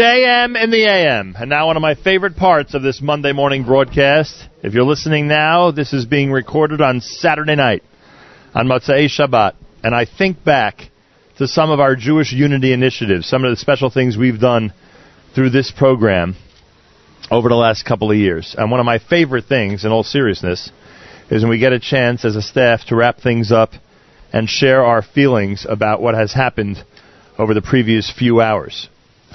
JM in the AM. And now one of my favorite parts of this Monday morning broadcast. If you're listening now, this is being recorded on Saturday night, on Motzei Shabbat. And I think back to some of our Jewish Unity initiatives, some of the special things we've done through this program over the last couple of years. And one of my favorite things, in all seriousness, is when we get a chance as a staff to wrap things up and share our feelings about what has happened over the previous few hours.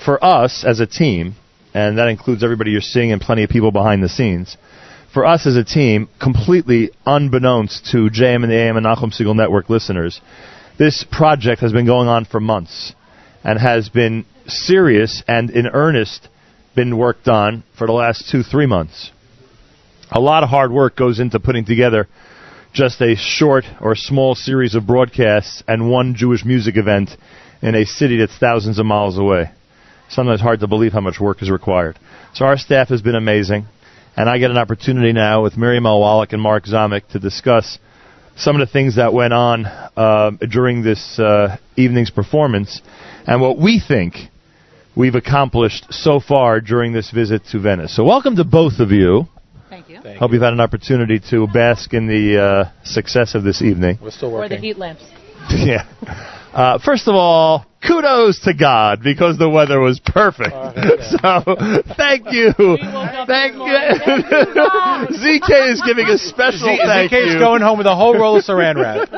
For us as a team, and that includes everybody you're seeing and plenty of people behind the scenes, for us as a team, completely unbeknownst to JM in the AM and Nachum Segal Network listeners, this project has been going on for months and has been serious and in earnest been worked on for the last two, three months. A lot of hard work goes into putting together just a short or small series of broadcasts and one Jewish music event in a city that's thousands of miles away. Sometimes it's hard to believe how much work is required. So our staff has been amazing, and I get an opportunity now with Miriam L. Wallach and Mark Zamek to discuss some of the things that went on uh, during this uh, evening's performance and what we think we've accomplished so far during this visit to Venice. So welcome to both of you. Thank you. Hope you've had an opportunity to bask in the uh, success of this evening. We're still working. Or the heat lamps. [laughs] yeah. Uh, first of all, kudos to God because the weather was perfect. [laughs] so thank you, [laughs] thank you. ZK is giving a special Z- thank ZK is going home with a whole roll of saran wrap. [laughs]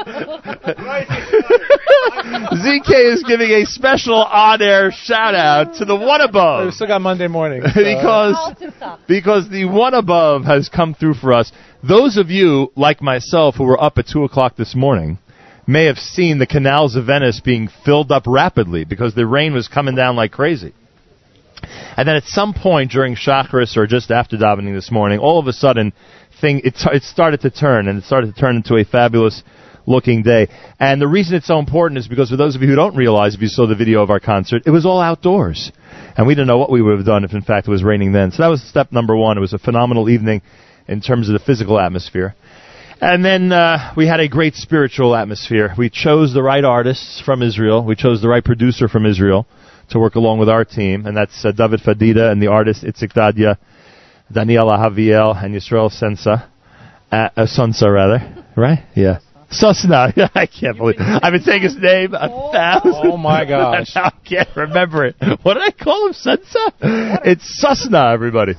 ZK is giving a special on-air shout out to the one above. We still got Monday morning. so- because because the one above has come through for us. Those of you like myself who were up at two o'clock this morning may have seen the canals of Venice being filled up rapidly because the rain was coming down like crazy. And then at some point during Shacharis or just after davening this morning, all of a sudden, thing it, it started to turn and it started to turn into a fabulous looking day. And the reason it's so important is because for those of you who don't realize, if you saw the video of our concert, it was all outdoors. And we didn't know what we would have done if in fact it was raining then. So that was step number one. It was a phenomenal evening in terms of the physical atmosphere. And then uh, we had a great spiritual atmosphere. We chose the right artists from Israel. We chose the right producer from Israel to work along with our team, and that's uh, David Fadida and the artist Itzik Dadya, Daniel Ahaviel, and Yisrael Sensa. Uh, uh, rather. Right? Yeah. Sosna. [laughs] I can't believe I've been saying his name a thousand. Oh, my [laughs] gosh. I can't remember it. What did I call him? Sensa? It's Susna, everybody.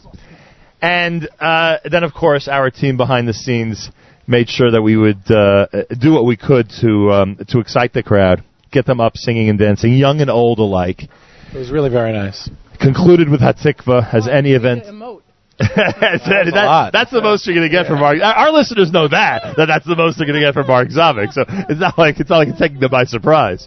And uh, then, of course, our team behind the scenes made sure that we would uh, do what we could to um, to excite the crowd, get them up singing and dancing, young and old alike. It was really very nice. Concluded with Hatikva as any event. [laughs] that, lot. that's the most you're going to get from Mark. Our our listeners know that that that's the most they're going to get from Mark Zamek. So it's not like it's not like it's taking them by surprise.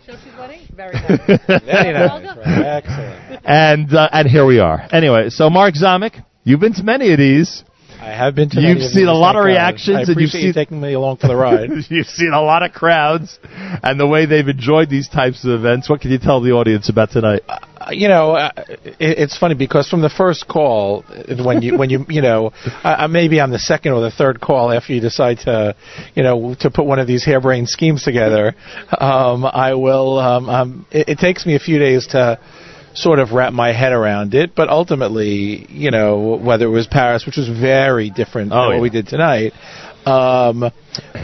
Very nice. [laughs] Right. Excellent. and uh, and here we are. Anyway, so Mark Zamek, you've been to many of these. I have been to. You've seen a lot of reactions and you've seen- taking me along for the ride. [laughs] You've seen a lot of crowds and the way they've enjoyed these types of events. What can you tell the audience about tonight? Uh, you know, uh, it, it's funny because from the first call, uh, when you when you you know, [laughs] uh, maybe I'm the second or the third call after you decide to, you know, to put one of these harebrained schemes together. Um, I will. Um, um, it, it takes me a few days to sort of wrap my head around it, but ultimately, you know, whether it was Paris, which was very different Oh, than yeah. what we did tonight. Um,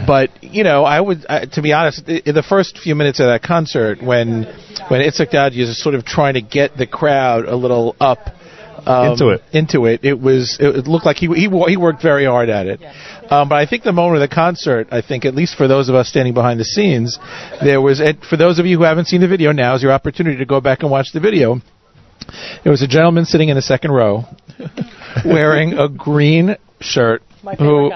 but you know, I would, uh, to be honest, in the first few minutes of that concert, when when Itzhak Dadya is sort of trying to get the crowd a little up um, Into it. into it, it was it, it looked like he he he worked very hard at it. Um, but I think the moment of the concert, I think at least for those of us standing behind the scenes, there was and for those of you who haven't seen the video, now is your opportunity to go back and watch the video. There was a gentleman sitting in the second row [laughs] wearing a green shirt who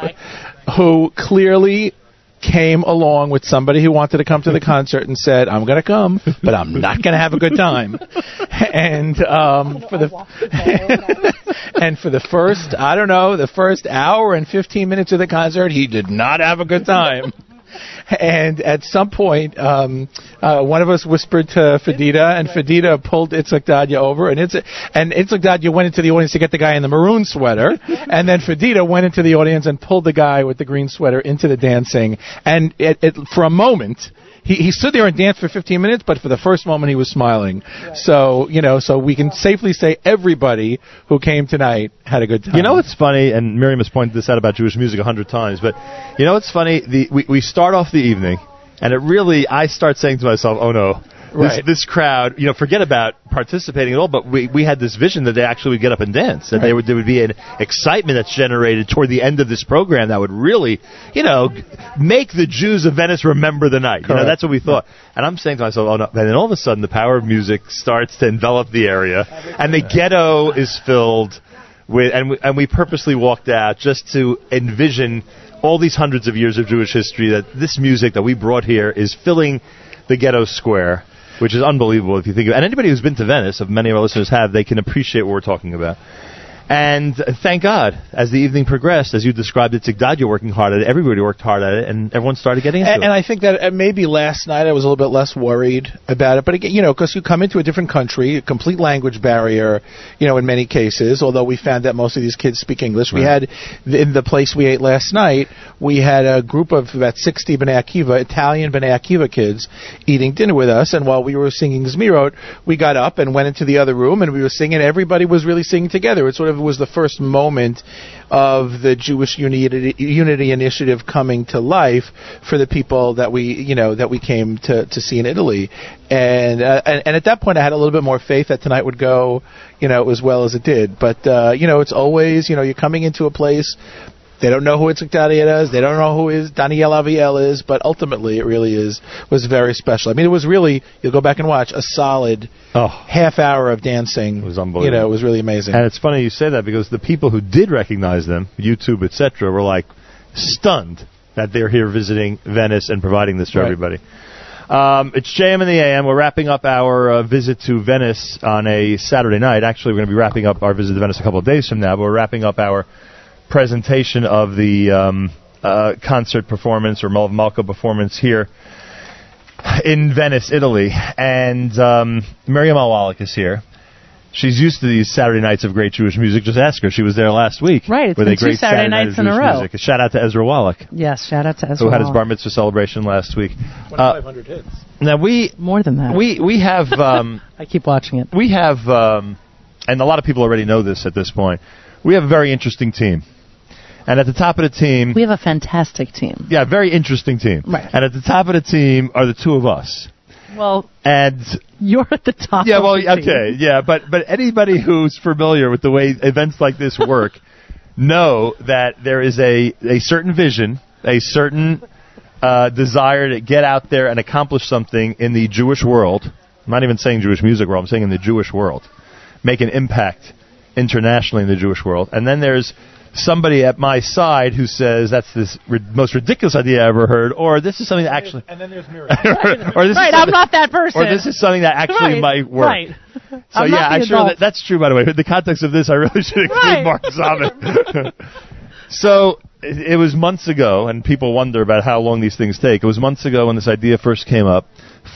who clearly came along with somebody who wanted to come to the [laughs] concert and said, "I'm going to come, but I'm not going to have a good time." [laughs] and um, for the [laughs] and for the first, I don't know, the first hour and 15 minutes of the concert, he did not have a good time. And at some point, um, uh, one of us whispered to Fadida, and Fadida pulled Itzhak Dadya over, and it's and Itzhak Dadya went into the audience to get the guy in the maroon sweater, [laughs] and then Fadida went into the audience and pulled the guy with the green sweater into the dancing, and it, it for a moment. He, he stood there and danced for 15 minutes, but for the first moment he was smiling. So you know, so we can safely say everybody who came tonight had a good time. You know what's funny, and Miriam has pointed this out about Jewish music a hundred times, but you know what's funny? The we, we start off the evening, and it really I start saying to myself, "Oh no." This, Right. this crowd, you know, forget about participating at all. But we, we had this vision that they actually would get up and dance, that they would there would be an excitement that's generated toward the end of this program that would really, you know, make the Jews of Venice remember the night. You know, that's what we thought. And I'm saying to myself, oh no! And then all of a sudden, the power of music starts to envelop the area, and the ghetto is filled with, and we, and we purposely walked out just to envision all these hundreds of years of Jewish history that this music that we brought here is filling the ghetto square, which is unbelievable if you think of it. And anybody who's been to Venice, if many of our listeners have, they can appreciate what we're talking about. And thank God, as the evening progressed, as you described it, Zigdad, you're working hard at it. Everybody worked hard at it, and everyone started getting into And, it. and I think that uh, maybe last night I was a little bit less worried about it. But again, you know, because you come into a different country, a complete language barrier, you know, in many cases, although we found that most of these kids speak English. We had, in the place we ate last night, we had a group of about 60 B'nai Akiva, Italian B'nai Akiva kids, eating dinner with us. And while we were singing Zmirot, we got up and went into the other room and we were singing. Everybody was really singing together. It sort of was the first moment of the Jewish Unity, Unity Initiative coming to life for the people that we, you know, that we came to, to see in Italy. And, uh, and and at that point, I had a little bit more faith that tonight would go, you know, as well as it did. But uh, you know, it's always, you know, you're coming into a place. They don't know who Itzik Dadya is. They don't know who is Daniel Ahaviel is. But ultimately, it really is was very special. I mean, it was really. You'll go back and watch a solid half hour of dancing. It was unbelievable. You know, it was really amazing. And it's funny you say that because the people who did recognize them, YouTube, etc., were like stunned that they're here visiting Venice and providing this to Right. everybody. Um, it's JM in the AM. We're wrapping up our uh, visit to Venice on a Saturday night. Actually, we're going to be wrapping up our visit to Venice a couple of days from now, but we're wrapping up our presentation of the um, uh, concert performance or Mal- Malka performance here in Venice, Italy. And um, Miriam L. Wallach is here. She's used to these Saturday nights of great Jewish music. Just ask her. She was there last week. Right, it's with been a two great Saturday nights of in a row. Music. A shout out to Ezra Wallach, Yes, shout out to Ezra. who had his bar mitzvah celebration last week. Uh, hits. now we more than that. we we have [laughs] um, I keep watching it. we have um, and a lot of people already know this at this point. We have a very interesting team, and at the top of the team, We have a fantastic team. yeah, very interesting team. Right. And at the top of the team are the two of us. Well, And you're at the top. yeah, of well, okay, yeah, but but anybody who's familiar with the way events like this work [laughs] know that there is a a certain vision, a certain uh, desire to get out there and accomplish something in the Jewish world. I'm not even saying Jewish music world. I'm saying in the Jewish world, make an impact internationally in the Jewish world. And then there's somebody at my side who says that's the ri- most ridiculous idea I ever heard, or this is something that actually, And then there's Miriam. [laughs] or this right, is I'm not that person. or this is something that actually Right, might work. Right. So I'm yeah, not the I'm sure adult. that, that's true. By the way, in the context of this, I really [laughs] should include Right. Mark Zamet. [laughs] so it, it was months ago, and people wonder about how long these things take. It was months ago when this idea first came up.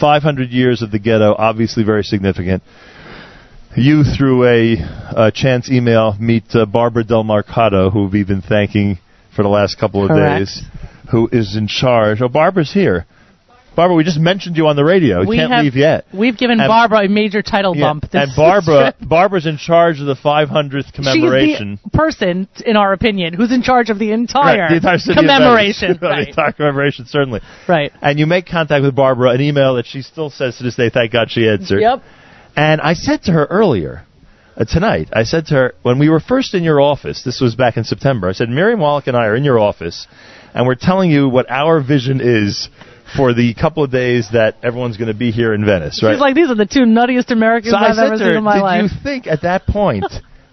500 years of the ghetto, obviously very significant. You, through a, a chance email, meet uh, Barbara Del Marcado, who we've been thanking for the last couple of Correct. days, who is in charge. Oh, Barbara's here. Barbara, we just mentioned you on the radio. You We can't have- leave yet. We've given And- Barbara a major title Yeah, bump. This and Barbara, [laughs] Barbara's in charge of the 500th commemoration. She's the person, in our opinion, who's in charge of the entire, Right, the entire commemoration. Venice. [laughs] the entire commemoration, certainly. Right. And you make contact with Barbara, an email that she still says to this day, thank God she answered. Yep. And I said to her earlier, uh, tonight, I said to her, when we were first in your office, this was back in September, I said, Miriam Wallach and I are in your office, and we're telling you what our vision is for the couple of days that everyone's going to be here in Venice, right? She's like, these are the two nuttiest Americans So I've ever to seen her, in my did life. you think at that [laughs] point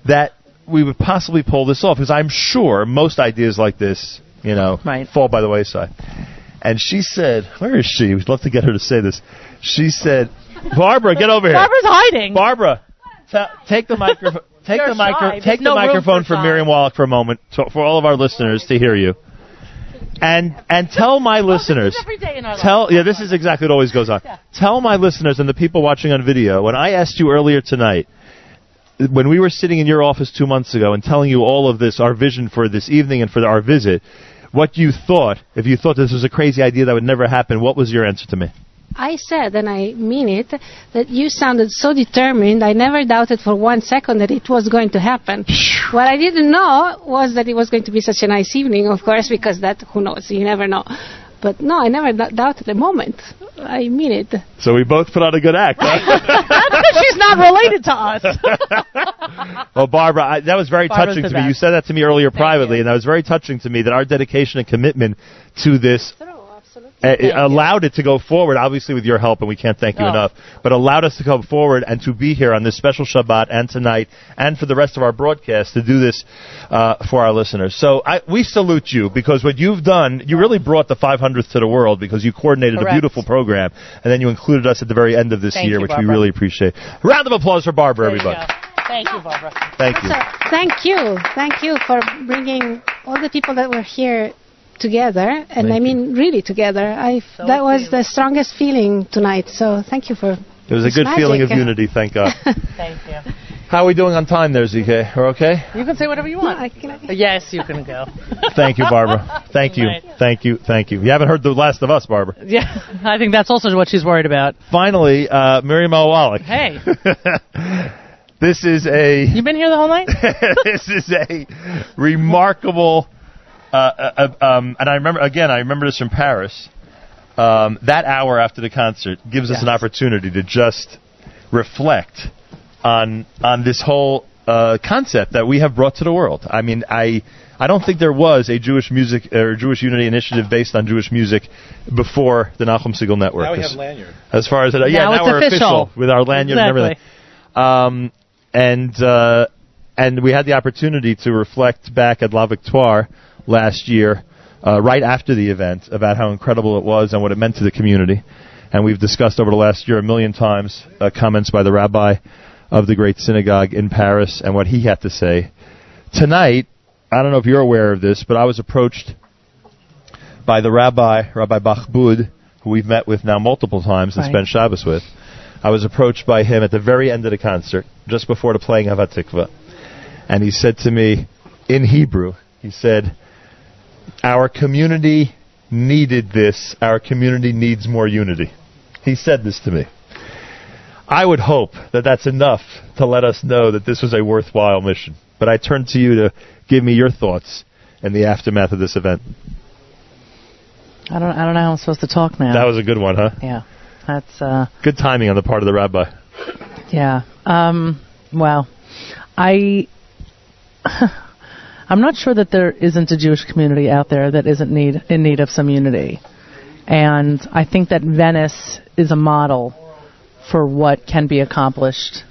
that we would possibly pull this off? Because I'm sure most ideas like this, you know, fall by the wayside. And she said, where is she? We'd love to get her to say this. She said, Barbara, get over here. Barbara's hiding. Barbara, ta- take the microphone. [laughs] Take You're the micro- Take There's the no microphone from. Miriam Wallach for a moment, so, for all of our listeners to hear you, and and tell my listeners. every day in our Tell yeah, this is exactly what always goes on. Tell my listeners and the people watching on video when I asked you earlier tonight when we were sitting in your office two months ago and telling you all of this, our vision for this evening and for our visit. what you thought. If you thought this was a crazy idea that would never happen, what was your answer to me? I said, and I mean it, that you sounded so determined. I never doubted for one second that it was going to happen. what I didn't know was that it was going to be such a nice evening, of course, because that, who knows, you never know. But no, I never d- doubted a moment. I mean it. So we both put on a good act. Huh? [laughs] That's because she's not related to us. [laughs] well, Barbara, I, that was very Barbara's touching the to me. You said that to me earlier privately, and that was very touching to me that our dedication and commitment to this uh, it allowed it to go forward, obviously with your help, and we can't thank you Oh. enough, but allowed us to come forward and to be here on this special Shabbat and tonight and for the rest of our broadcast to do this uh, for our listeners. So I, we salute you because what you've done, you really brought the 500th to the world because you coordinated Correct. a beautiful program, and then you included us at the very end of this Thank year, you, which we really appreciate. Round of applause for Barbara, everybody. Thank you, Barbara. Thank you. So, thank you. Thank you for bringing all the people that were here together, and I mean really together. I that was the strongest feeling tonight. So thank you for. It was a this good feeling of unity, thank God. [laughs] Thank you. How are we doing on time there, ZK? We're okay? You can say whatever you want. yes, you can go. [laughs] Thank you, Barbara. Thank you. Right. Thank you. Thank you. You haven't heard the last of us, Barbara. [laughs] Yeah, I think that's also what she's worried about. Finally, uh, Miriam L. Wallach. Hey, This is a You've been here the whole night? this is a remarkable uh, uh, uh, um, and I remember again I remember this from Paris. Um, that hour after the concert gives us an opportunity to just reflect on on this whole uh, concept that we have brought to the world. I mean, I I don't think there was a Jewish music or Jewish Unity initiative based on Jewish music before the Nachum Segal Network. Now we As- have lanyard. As far as it, yeah, Now now it's we're official. with our lanyard and everything. Um, and uh, and we had the opportunity to reflect back at La Victoire last year, uh, right after the event, about how incredible it was and what it meant to the community. And we've discussed over the last year a million times uh, comments by the rabbi of the great synagogue in Paris and what he had to say. Tonight, I don't know if you're aware of this, but I was approached by the rabbi, Rabbi Bahbout, who we've met with now multiple times and Right. spent Shabbos with. I was approached by him at the very end of the concert, just before the playing of Hatikva, and he said to me in Hebrew, he said, "Our community needed this. Our community needs more unity." He said this to me. I would hope that that's enough to let us know that this was a worthwhile mission. But I turn to you to give me your thoughts in the aftermath of this event. I don't. I don't know how I'm supposed to talk now. That was a good one, huh? yeah, that's uh, Good timing on the part of the rabbi. yeah. Um, well, I. [laughs] I'm not sure that there isn't a Jewish community out there that isn't need in need of some unity, and I think that Venice is a model for what can be accomplished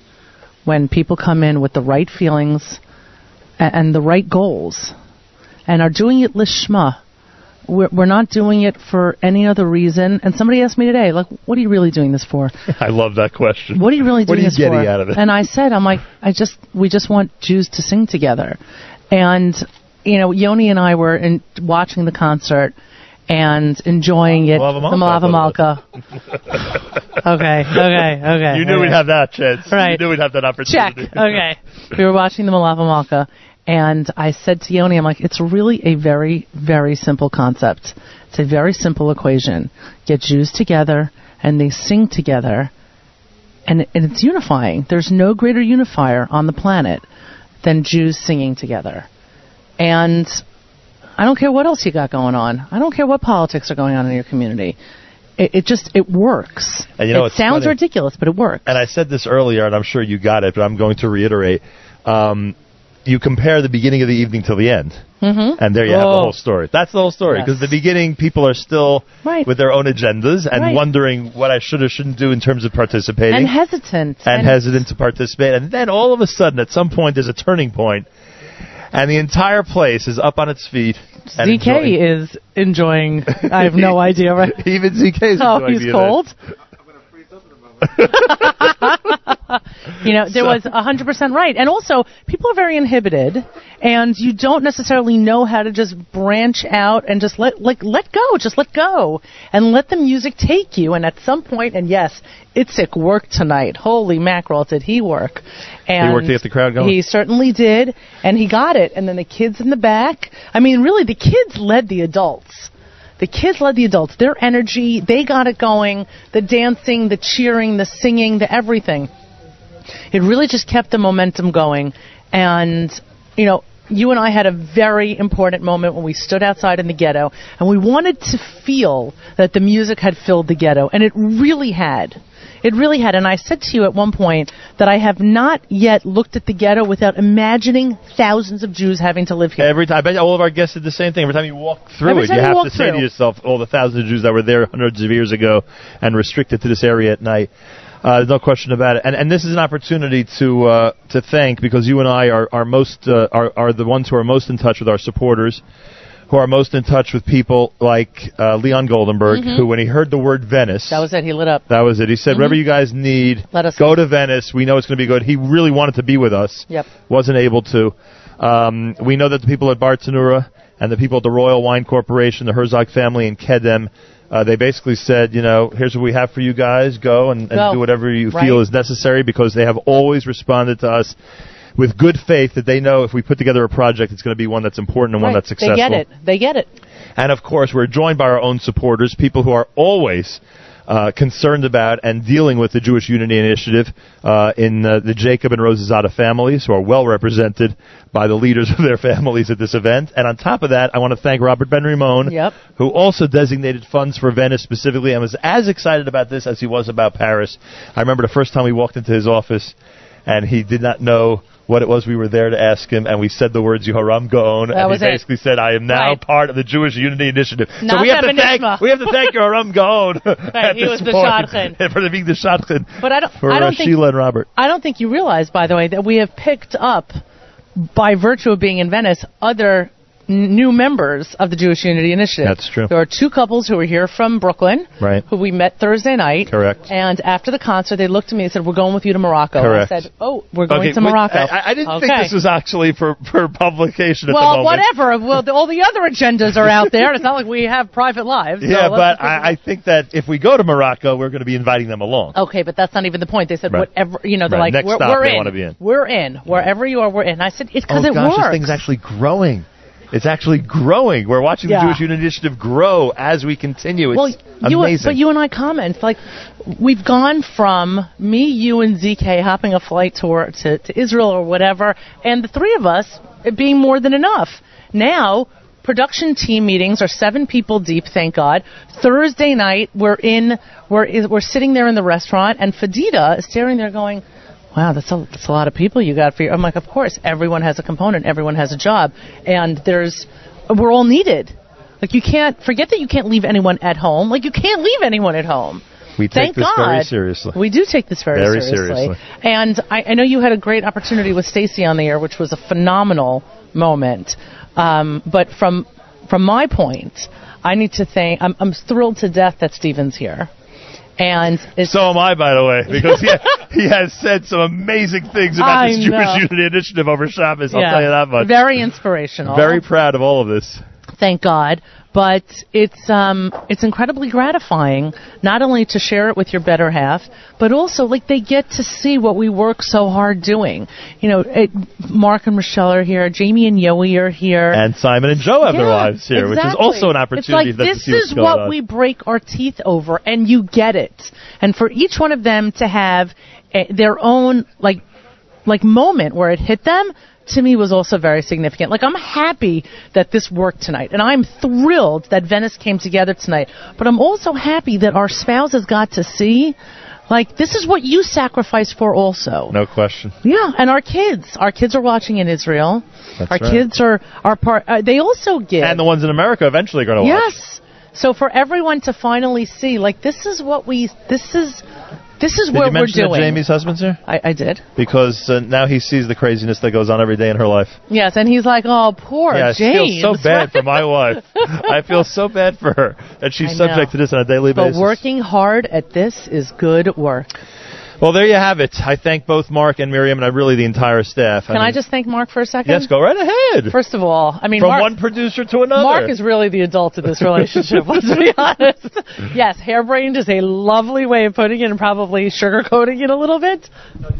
when people come in with the right feelings and, and the right goals, and are doing it lishma. We're, we're not doing it for any other reason. And somebody asked me today, like, what are you really doing this for? [laughs] I love that question. What are you really doing What are you this getting for? out of it? And I said, I'm like, I just, we just want Jews to sing together. And, you know, Yoni and I were in, watching the concert and enjoying it. Malava the Melave Malka. [laughs] Okay, okay, okay. You knew okay. we'd have that chance. Right. You knew we'd have that opportunity. Check. Okay. we were watching the Melave Malka, and I said to Yoni, I'm like, it's really a very, very simple concept. It's a very simple equation. Get Jews together, and they sing together, and, and it's unifying. There's no greater unifier on the planet than Jews singing together. And I don't care what else you got going on. I don't care what politics are going on in your community. It, it just it works. And you know, it sounds funny. ridiculous, but it works. And I said this earlier, and I'm sure you got it, but I'm going to reiterate. Um, you compare the beginning of the evening till the end, Mm-hmm. and there you have the Oh. whole story. That's the whole story. Yes. Because the beginning, people are still Right. with their own agendas and Right. wondering what I should or shouldn't do in terms of participating. and hesitant and hesitant to participate. And then all of a sudden, at some point, there's a turning point, and the entire place is up on its feet. and ZK enjoying- is enjoying. I have no [laughs] idea. Right? Even ZK is Oh, enjoying he's the event. cold. [laughs] [laughs] [laughs] You know, there So- was a hundred percent right. And also, people are very inhibited, and you don't necessarily know how to just branch out and just let like let go, just let go, and let the music take you. And at some point, and yes, Itzik worked tonight. Holy mackerel, did he work? And he worked to get the crowd going. He certainly did, and he got it. And then the kids in the back. I mean, really, the kids led the adults. The kids led the adults. Their energy, they got it going. The dancing, the cheering, the singing, the everything. It really just kept the momentum going. And, you know, you and I had a very important moment when we stood outside in the ghetto, and we wanted to feel that the music had filled the ghetto, and it really had. It really had. And I said to you at one point that I have not yet looked at the ghetto without imagining thousands of Jews having to live here. Every time, I bet all of our guests did the same thing. Every time you walk through Every it, you you have to say to yourself, all the thousands of Jews that were there hundreds of years ago and restricted to this area at night. Uh, there's no question about it. And, and this is an opportunity to uh, to thank because you and I are are most uh, are are the ones who are most in touch with our supporters, who are most in touch with people like uh, Leon Goldenberg, Mhm. who when he heard the word Venice, That was it. He lit up. that was it. He said, Mhm. "Whatever you guys need, Let us go to Venice. We know it's going to be good." He really wanted to be with us. Yep. Wasn't able to. Um, we know that the people at Bartenura and the people at the Royal Wine Corporation, the Herzog family, and Kedem, uh, they basically said, you know, here's what we have for you guys. Go and, and Go. do whatever you Right. feel is necessary because they have always responded to us with good faith that they know if we put together a project, it's going to be one that's important and one that's successful. They get it. They get it. And of course, we're joined by our own supporters, people who are always uh, concerned about and dealing with the Jewish Unity Initiative uh, in uh, the Jacob and Rosazada families, who are well represented by the leaders [laughs] of their families at this event. And on top of that, I want to thank Robert Ben Ramon, Yep. who also designated funds for Venice specifically and was as excited about this as he was about Paris. I remember the first time we walked into his office, and he did not know what it was we were there to ask him, and we said the words Yehoram Gaon, That and he it. basically said, "I am now Right. part of the Jewish Unity Initiative." so we have to thank we have to thank [laughs] Yehoram Gaon [laughs] at he was the shadchan. [laughs] for being the shadchan But I don't. for I uh, don't think. Sheila and Robert. I don't think you realize, by the way, that we have picked up, by virtue of being in Venice, other new members of the Jewish Unity Initiative. That's true. There are two couples who were here from Brooklyn, Right. who we met Thursday night. Correct. And after the concert, they looked at me and said, "We're going with you to Morocco." Correct. I said, "Oh, we're going Okay, to Morocco." I, I didn't think this was actually for, for publication at the well, moment. whatever. Well, the, all the other agendas are out there. It's not like we have private lives. so Yeah, let's but I, I think that if we go to Morocco, we're going to be inviting them along. Okay, but that's not even the point. They said Right. whatever, you know, they're Right. like, Next we're, stop we're in. wanna be in. We're in. Wherever you are, we're in. I said, it's because oh it gosh, works. this thing's actually growing. It's actually growing. We're watching Yeah. the Jewish Unity Initiative grow as we continue. It's well, you, amazing. but you and I comment like we've gone from me, you, and ZK hopping a flight tour to, to Israel or whatever, and the three of us it being more than enough. Now. Production team meetings are seven people deep, thank God. Thursday night, we're in, we're, we're sitting there in the restaurant, and Fadida is staring there going, wow, that's a, that's a lot of people you got for your. I'm like, of course, everyone has a component, everyone has a job, and there's, we're all needed. Like you can't forget that you can't leave anyone at home. Like you can't leave anyone at home. we take Thank this God. very seriously. We do take this very, Very seriously. seriously. And I, I know you had a great opportunity with Stacy on the air, which was a phenomenal moment. Um, but from from my point, I need to thank. I'm, I'm thrilled to death that Steven's here. And it's, so am I, by the way, because he, [laughs] he has said some amazing things about I this know. Jewish Unity Initiative over Shabbos. I'll yeah, tell you that much. Very inspirational. Very proud of all of this. thank God. But it's um, it's incredibly gratifying not only to share it with your better half, but also like they get to see what we work so hard doing. You know, it, Mark and Michelle are here, Jamie and Yoey are here, And Simon and Joe have their wives here, which is also an It's opportunity like them to this is what on. we break our teeth over, and you get it. And for each one of them to have eh, their own like like moment where it hit them to me was also very significant. Like I'm happy that this worked tonight and I'm thrilled that Venice came together tonight. But I'm also happy that our spouses got to see like this is what you sacrifice for also. No question. Yeah, and our kids. Our kids are watching in Israel. That's our right. kids are are part uh, they also give And the ones in America eventually are going to watch. Yes. So for everyone to finally see, like, this is what we, this is, this is Did what you mention we're doing. that Jamie's husband's here? I, I did. Because uh, now he sees the craziness that goes on every day in her life. Yes, and he's like, oh, poor yeah, I feel so bad for my wife. I feel so bad for her that she's [laughs] I know. subject to this on a daily basis. But basis. working hard at this is good work. Well, there you have it. I thank both Mark and Miriam, and I really the entire staff. Can I, mean- just thank Mark for a second? Yes, go right ahead. First of all, I mean, From Mark, one producer to another. Mark is really the adult in this [laughs] relationship, let's be honest. Yes, harebrained is a lovely way of putting it and probably sugarcoating it a little bit.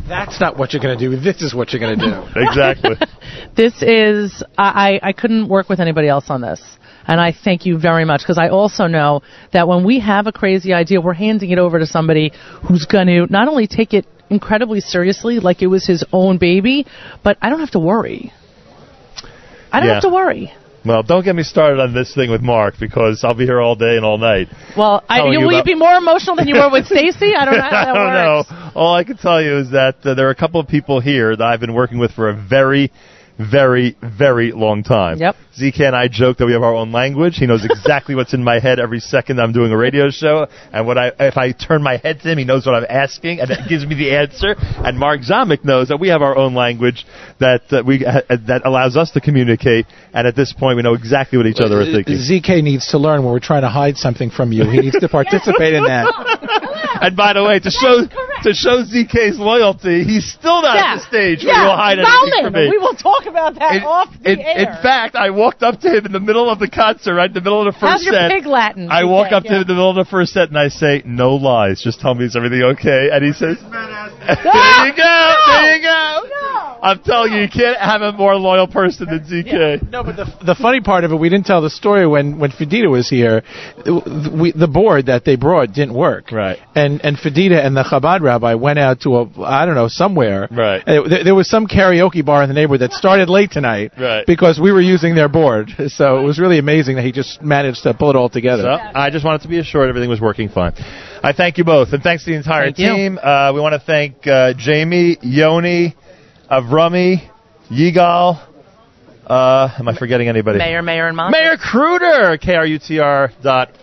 That's not what you're going to do. This is what you're going to do. [laughs] exactly. [laughs] This is, I, I I couldn't work with anybody else on this. And I thank you very much because I also know that when we have a crazy idea, we're handing it over to somebody who's going to not only take it incredibly seriously, like it was his own baby, but I don't have to worry. I don't Yeah. have to worry. Well, don't get me started on this thing with Mark because I'll be here all day and all night. Well, I, you, you will you be more emotional than you were with Stacy? I don't know how [laughs] that I don't works. know. All I can tell you is that uh, there are a couple of people here that I've been working with for a very, very, very long time. Yep. ZK and I joke that we have our own language. He knows exactly what's in my head every second I'm doing a radio show, and what I if I turn my head to him, he knows what I'm asking, and it gives me the answer. And Mark Zamek knows that we have our own language that uh, we uh, that allows us to communicate, and at this point, we know exactly what each other are thinking. ZK needs to learn when we're trying to hide something from you. He needs to [laughs] participate in that. And by the way, to show to show ZK's loyalty, he's still not at the stage where yeah, he'll hide anything from me. we will talk about that off the in, air. in fact, I walked up to him in the middle of the concert, right in the middle of the first How's your set. pig Latin? I walk ZK? up to him in the middle of the first set and I say, "No lies, just tell me is everything okay?" And he says, [laughs] "There you go, there you go." I'm telling you, you can't have a more loyal person than ZK. No, but the, the funny part of it, we didn't tell the story when when Fadida was here. We, the board that they brought didn't work. Right. And and Fadida and the Chabad rabbi went out to a I don't know somewhere. Right. There, there was some karaoke bar in the neighborhood that started late tonight. Right. Because we were using their board, [laughs] so it was really amazing that he just managed to pull it all together. So, I just wanted to be assured everything was working fine. I thank you both, and thanks to the entire Thank team. Uh, we want to thank uh, Jamie, Yoni, Avrami, Yigal. Uh, am I forgetting anybody? Meir, Meir, and Monty. Meir Kruter, Kruter.com.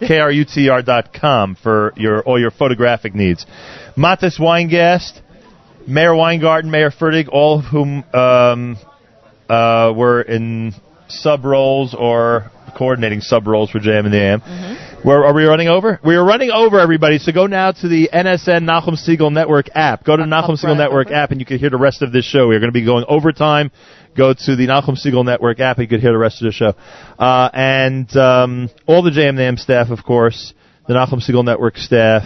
Kruter.com for your all your photographic needs. Matis Weingast, Meir Weingarten, Meir Fertig, all of whom um, uh, were in sub roles or coordinating sub roles for JM in the AM. Where are we running over? We are running over everybody. So go now to the NSN Nachum Segal Network app. Go to the Nachum Segal Network app, and you can hear the rest of this show. We are going to be going overtime. Go to the Nachum Segal Network app, and you can hear the rest of the show. Uh, and um, all the JM in the AM staff, of course, the Nachum Segal Network staff,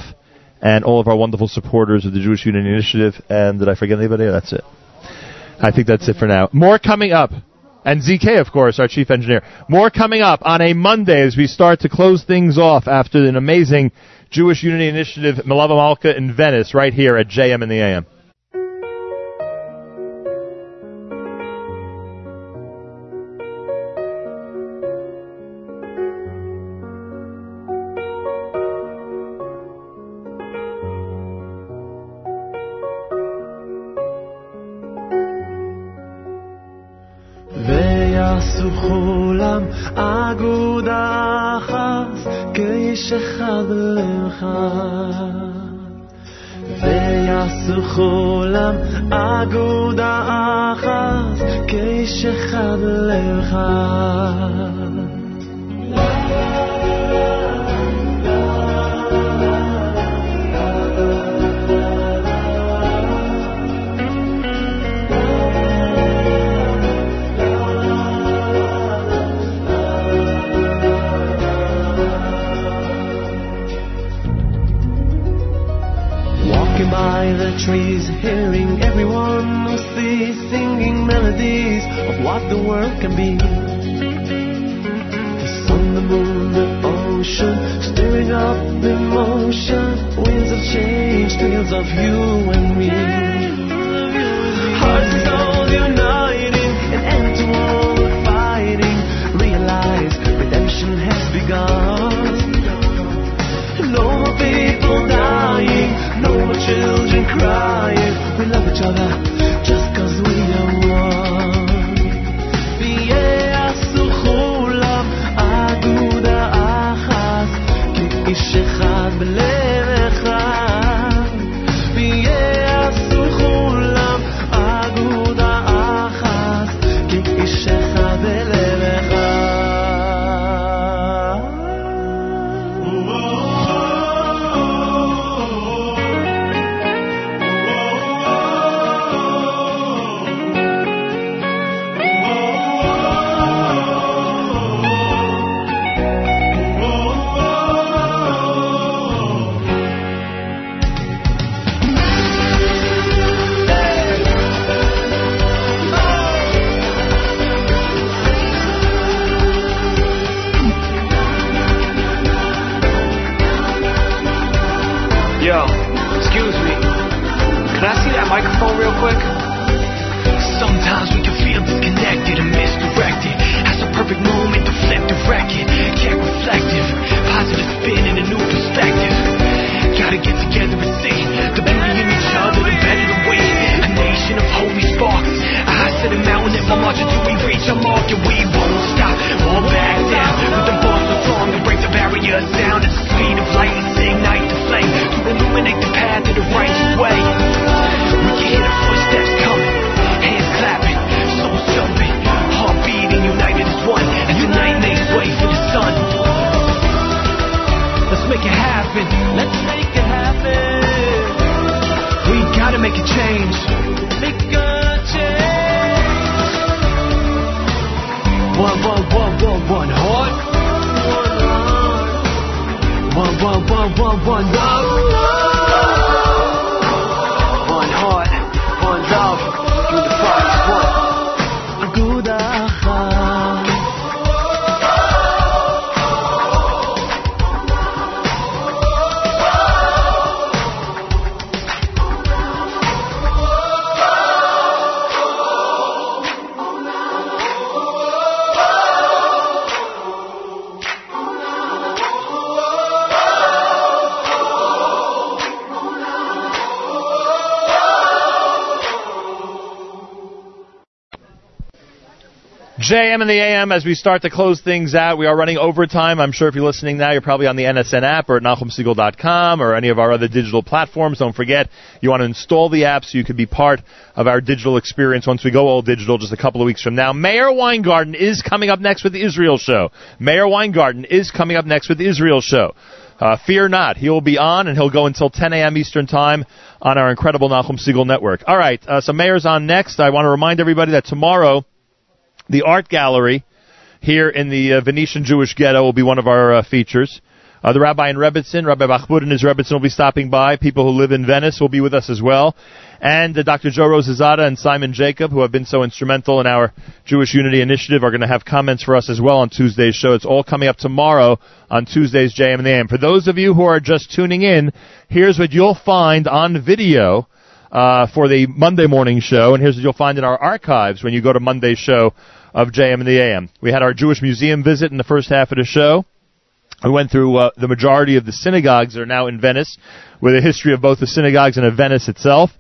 and all of our wonderful supporters of the Jewish Unity Initiative. And did I forget anybody? That's it. I think that's it for now. More coming up. And ZK, of course, our chief engineer. More coming up on a Monday as we start to close things off after an amazing Jewish Unity Initiative Melave Malka in Venice right here at JM in the AM. אגודה אחת כאיש אחד בלבך ויעשו כולם אגודה אחת כאיש אחד בלבך the trees, hearing everyone who sees singing melodies of what the world can be. The sun, the moon, the ocean, stirring up emotion, winds of change, tales of you and me. JM in the AM as we start to close things out. We are running overtime. I'm sure if you're listening now, you're probably on the NSN app or at NachumSegal.com or any of our other digital platforms. Don't forget, you want to install the app so you can be part of our digital experience once we go all digital just a couple of weeks from now. Meir Weingarten is coming up next with the Israel show. Meir Weingarten is coming up next with the Israel show. Uh, fear not. He will be on, and he'll go until 10 a.m. Eastern Time on our incredible Nachum Segal network. All right, uh, so Meir's on next. I want to remind everybody that tomorrow, the art gallery here in the uh, Venetian Jewish ghetto will be one of our uh, features. Uh, the rabbi in Rebbitzin, Rabbi Bahbout and his Rebbitzin will be stopping by. People who live in Venice will be with us as well. And uh, Dr. Joe Rosazada and Simon Jacob, who have been so instrumental in our Jewish Unity Initiative, are going to have comments for us as well on Tuesday's show. It's all coming up tomorrow on Tuesday's JM in the AM. For those of you who are just tuning in, here's what you'll find on video uh, for the Monday morning show, and here's what you'll find in our archives when you go to Monday's show of JM in the AM. We had our Jewish Museum visit in the first half of the show. We went through uh, the majority of the synagogues that are now in Venice, with a history of both the synagogues and of Venice itself.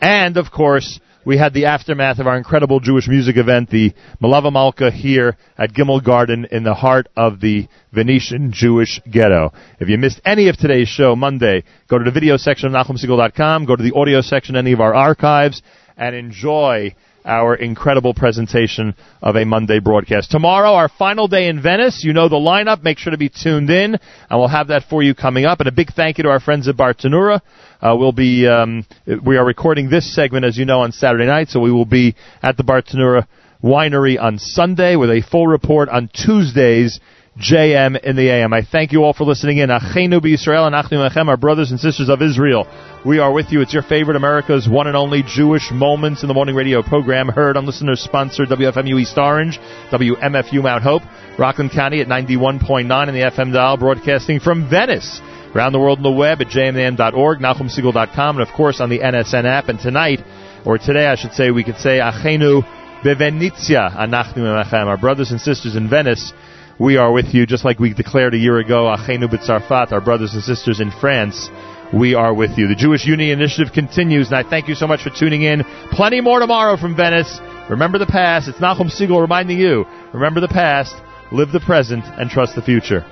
And, of course, we had the aftermath of our incredible Jewish music event, the Melave Malka, here at Gimel Garden in the heart of the Venetian Jewish ghetto. If you missed any of today's show Monday, go to the video section of NachumSegal.com, go to the audio section any of our archives, and enjoy our incredible presentation of a Monday broadcast. Tomorrow, our final day in Venice. You know the lineup. Make sure to be tuned in, and we'll have that for you coming up. And a big thank you to our friends at Bartenura. Uh, we'll be um, we are recording this segment, as you know, on Saturday night, so we will be at the Bartenura Winery on Sunday with a full report on Tuesdays. JM in the AM. I thank you all for listening in. Achenu b'Yisrael and Achnu Lechem, our brothers and sisters of Israel. We are with you. It's your favorite America's one and only Jewish Moments in the Morning radio program, heard on listeners sponsored WFMU East Orange, WMFU Mount Hope, Rockland County at 91.9 in the FM dial, broadcasting from Venice. Around the world on the web at jmam.org, NachumSegal.com, and of course on the NSN app. And tonight, or today I should say, we could say Achenu beVenezia, Anachnu Lechem, our brothers and sisters in Venice. We are with you, just like we declared a year ago, Achenu b'Tzarfat, our brothers and sisters in France. We are with you. The Jewish Unity Initiative continues, and I thank you so much for tuning in. Plenty more tomorrow from Venice. Remember the past. It's Nachum Segal reminding you. Remember the past, live the present, and trust the future.